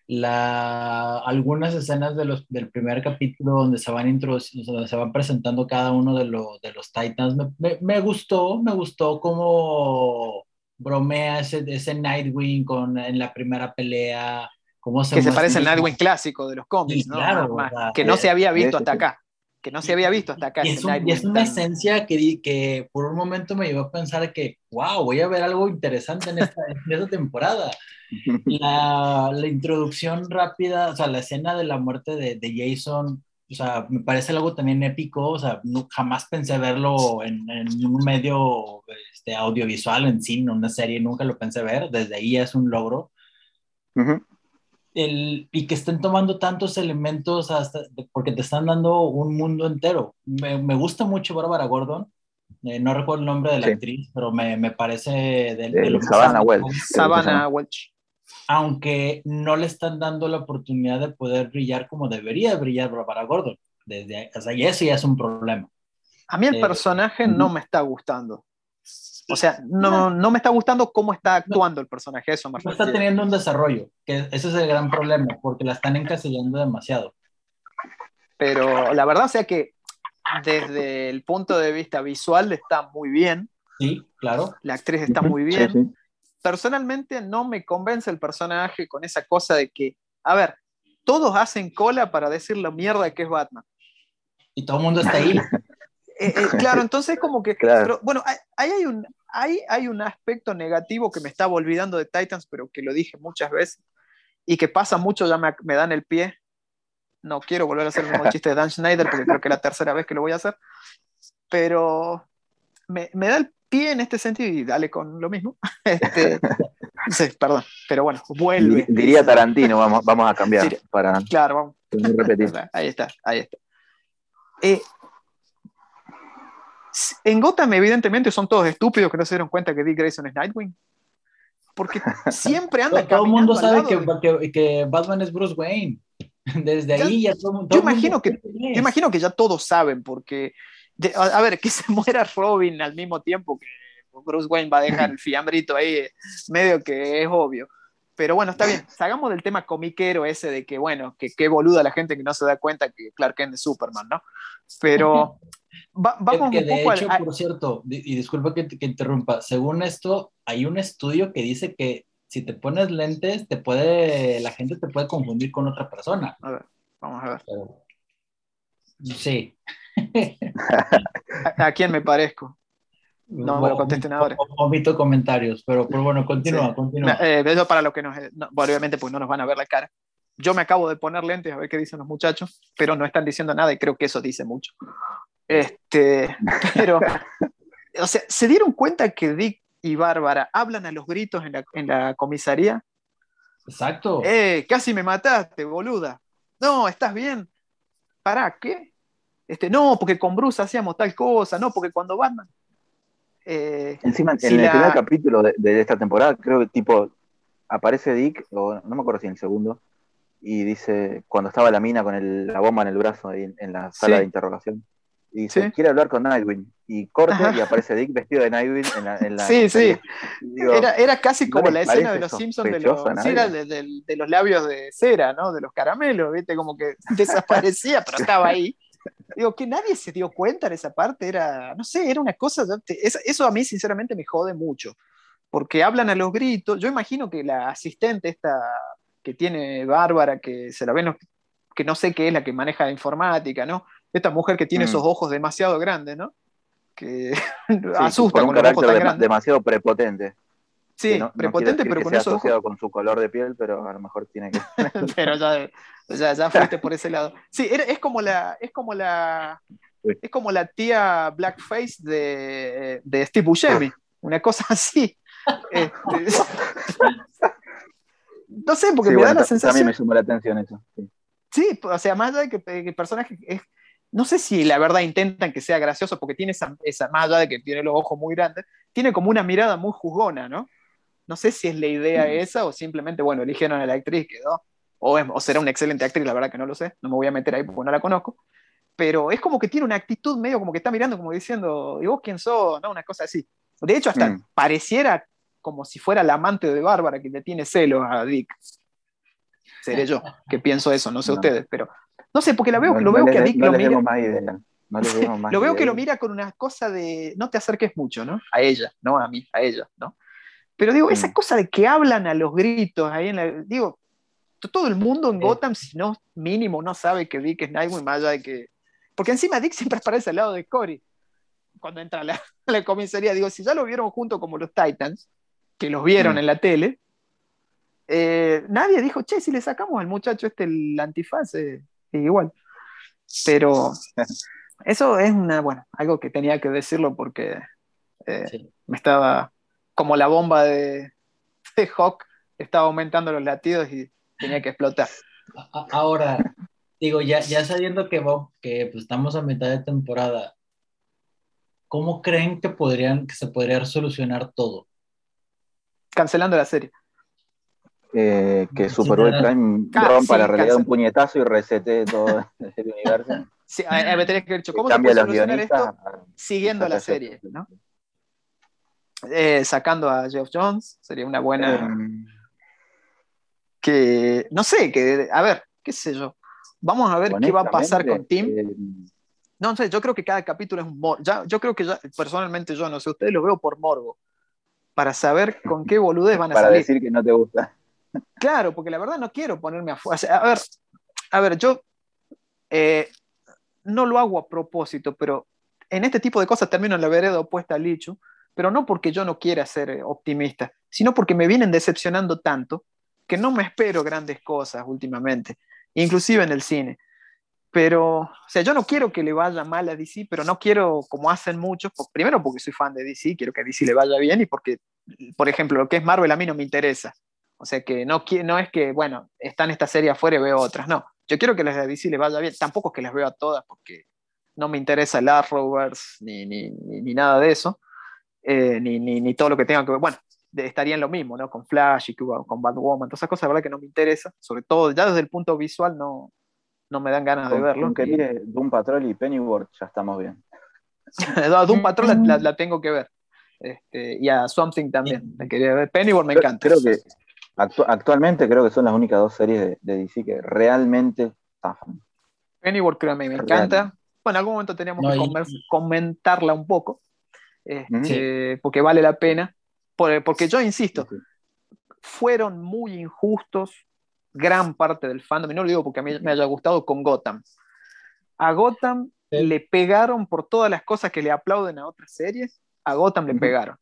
La, algunas escenas de los, del primer capítulo donde se van donde se van presentando cada uno de, lo, de los Titans, me, me, me, gustó, me gustó cómo bromea ese, ese Nightwing con, en la primera pelea, que se parece al Nightwing clásico de los cómics, ¿no? Claro, que no se había visto hasta acá. Que no se había visto hasta acá. Y es, un, y es una esencia que, que por un momento me llevó a pensar que, wow, voy a ver algo interesante en esta, en esta temporada. La, la, introducción rápida, o sea, la escena de la muerte de, de, Jason, o sea, me parece algo también épico, o sea, no, jamás pensé verlo en, en, un medio este, audiovisual, en cine, una serie, nunca lo pensé ver, desde ahí es un logro. Uh el, y que estén tomando tantos elementos hasta, porque te están dando un mundo entero. Me, me gusta mucho Bárbara Gordon, eh, no recuerdo el nombre de la sí. actriz, pero me, me parece de, de lo Savannah Welch. Savannah Welch. Aunque no le están dando la oportunidad de poder brillar como debería brillar Bárbara Gordon. Desde, o sea, y eso ya es un problema. A mí el eh, personaje no me está gustando. O sea, no, no me está gustando cómo está actuando el personaje, eso No está teniendo un desarrollo, que ese es el gran problema, porque la están encasillando demasiado. Pero la verdad, o sea que desde el punto de vista visual está muy bien. Sí, claro. La actriz está muy bien. Sí, sí. Personalmente no me convence el personaje con esa cosa de que, a ver, todos hacen cola para decir la mierda que es Batman. Y todo el mundo está ahí. Eh, eh, claro, entonces como que, claro. pero, bueno, ahí hay un, hay, hay un aspecto negativo que me estaba olvidando de Titans, pero que lo dije muchas veces y que pasa mucho, ya me, me dan el pie. No quiero volver a hacer el mismo chiste de Dan Schneider porque creo que es la tercera vez que lo voy a hacer, pero me, me da el pie en este sentido y dale con lo mismo. Este, sí, perdón, pero bueno, vuelve. Diría Tarantino, vamos, vamos a cambiar sí, para claro, vamos. repetir. Ahí está, ahí está. Eh, en Gotham, evidentemente, son todos estúpidos que no se dieron cuenta que Dick Grayson es Nightwing. Porque siempre anda Todo el mundo sabe que, que, que, Batman es Bruce Wayne. Desde ahí ya todo, todo yo, imagino que, yo imagino que ya todos saben, porque, de, a, a, ver, que se muera Robin al mismo tiempo que Bruce Wayne va a dejar el fiambrito ahí, medio que es obvio. Pero bueno, está bien, salgamos del tema comiquero ese de que, bueno, que qué boluda la gente que no se da cuenta que Clark Kent es Superman, ¿no? Pero vamos que, de hecho, por cierto, y disculpa que, que interrumpa, según esto, hay un estudio que dice que si te pones lentes, te puede, la gente te puede confundir con otra persona. A ver, vamos a ver. sí. ¿A, quién me parezco? No me lo contesten ahora. Omito comentarios, pero, pero bueno, continúa, continúa. Eh, eso para lo que nos, obviamente, pues no nos van a ver la cara. Yo me acabo de poner lentes a ver qué dicen los muchachos, pero no están diciendo nada y creo que eso dice mucho. Este, pero, o sea, ¿se dieron cuenta que Dick y Bárbara hablan a los gritos en la, en la comisaría? Exacto. Eh, casi me mataste, boluda. No, ¿estás bien? ¿Para qué? Este, no, porque con Bruce hacíamos tal cosa, no, porque cuando Batman. Eh, Encima, en el primer capítulo de, esta temporada, creo que tipo aparece Dick, o no me acuerdo si en el segundo, y dice, cuando estaba la mina con la bomba en el brazo ahí en, la sala de interrogación, y dice, quiere hablar con Nightwing. Y corta y aparece Dick vestido de Nightwing en la. En sí, sí. era, era, casi como la escena de los Simpsons de los, de, los labios de cera, ¿no? De los caramelos, ¿viste? Como que desaparecía, pero estaba ahí. Digo, que nadie se dio cuenta en esa parte, era, no sé, era una cosa, eso a mí sinceramente me jode mucho, porque hablan a los gritos, yo imagino que la asistente esta que tiene Bárbara, que se la ven, que no sé qué es la que maneja la informática, ¿no? Esta mujer que tiene mm. esos ojos demasiado grandes, ¿no? Que asusta con los ojos tan grandes. Demasiado prepotente. Sí, prepotente, pero con esos ojos. con su color de piel, pero a lo mejor tiene que. pero ya, ya, fuiste por ese lado. Sí, es como la. Es como la. Es como la tía Blackface de, de Steve Buscemi, una cosa así. Este, no sé, porque me da la sensación. También me llamó la atención eso. Sí. o sea, más allá de que, el personaje es, no sé si la verdad intentan que sea gracioso porque tiene esa, esa, más allá de que tiene los ojos muy grandes, tiene como una mirada muy jugona, ¿no? No sé si es la idea mm. esa o simplemente, bueno, eligieron a la actriz, quedó. O, o, será una excelente actriz, la verdad que no lo sé, no me voy a meter ahí porque no la conozco. Pero es como que tiene una actitud medio como que está mirando, como diciendo, ¿y vos quién sos? ¿No? Una cosa así. De hecho, hasta mm. pareciera como si fuera la amante de Bárbara que le tiene celos a Dick. Seré yo que pienso eso, no sé ustedes, pero no sé, porque la veo, lo veo que a Dick lo mira. lo veo que lo mira con una cosa de no te acerques mucho, ¿no? A ella, no a mí, a ella, ¿no? Pero digo, esa mm. cosa de que hablan a los gritos ahí en la. Digo, todo el mundo en Gotham, si no mínimo, no sabe que Dick es Nightwing, más allá de que. Porque encima Dick siempre aparece al lado de Cory cuando entra a la, comisaría. Digo, si ya lo vieron junto como los Titans, que los vieron mm. en la tele, eh, nadie dijo, che, si le sacamos al muchacho este el antifaz, eh, igual. Pero eso es una, bueno, algo que tenía que decirlo porque eh, me estaba como la bomba de, de Hawk estaba aumentando los latidos y tenía que explotar. Ahora, digo, ya, ya sabiendo que, que pues, estamos a mitad de temporada, ¿cómo creen que, podrían, que se podría solucionar todo? Cancelando la serie. Eh, que Superboy Prime ah, rompa la realidad de un puñetazo y resete todo el universo. Sí, me tenés que haber dicho, ¿cómo se puede solucionar esto? Siguiendo la serie, ¿no? Eh, sacando a Geoff Jones, sería una buena. Que, no sé, que, a ver, qué sé yo. Vamos a ver qué va a pasar con Tim. No sé, yo creo que cada capítulo es un morbo. yo creo que personalmente yo no sé, ustedes lo veo por morbo. Para saber con qué boludez van a salir. Para decir que no te gusta. Claro, porque la verdad no quiero ponerme afuera. a ver, a ver, yo eh, no lo hago a propósito, pero en este tipo de cosas termino en la vereda opuesta al Lichu pero no porque yo no quiera ser eh, optimista, sino porque me vienen decepcionando tanto que no me espero grandes cosas últimamente, inclusive en el cine. Pero, o sea, yo no quiero que le vaya mal a DC, pero no quiero, como hacen muchos, primero porque soy fan de DC, quiero que a DC le vaya bien y porque, por ejemplo, lo que es Marvel a mí no me interesa. O sea, que no, no es que, bueno, están esta serie afuera y veo otras, no. Yo quiero que las de DC le vaya bien, tampoco es que las veo a todas porque no me interesa el Arrowverse ni, ni, ni nada de eso. Eh, ni, ni, todo lo que tenga que ver, bueno, estaría en lo mismo, ¿no? Con Flash y con Batwoman, todas esas cosas, la verdad que no me interesa, sobre todo ya desde el punto visual no, no me dan ganas de verlo. Aunque Doom Patrol y Pennyworth ya estamos bien. Doom Patrol la, tengo que ver. Este, y a Something también. Pennyworth me encanta. Creo que actualmente creo que son las únicas dos series de, DC que realmente estafan. Pennyworth creo que me, encanta. Bueno, en algún momento teníamos que comentarla un poco, este, porque vale la pena. Porque yo insisto, fueron muy injustos gran parte del fandom, y no lo digo porque a mí me haya gustado con Gotham. A Gotham le pegaron por todas las cosas que le aplauden a otras series, a Gotham le pegaron.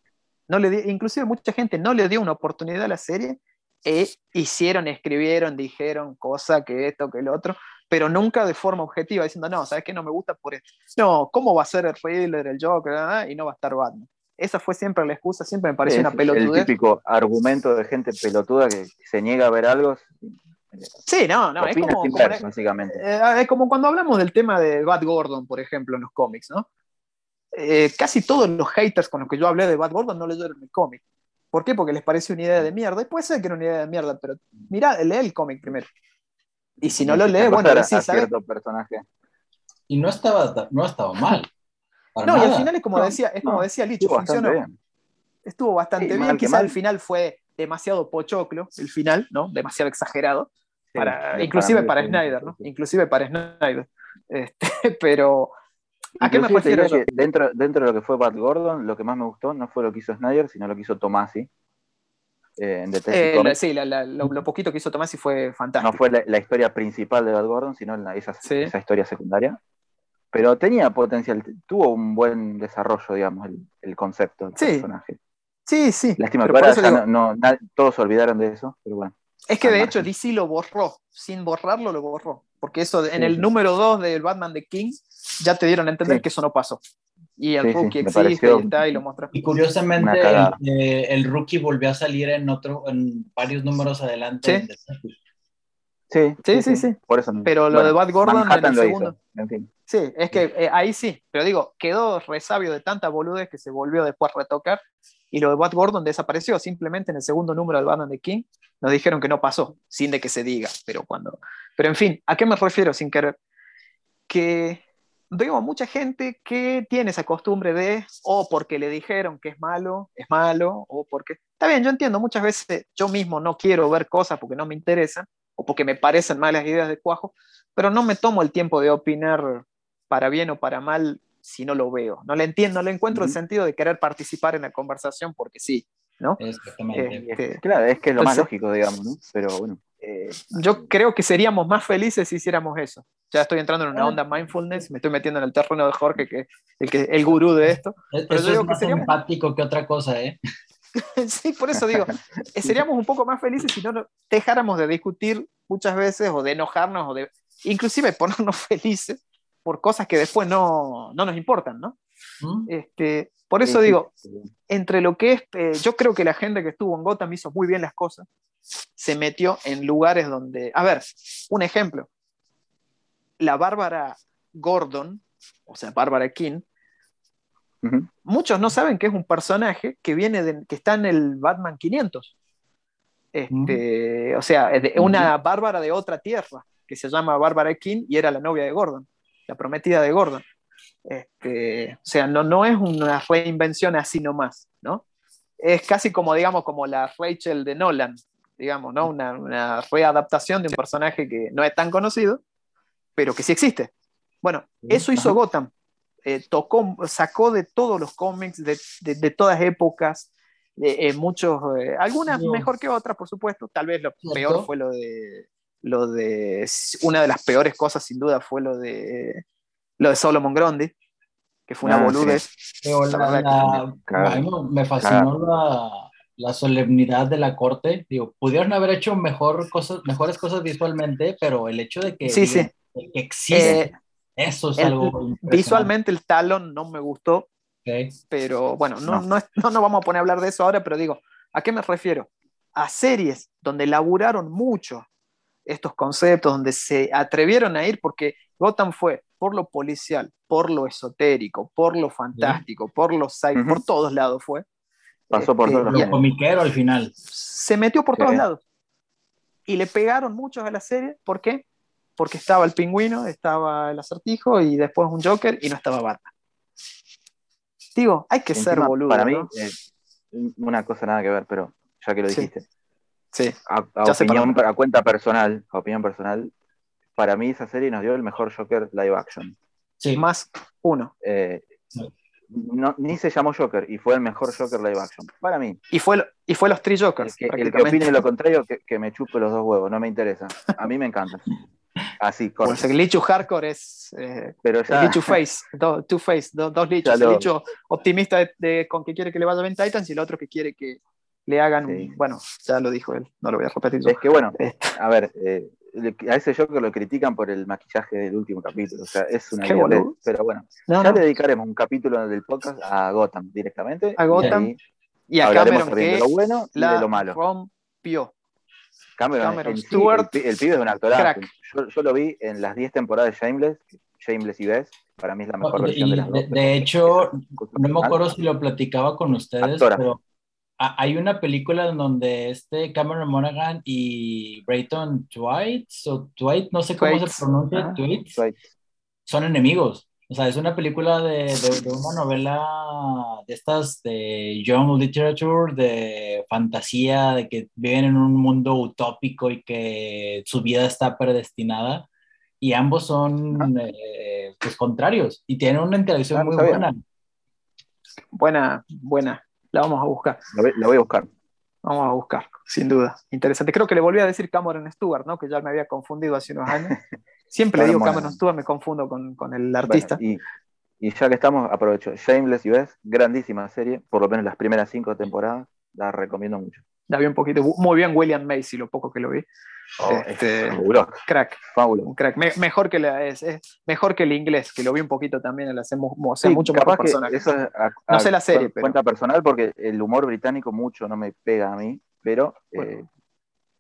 No le inclusive mucha gente no le dio una oportunidad a la serie e hicieron, escribieron, dijeron cosa que esto, que el otro, pero nunca de forma objetiva, diciendo, no, ¿sabes qué? No me gusta por esto. No, ¿cómo va a ser el Riddler, el Joker, ah, y no va a estar Batman? Esa fue siempre la excusa, siempre me pareció una pelotudez. El típico argumento de gente pelotuda que se niega a ver algo. Sí, no, no, es como, básicamente. Eh, es como cuando hablamos del tema de Bat Gordon, por ejemplo, en los cómics, ¿no? Eh, casi todos los haters con los que yo hablé de Bat Gordon no leyeron el cómic. ¿Por qué? Porque les parece una idea de mierda. Y puede ser que era una idea de mierda, pero mira, lee el cómic primero. Y si no lo lee, bueno, sí, ¿sabes? personaje. Y no estaba, no estaba mal. No, y al final es como decía, es como decía Licho, estuvo funcionó. Bastante bien. Estuvo bastante bien. Quizá el final fue demasiado pochoclo, el final, ¿no? Demasiado exagerado. para, inclusive para, Snyder, ¿no? Inclusive para Snyder. Este, pero. ¿A qué me refiero Dentro, dentro de lo que fue Bad Gordon, lo que más me gustó no fue lo que hizo Snyder, sino lo que hizo Tomasi. Eh, en eh, sí, lo, poquito que hizo Tomasi fue fantástico. No fue la, historia principal de Bad Gordon, sino esa, esa historia secundaria pero tenía potencial, tuvo un buen desarrollo, digamos, el, concepto del personaje. Sí, sí. Lástima que ahora no, todos se olvidaron de eso, pero bueno. Es que de hecho DC lo borró, sin borrarlo lo borró, porque eso en el número 2 del Batman de King ya te dieron a entender que eso no pasó. Y el rookie existe y está y lo mostró. Y curiosamente el, rookie volvió a salir en otro, en varios números adelante. Sí, sí, sí, sí. Por eso Pero lo de Bad Gordon en el segundo. En fin. Sí, es que eh, ahí sí, pero digo, quedó resabio de tanta boludez que se volvió después a retocar y lo de Bat Gordon desapareció simplemente en el segundo número del Batman de King. Nos dijeron que no pasó, sin de que se diga, pero cuando. Pero en fin, ¿a qué me refiero sin querer? Que veo mucha gente que tiene esa costumbre de, o porque le dijeron que es malo, es malo, o porque. Está bien, yo entiendo, muchas veces yo mismo no quiero ver cosas porque no me interesan, o porque me parecen malas ideas de cuajo, pero no me tomo el tiempo de opinar para bien o para mal si no lo veo. No le entiendo, no le encuentro el sentido de querer participar en la conversación porque sí, ¿no? Este, claro, es que es lo más lógico, digamos, ¿no? Pero bueno. Eh, yo creo que seríamos más felices si hiciéramos eso. Ya estoy entrando en una onda mindfulness, me estoy metiendo en el terreno de Jorge, que el, que, el gurú de esto. Pero eso es más que empático que otra cosa, ¿eh? sí, por eso digo, eh, seríamos un poco más felices si no dejáramos de discutir muchas veces o de enojarnos o de inclusive ponernos felices por cosas que después no, nos importan, ¿no? ¿Mm? Este, por eso digo, entre lo que es, eh, yo creo que la gente que estuvo en Gotham hizo muy bien las cosas, se metió en lugares donde, a ver, un ejemplo, la Bárbara Gordon, o sea, Bárbara King, muchos no saben que es un personaje que viene de, que está en el Batman 500. Este, O sea, una Bárbara de otra tierra, que se llama Bárbara King y era la novia de Gordon la prometida de Gordon. Este, o sea, no, no es una reinvención así nomás, ¿no? Es casi como, digamos, como la Rachel de Nolan, digamos, ¿no? Una, una readaptación de un personaje que no es tan conocido, pero que sí existe. Bueno, eso hizo Gotham. Eh, tocó, sacó de todos los cómics, de, de, todas épocas, de, muchos, eh, algunas mejor que otras, por supuesto. Tal vez lo peor fue lo de lo de una de las peores cosas sin duda fue lo de lo de Solomon Grundy que fue una ah, boludez. Me fascinó la, solemnidad de la corte. Digo pudieron haber hecho mejor cosas mejores cosas visualmente pero el hecho de que, sí, sí. existe eh, eso es algo visualmente el talón no me gustó pero bueno no no. no no vamos a poner a hablar de eso ahora pero digo a qué me refiero a series donde laburaron mucho estos conceptos, donde se atrevieron a ir, porque Gotham fue por lo policial, por lo esotérico, por lo fantástico, por los sci por todos lados fue. Pasó por todos lados. comiquero al final. Se metió por todos lados. Y le pegaron muchos a la serie, ¿por qué? Porque estaba el pingüino, estaba el acertijo y después un Joker y no estaba Batman. Digo, hay que ser boludo. Para mí, eh, una cosa nada que ver, pero ya que lo dijiste. Sí. A, opinión, a cuenta personal, a opinión personal, para mí esa serie nos dio el mejor Joker live action. Sí. Más uno. Eh, no, ni se llamó Joker y fue el mejor Joker live action. Para mí. Y fue, y fue los tres Jokers. El que, opine lo contrario, que, me chupe los dos huevos, no me interesa. A mí me encanta. Así, corto. Pues el Lichu Hardcore es. Eh, Pero ya... El Lichu Face, Two Face, dos Lichus. El Lichu optimista de, con que quiere que le vaya bien Titans y el otro que quiere que le hagan. Bueno, ya lo dijo él, no lo voy a repetir. Es que bueno, este. a ver, eh, a ese Joker lo critican por el maquillaje del último capítulo. O sea, es una idea. Pero bueno, ya le dedicaremos un capítulo del podcast a Gotham directamente. A Gotham. Y, a Cameron, de lo bueno y de lo malo. Rompió. Cameron, Stewart, el, pibe es un actorazo. Yo, yo, lo vi en las 10 temporadas de Shameless, Shameless y Bess. Para mí es la mejor versión de las dos. De, hecho, no me acuerdo si lo platicaba con ustedes, pero hay una película en donde este Cameron Monaghan y Brayton Dwight, o Dwight, no sé cómo se pronuncia, son enemigos. O sea, es una película de, de, una novela de estas de young literature, de fantasía, de que viven en un mundo utópico y que su vida está predestinada. Y ambos son eh, pues contrarios y tienen una interacción ah, muy buena. Buena, buena. La vamos a buscar. La voy, a buscar. Vamos a buscar, sin duda. Interesante. Creo que le volví a decir Cameron Stewart, ¿no? Que ya me había confundido hace unos años. Siempre le digo Cameron Stewart, me confundo con, con el artista. y, y, ya que estamos, aprovecho. Shameless US, grandísima serie, por lo menos las primeras cinco temporadas, la recomiendo mucho. La vi un poquito. Muy bien William Macy, lo poco que lo vi. Oh, este, crack. Fabuloso. Crack. mejor, que la, es, mejor que el inglés, que lo vi un poquito también, lo hacemos mucho más personal. no sé la serie, pero. Cuenta personal porque el humor británico mucho no me pega a mí, pero eh,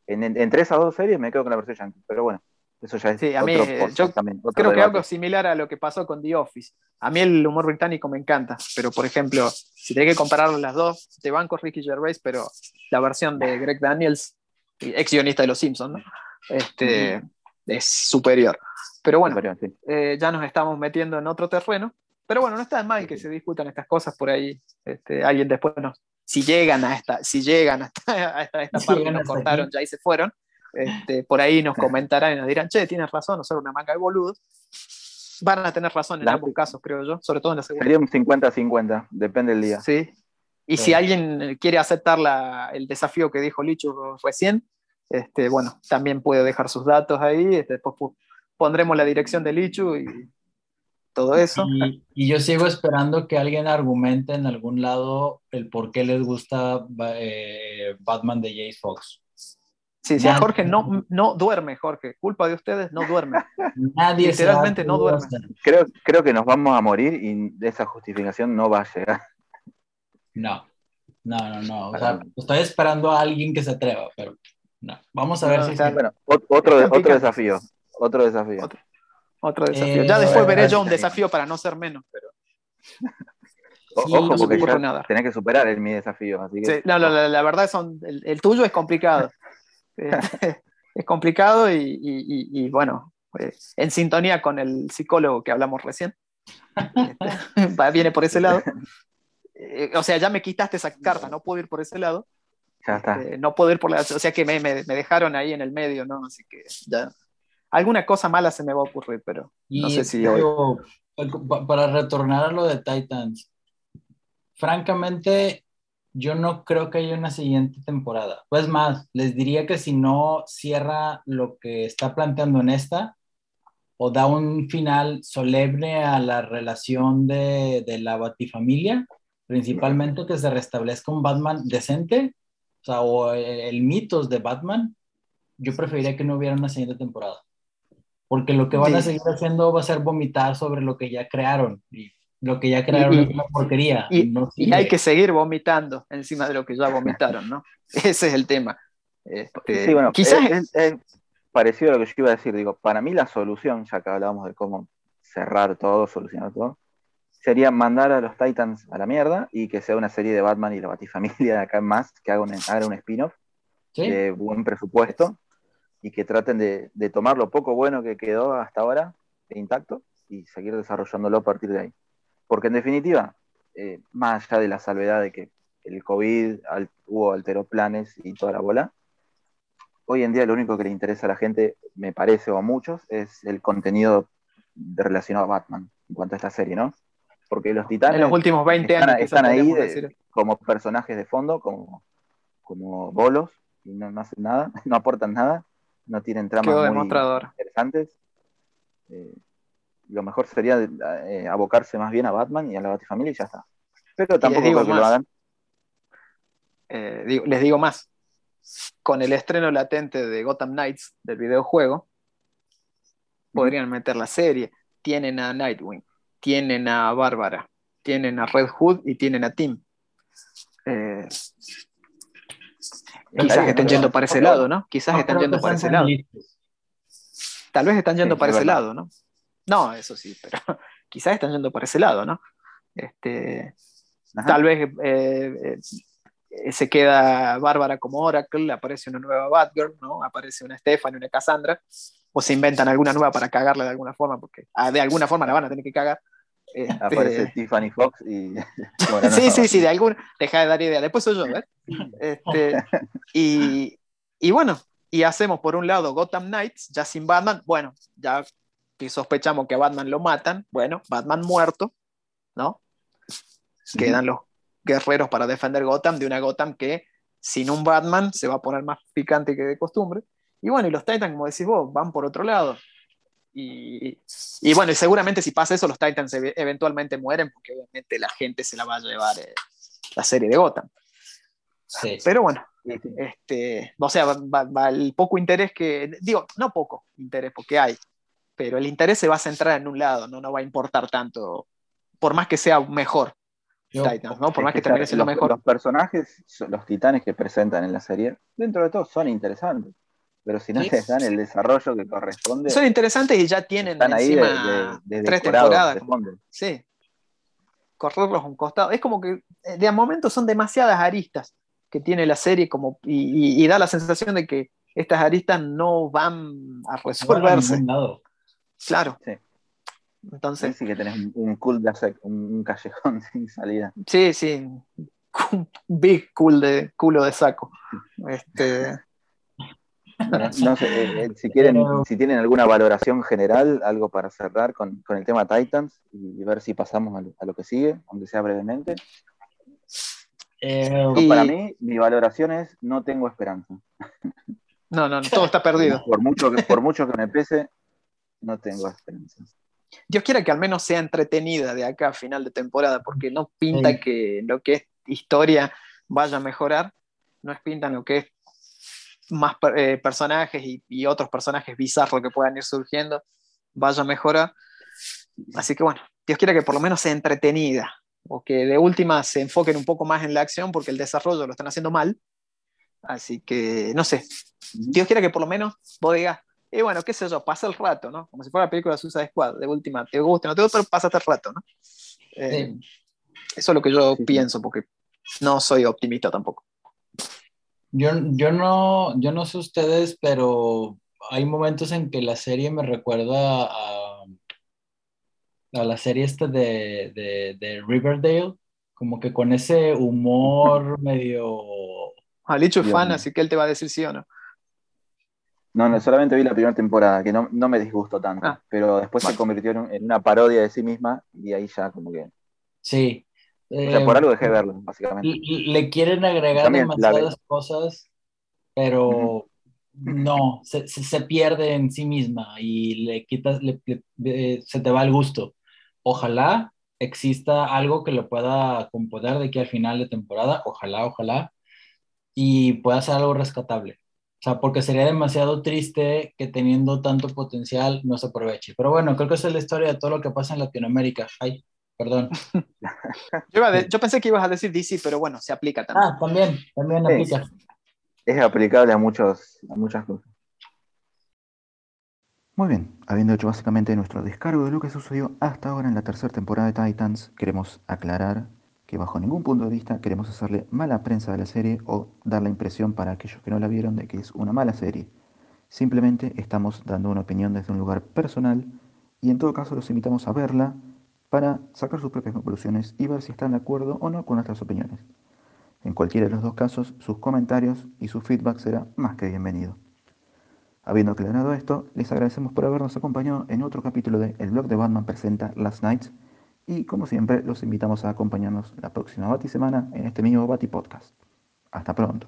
entre esas dos series me quedo con la versión yankee. Pero bueno, eso ya es. Sí, a mí, yo creo que algo similar a lo que pasó con The Office. A mí el humor británico me encanta, pero por ejemplo, si tengo que comparar las dos, de banco Ricky Gervais, pero la versión de Greg Daniels ex guionista de Los Simpsons, ¿no? este, es superior. Pero bueno, eh, ya nos estamos metiendo en otro terreno. Pero bueno, no está mal que se discutan estas cosas por ahí. Este, alguien después nos, si llegan a esta, si llegan hasta, esta parte que nos cortaron ya y se fueron, este, por ahí nos comentarán y nos dirán, che, tienes razón, no ser una manga de boludos. Van a tener razón en ambos casos, creo yo, sobre todo en la segunda. Sería un 50-50, depende del día. Sí, y si alguien quiere aceptar el desafío que dijo Lichu recién, este, bueno, también puede dejar sus datos ahí. Este, después pondremos la dirección de Lichu y todo eso. Y, yo sigo esperando que alguien argumente en algún lado el por qué les gusta eh, Batman de Jace Fox. Sí, sí, Jorge no, no duerme, Jorge. Culpa de ustedes, no duerme. Nadie Literalmente no duerme. Creo, creo que nos vamos a morir y esa justificación no va a llegar. No, no, no, no. O sea, estoy esperando a alguien que se atreva, pero no. Vamos a ver si. Bueno, otro, otro desafío. Otro desafío. Otro, desafío. ya después veré yo un desafío para no ser menos, pero. ojo, porque ya tenés que superar el, mi desafío. Así que... no, la, verdad son, el, tuyo es complicado. es complicado y, y, bueno, pues, en sintonía con el psicólogo que hablamos recién. Este, viene por ese lado. Eh, o sea, ya me quitaste esa carta, no puedo ir por ese lado. Ya está. Eh, no puedo ir por la. O sea que me, me, dejaron ahí en el medio, ¿no? Así que ya. Alguna cosa mala se me va a ocurrir, pero no sé si Para retornar a lo de Titans, francamente, yo no creo que haya una siguiente temporada. Pues más, les diría que si no cierra lo que está planteando en esta, o da un final solemne a la relación de, de la Batifamilia, principalmente que se restablezca un Batman decente, o sea, o el, mitos de Batman, yo preferiría que no hubiera una siguiente temporada. Porque lo que van a seguir haciendo va a ser vomitar sobre lo que ya crearon. Y lo que ya crearon es una porquería. Y, hay que seguir vomitando encima de lo que ya vomitaron, ¿no? Ese es el tema. Este, sí, bueno, quizás es, parecido a lo que yo iba a decir. Digo, para mí la solución, ya que hablábamos de cómo cerrar todo, solucionar todo, sería mandar a los Titans a la mierda y que sea una serie de Batman y la Batifamilia de acá en más, que haga un, un spin-off de buen presupuesto y que traten de, tomar lo poco bueno que quedó hasta ahora intacto y seguir desarrollándolo a partir de ahí. Porque en definitiva, eh, más allá de la salvedad de que el COVID hubo alteró planes y toda la bola, hoy en día lo único que le interesa a la gente, me parece, o a muchos, es el contenido relacionado a Batman en cuanto a esta serie, ¿no? Porque los titanes. En los últimos 20 están, años. Están ahí como personajes de fondo, como, como bolos, y no, hacen nada, no aportan nada, no tienen tramas muy interesantes. Eh, lo mejor sería eh, abocarse más bien a Batman y a la Batifamilia y ya está. Pero tampoco creo que lo hagan. Eh, les digo más. Con el estreno latente de Gotham Knights del videojuego, podrían meter la serie. Tienen a Nightwing, tienen a Bárbara, tienen a Red Hood y tienen a Tim. Eh, quizás estén yendo para ese lado, ¿no? Quizás están yendo para ese lado. Tal vez están yendo para ese lado, ¿no? No, eso sí, pero quizás están yendo para ese lado, ¿no? Este, tal vez eh, eh, se queda Bárbara como Oracle, aparece una nueva Batgirl, ¿no? Aparece una Stephanie, una Cassandra, o se inventan alguna nueva para cagarla de alguna forma, porque ah, de alguna forma la van a tener que cagar. Este, aparece Tiffany Fox y. sí, sí, sí, de alguna. Deja de dar idea. Después soy yo, ¿eh? Este, y, y bueno, y hacemos por un lado Gotham Knights, ya sin Batman. Bueno, ya que sospechamos que a Batman lo matan, bueno, Batman muerto, ¿no? Quedan los guerreros para defender Gotham de una Gotham que sin un Batman se va a poner más picante que de costumbre. Y bueno, y los Titans, como decís vos, van por otro lado. Y, y bueno, y seguramente si pasa eso, los Titans eventualmente mueren, porque obviamente la gente se la va a llevar eh, la serie de Gotham. Sí. Pero bueno, este, o sea, va, el poco interés que, digo, no poco interés, porque hay, pero el interés se va a centrar en un lado, no, no va a importar tanto, por más que sea mejor. Titans, ¿no? Por más que termine siendo mejor. Los personajes, los titanes que presentan en la serie, dentro de todo son interesantes pero si no les dan el desarrollo que corresponde. Son interesantes y ya tienen encima tres temporadas. sí. Correrlos un costado. Es como que eh, de momento son demasiadas aristas que tiene la serie como, y, da la sensación de que estas aristas no van a resolverse. claro. Sí. Entonces. Sí, que tenés un, cool un callejón sin salida. Sí, sí. Un big cool de culo de saco. Este. No sé, eh, eh, si, quieren, si tienen alguna valoración general, algo para cerrar con, el tema Titans y ver si pasamos a lo, que sigue, aunque sea brevemente. Eh, para mí, mi valoración es no tengo esperanza. No, no, todo está perdido. Por mucho, que, por mucho que me pese, no tengo esperanza. Dios quiera que al menos sea entretenida de acá a final de temporada, porque no pinta que lo que es historia vaya a mejorar, no es pinta lo que es más eh, personajes y, otros personajes bizarros que puedan ir surgiendo, vaya a mejorar. Así que bueno, Dios quiera que por lo menos sea entretenida o que de última se enfoquen un poco más en la acción porque el desarrollo lo están haciendo mal. Así que no sé, Dios quiera que por lo menos vos digas, y bueno, qué sé yo, pasa el rato, ¿no? Como si fuera la película de Suicide Squad, de última, te gusta, no te gusta, pero pasa el rato, ¿no? Eh, eso es lo que yo pienso, porque no soy optimista tampoco. Yo, yo, no, yo no sé ustedes, pero hay momentos en que la serie me recuerda a, a la serie esta de, de, Riverdale, como que con ese humor medio... Alicho es fan, así que él te va a decir sí o no. No, no, solamente vi la primera temporada, que no, no me disgustó tanto, ah, pero después se convirtió en, en, una parodia de sí misma y ahí ya como que... Sí, por algo dejé de verlo, básicamente. Le quieren agregar demasiadas cosas, pero no, se, se, pierde en sí misma y le quitas, se te va el gusto. Ojalá exista algo que lo pueda componer de aquí al final de temporada, ojalá, ojalá, y pueda ser algo rescatable. O sea, porque sería demasiado triste que teniendo tanto potencial no se aproveche. Pero bueno, creo que esa es la historia de todo lo que pasa en Latinoamérica. Ay, Perdón. yo, pensé que ibas a decir DC, pero bueno, se aplica también. Ah, también, también aplica. Es aplicable a, muchos, a muchas cosas. Muy bien, habiendo hecho básicamente nuestro descargo de lo que sucedió hasta ahora en la tercera temporada de Titans, queremos aclarar que bajo ningún punto de vista queremos hacerle mala prensa de la serie o dar la impresión para aquellos que no la vieron de que es una mala serie. Simplemente estamos dando una opinión desde un lugar personal y en todo caso los invitamos a verla para sacar sus propias conclusiones y ver si están de acuerdo o no con nuestras opiniones. En cualquiera de los dos casos, sus comentarios y su feedback será más que bienvenido. Habiendo aclarado esto, les agradecemos por habernos acompañado en otro capítulo de El blog de Batman presenta Last Nights y como siempre los invitamos a acompañarnos la próxima Bati semana en este mismo Bati Podcast. Hasta pronto.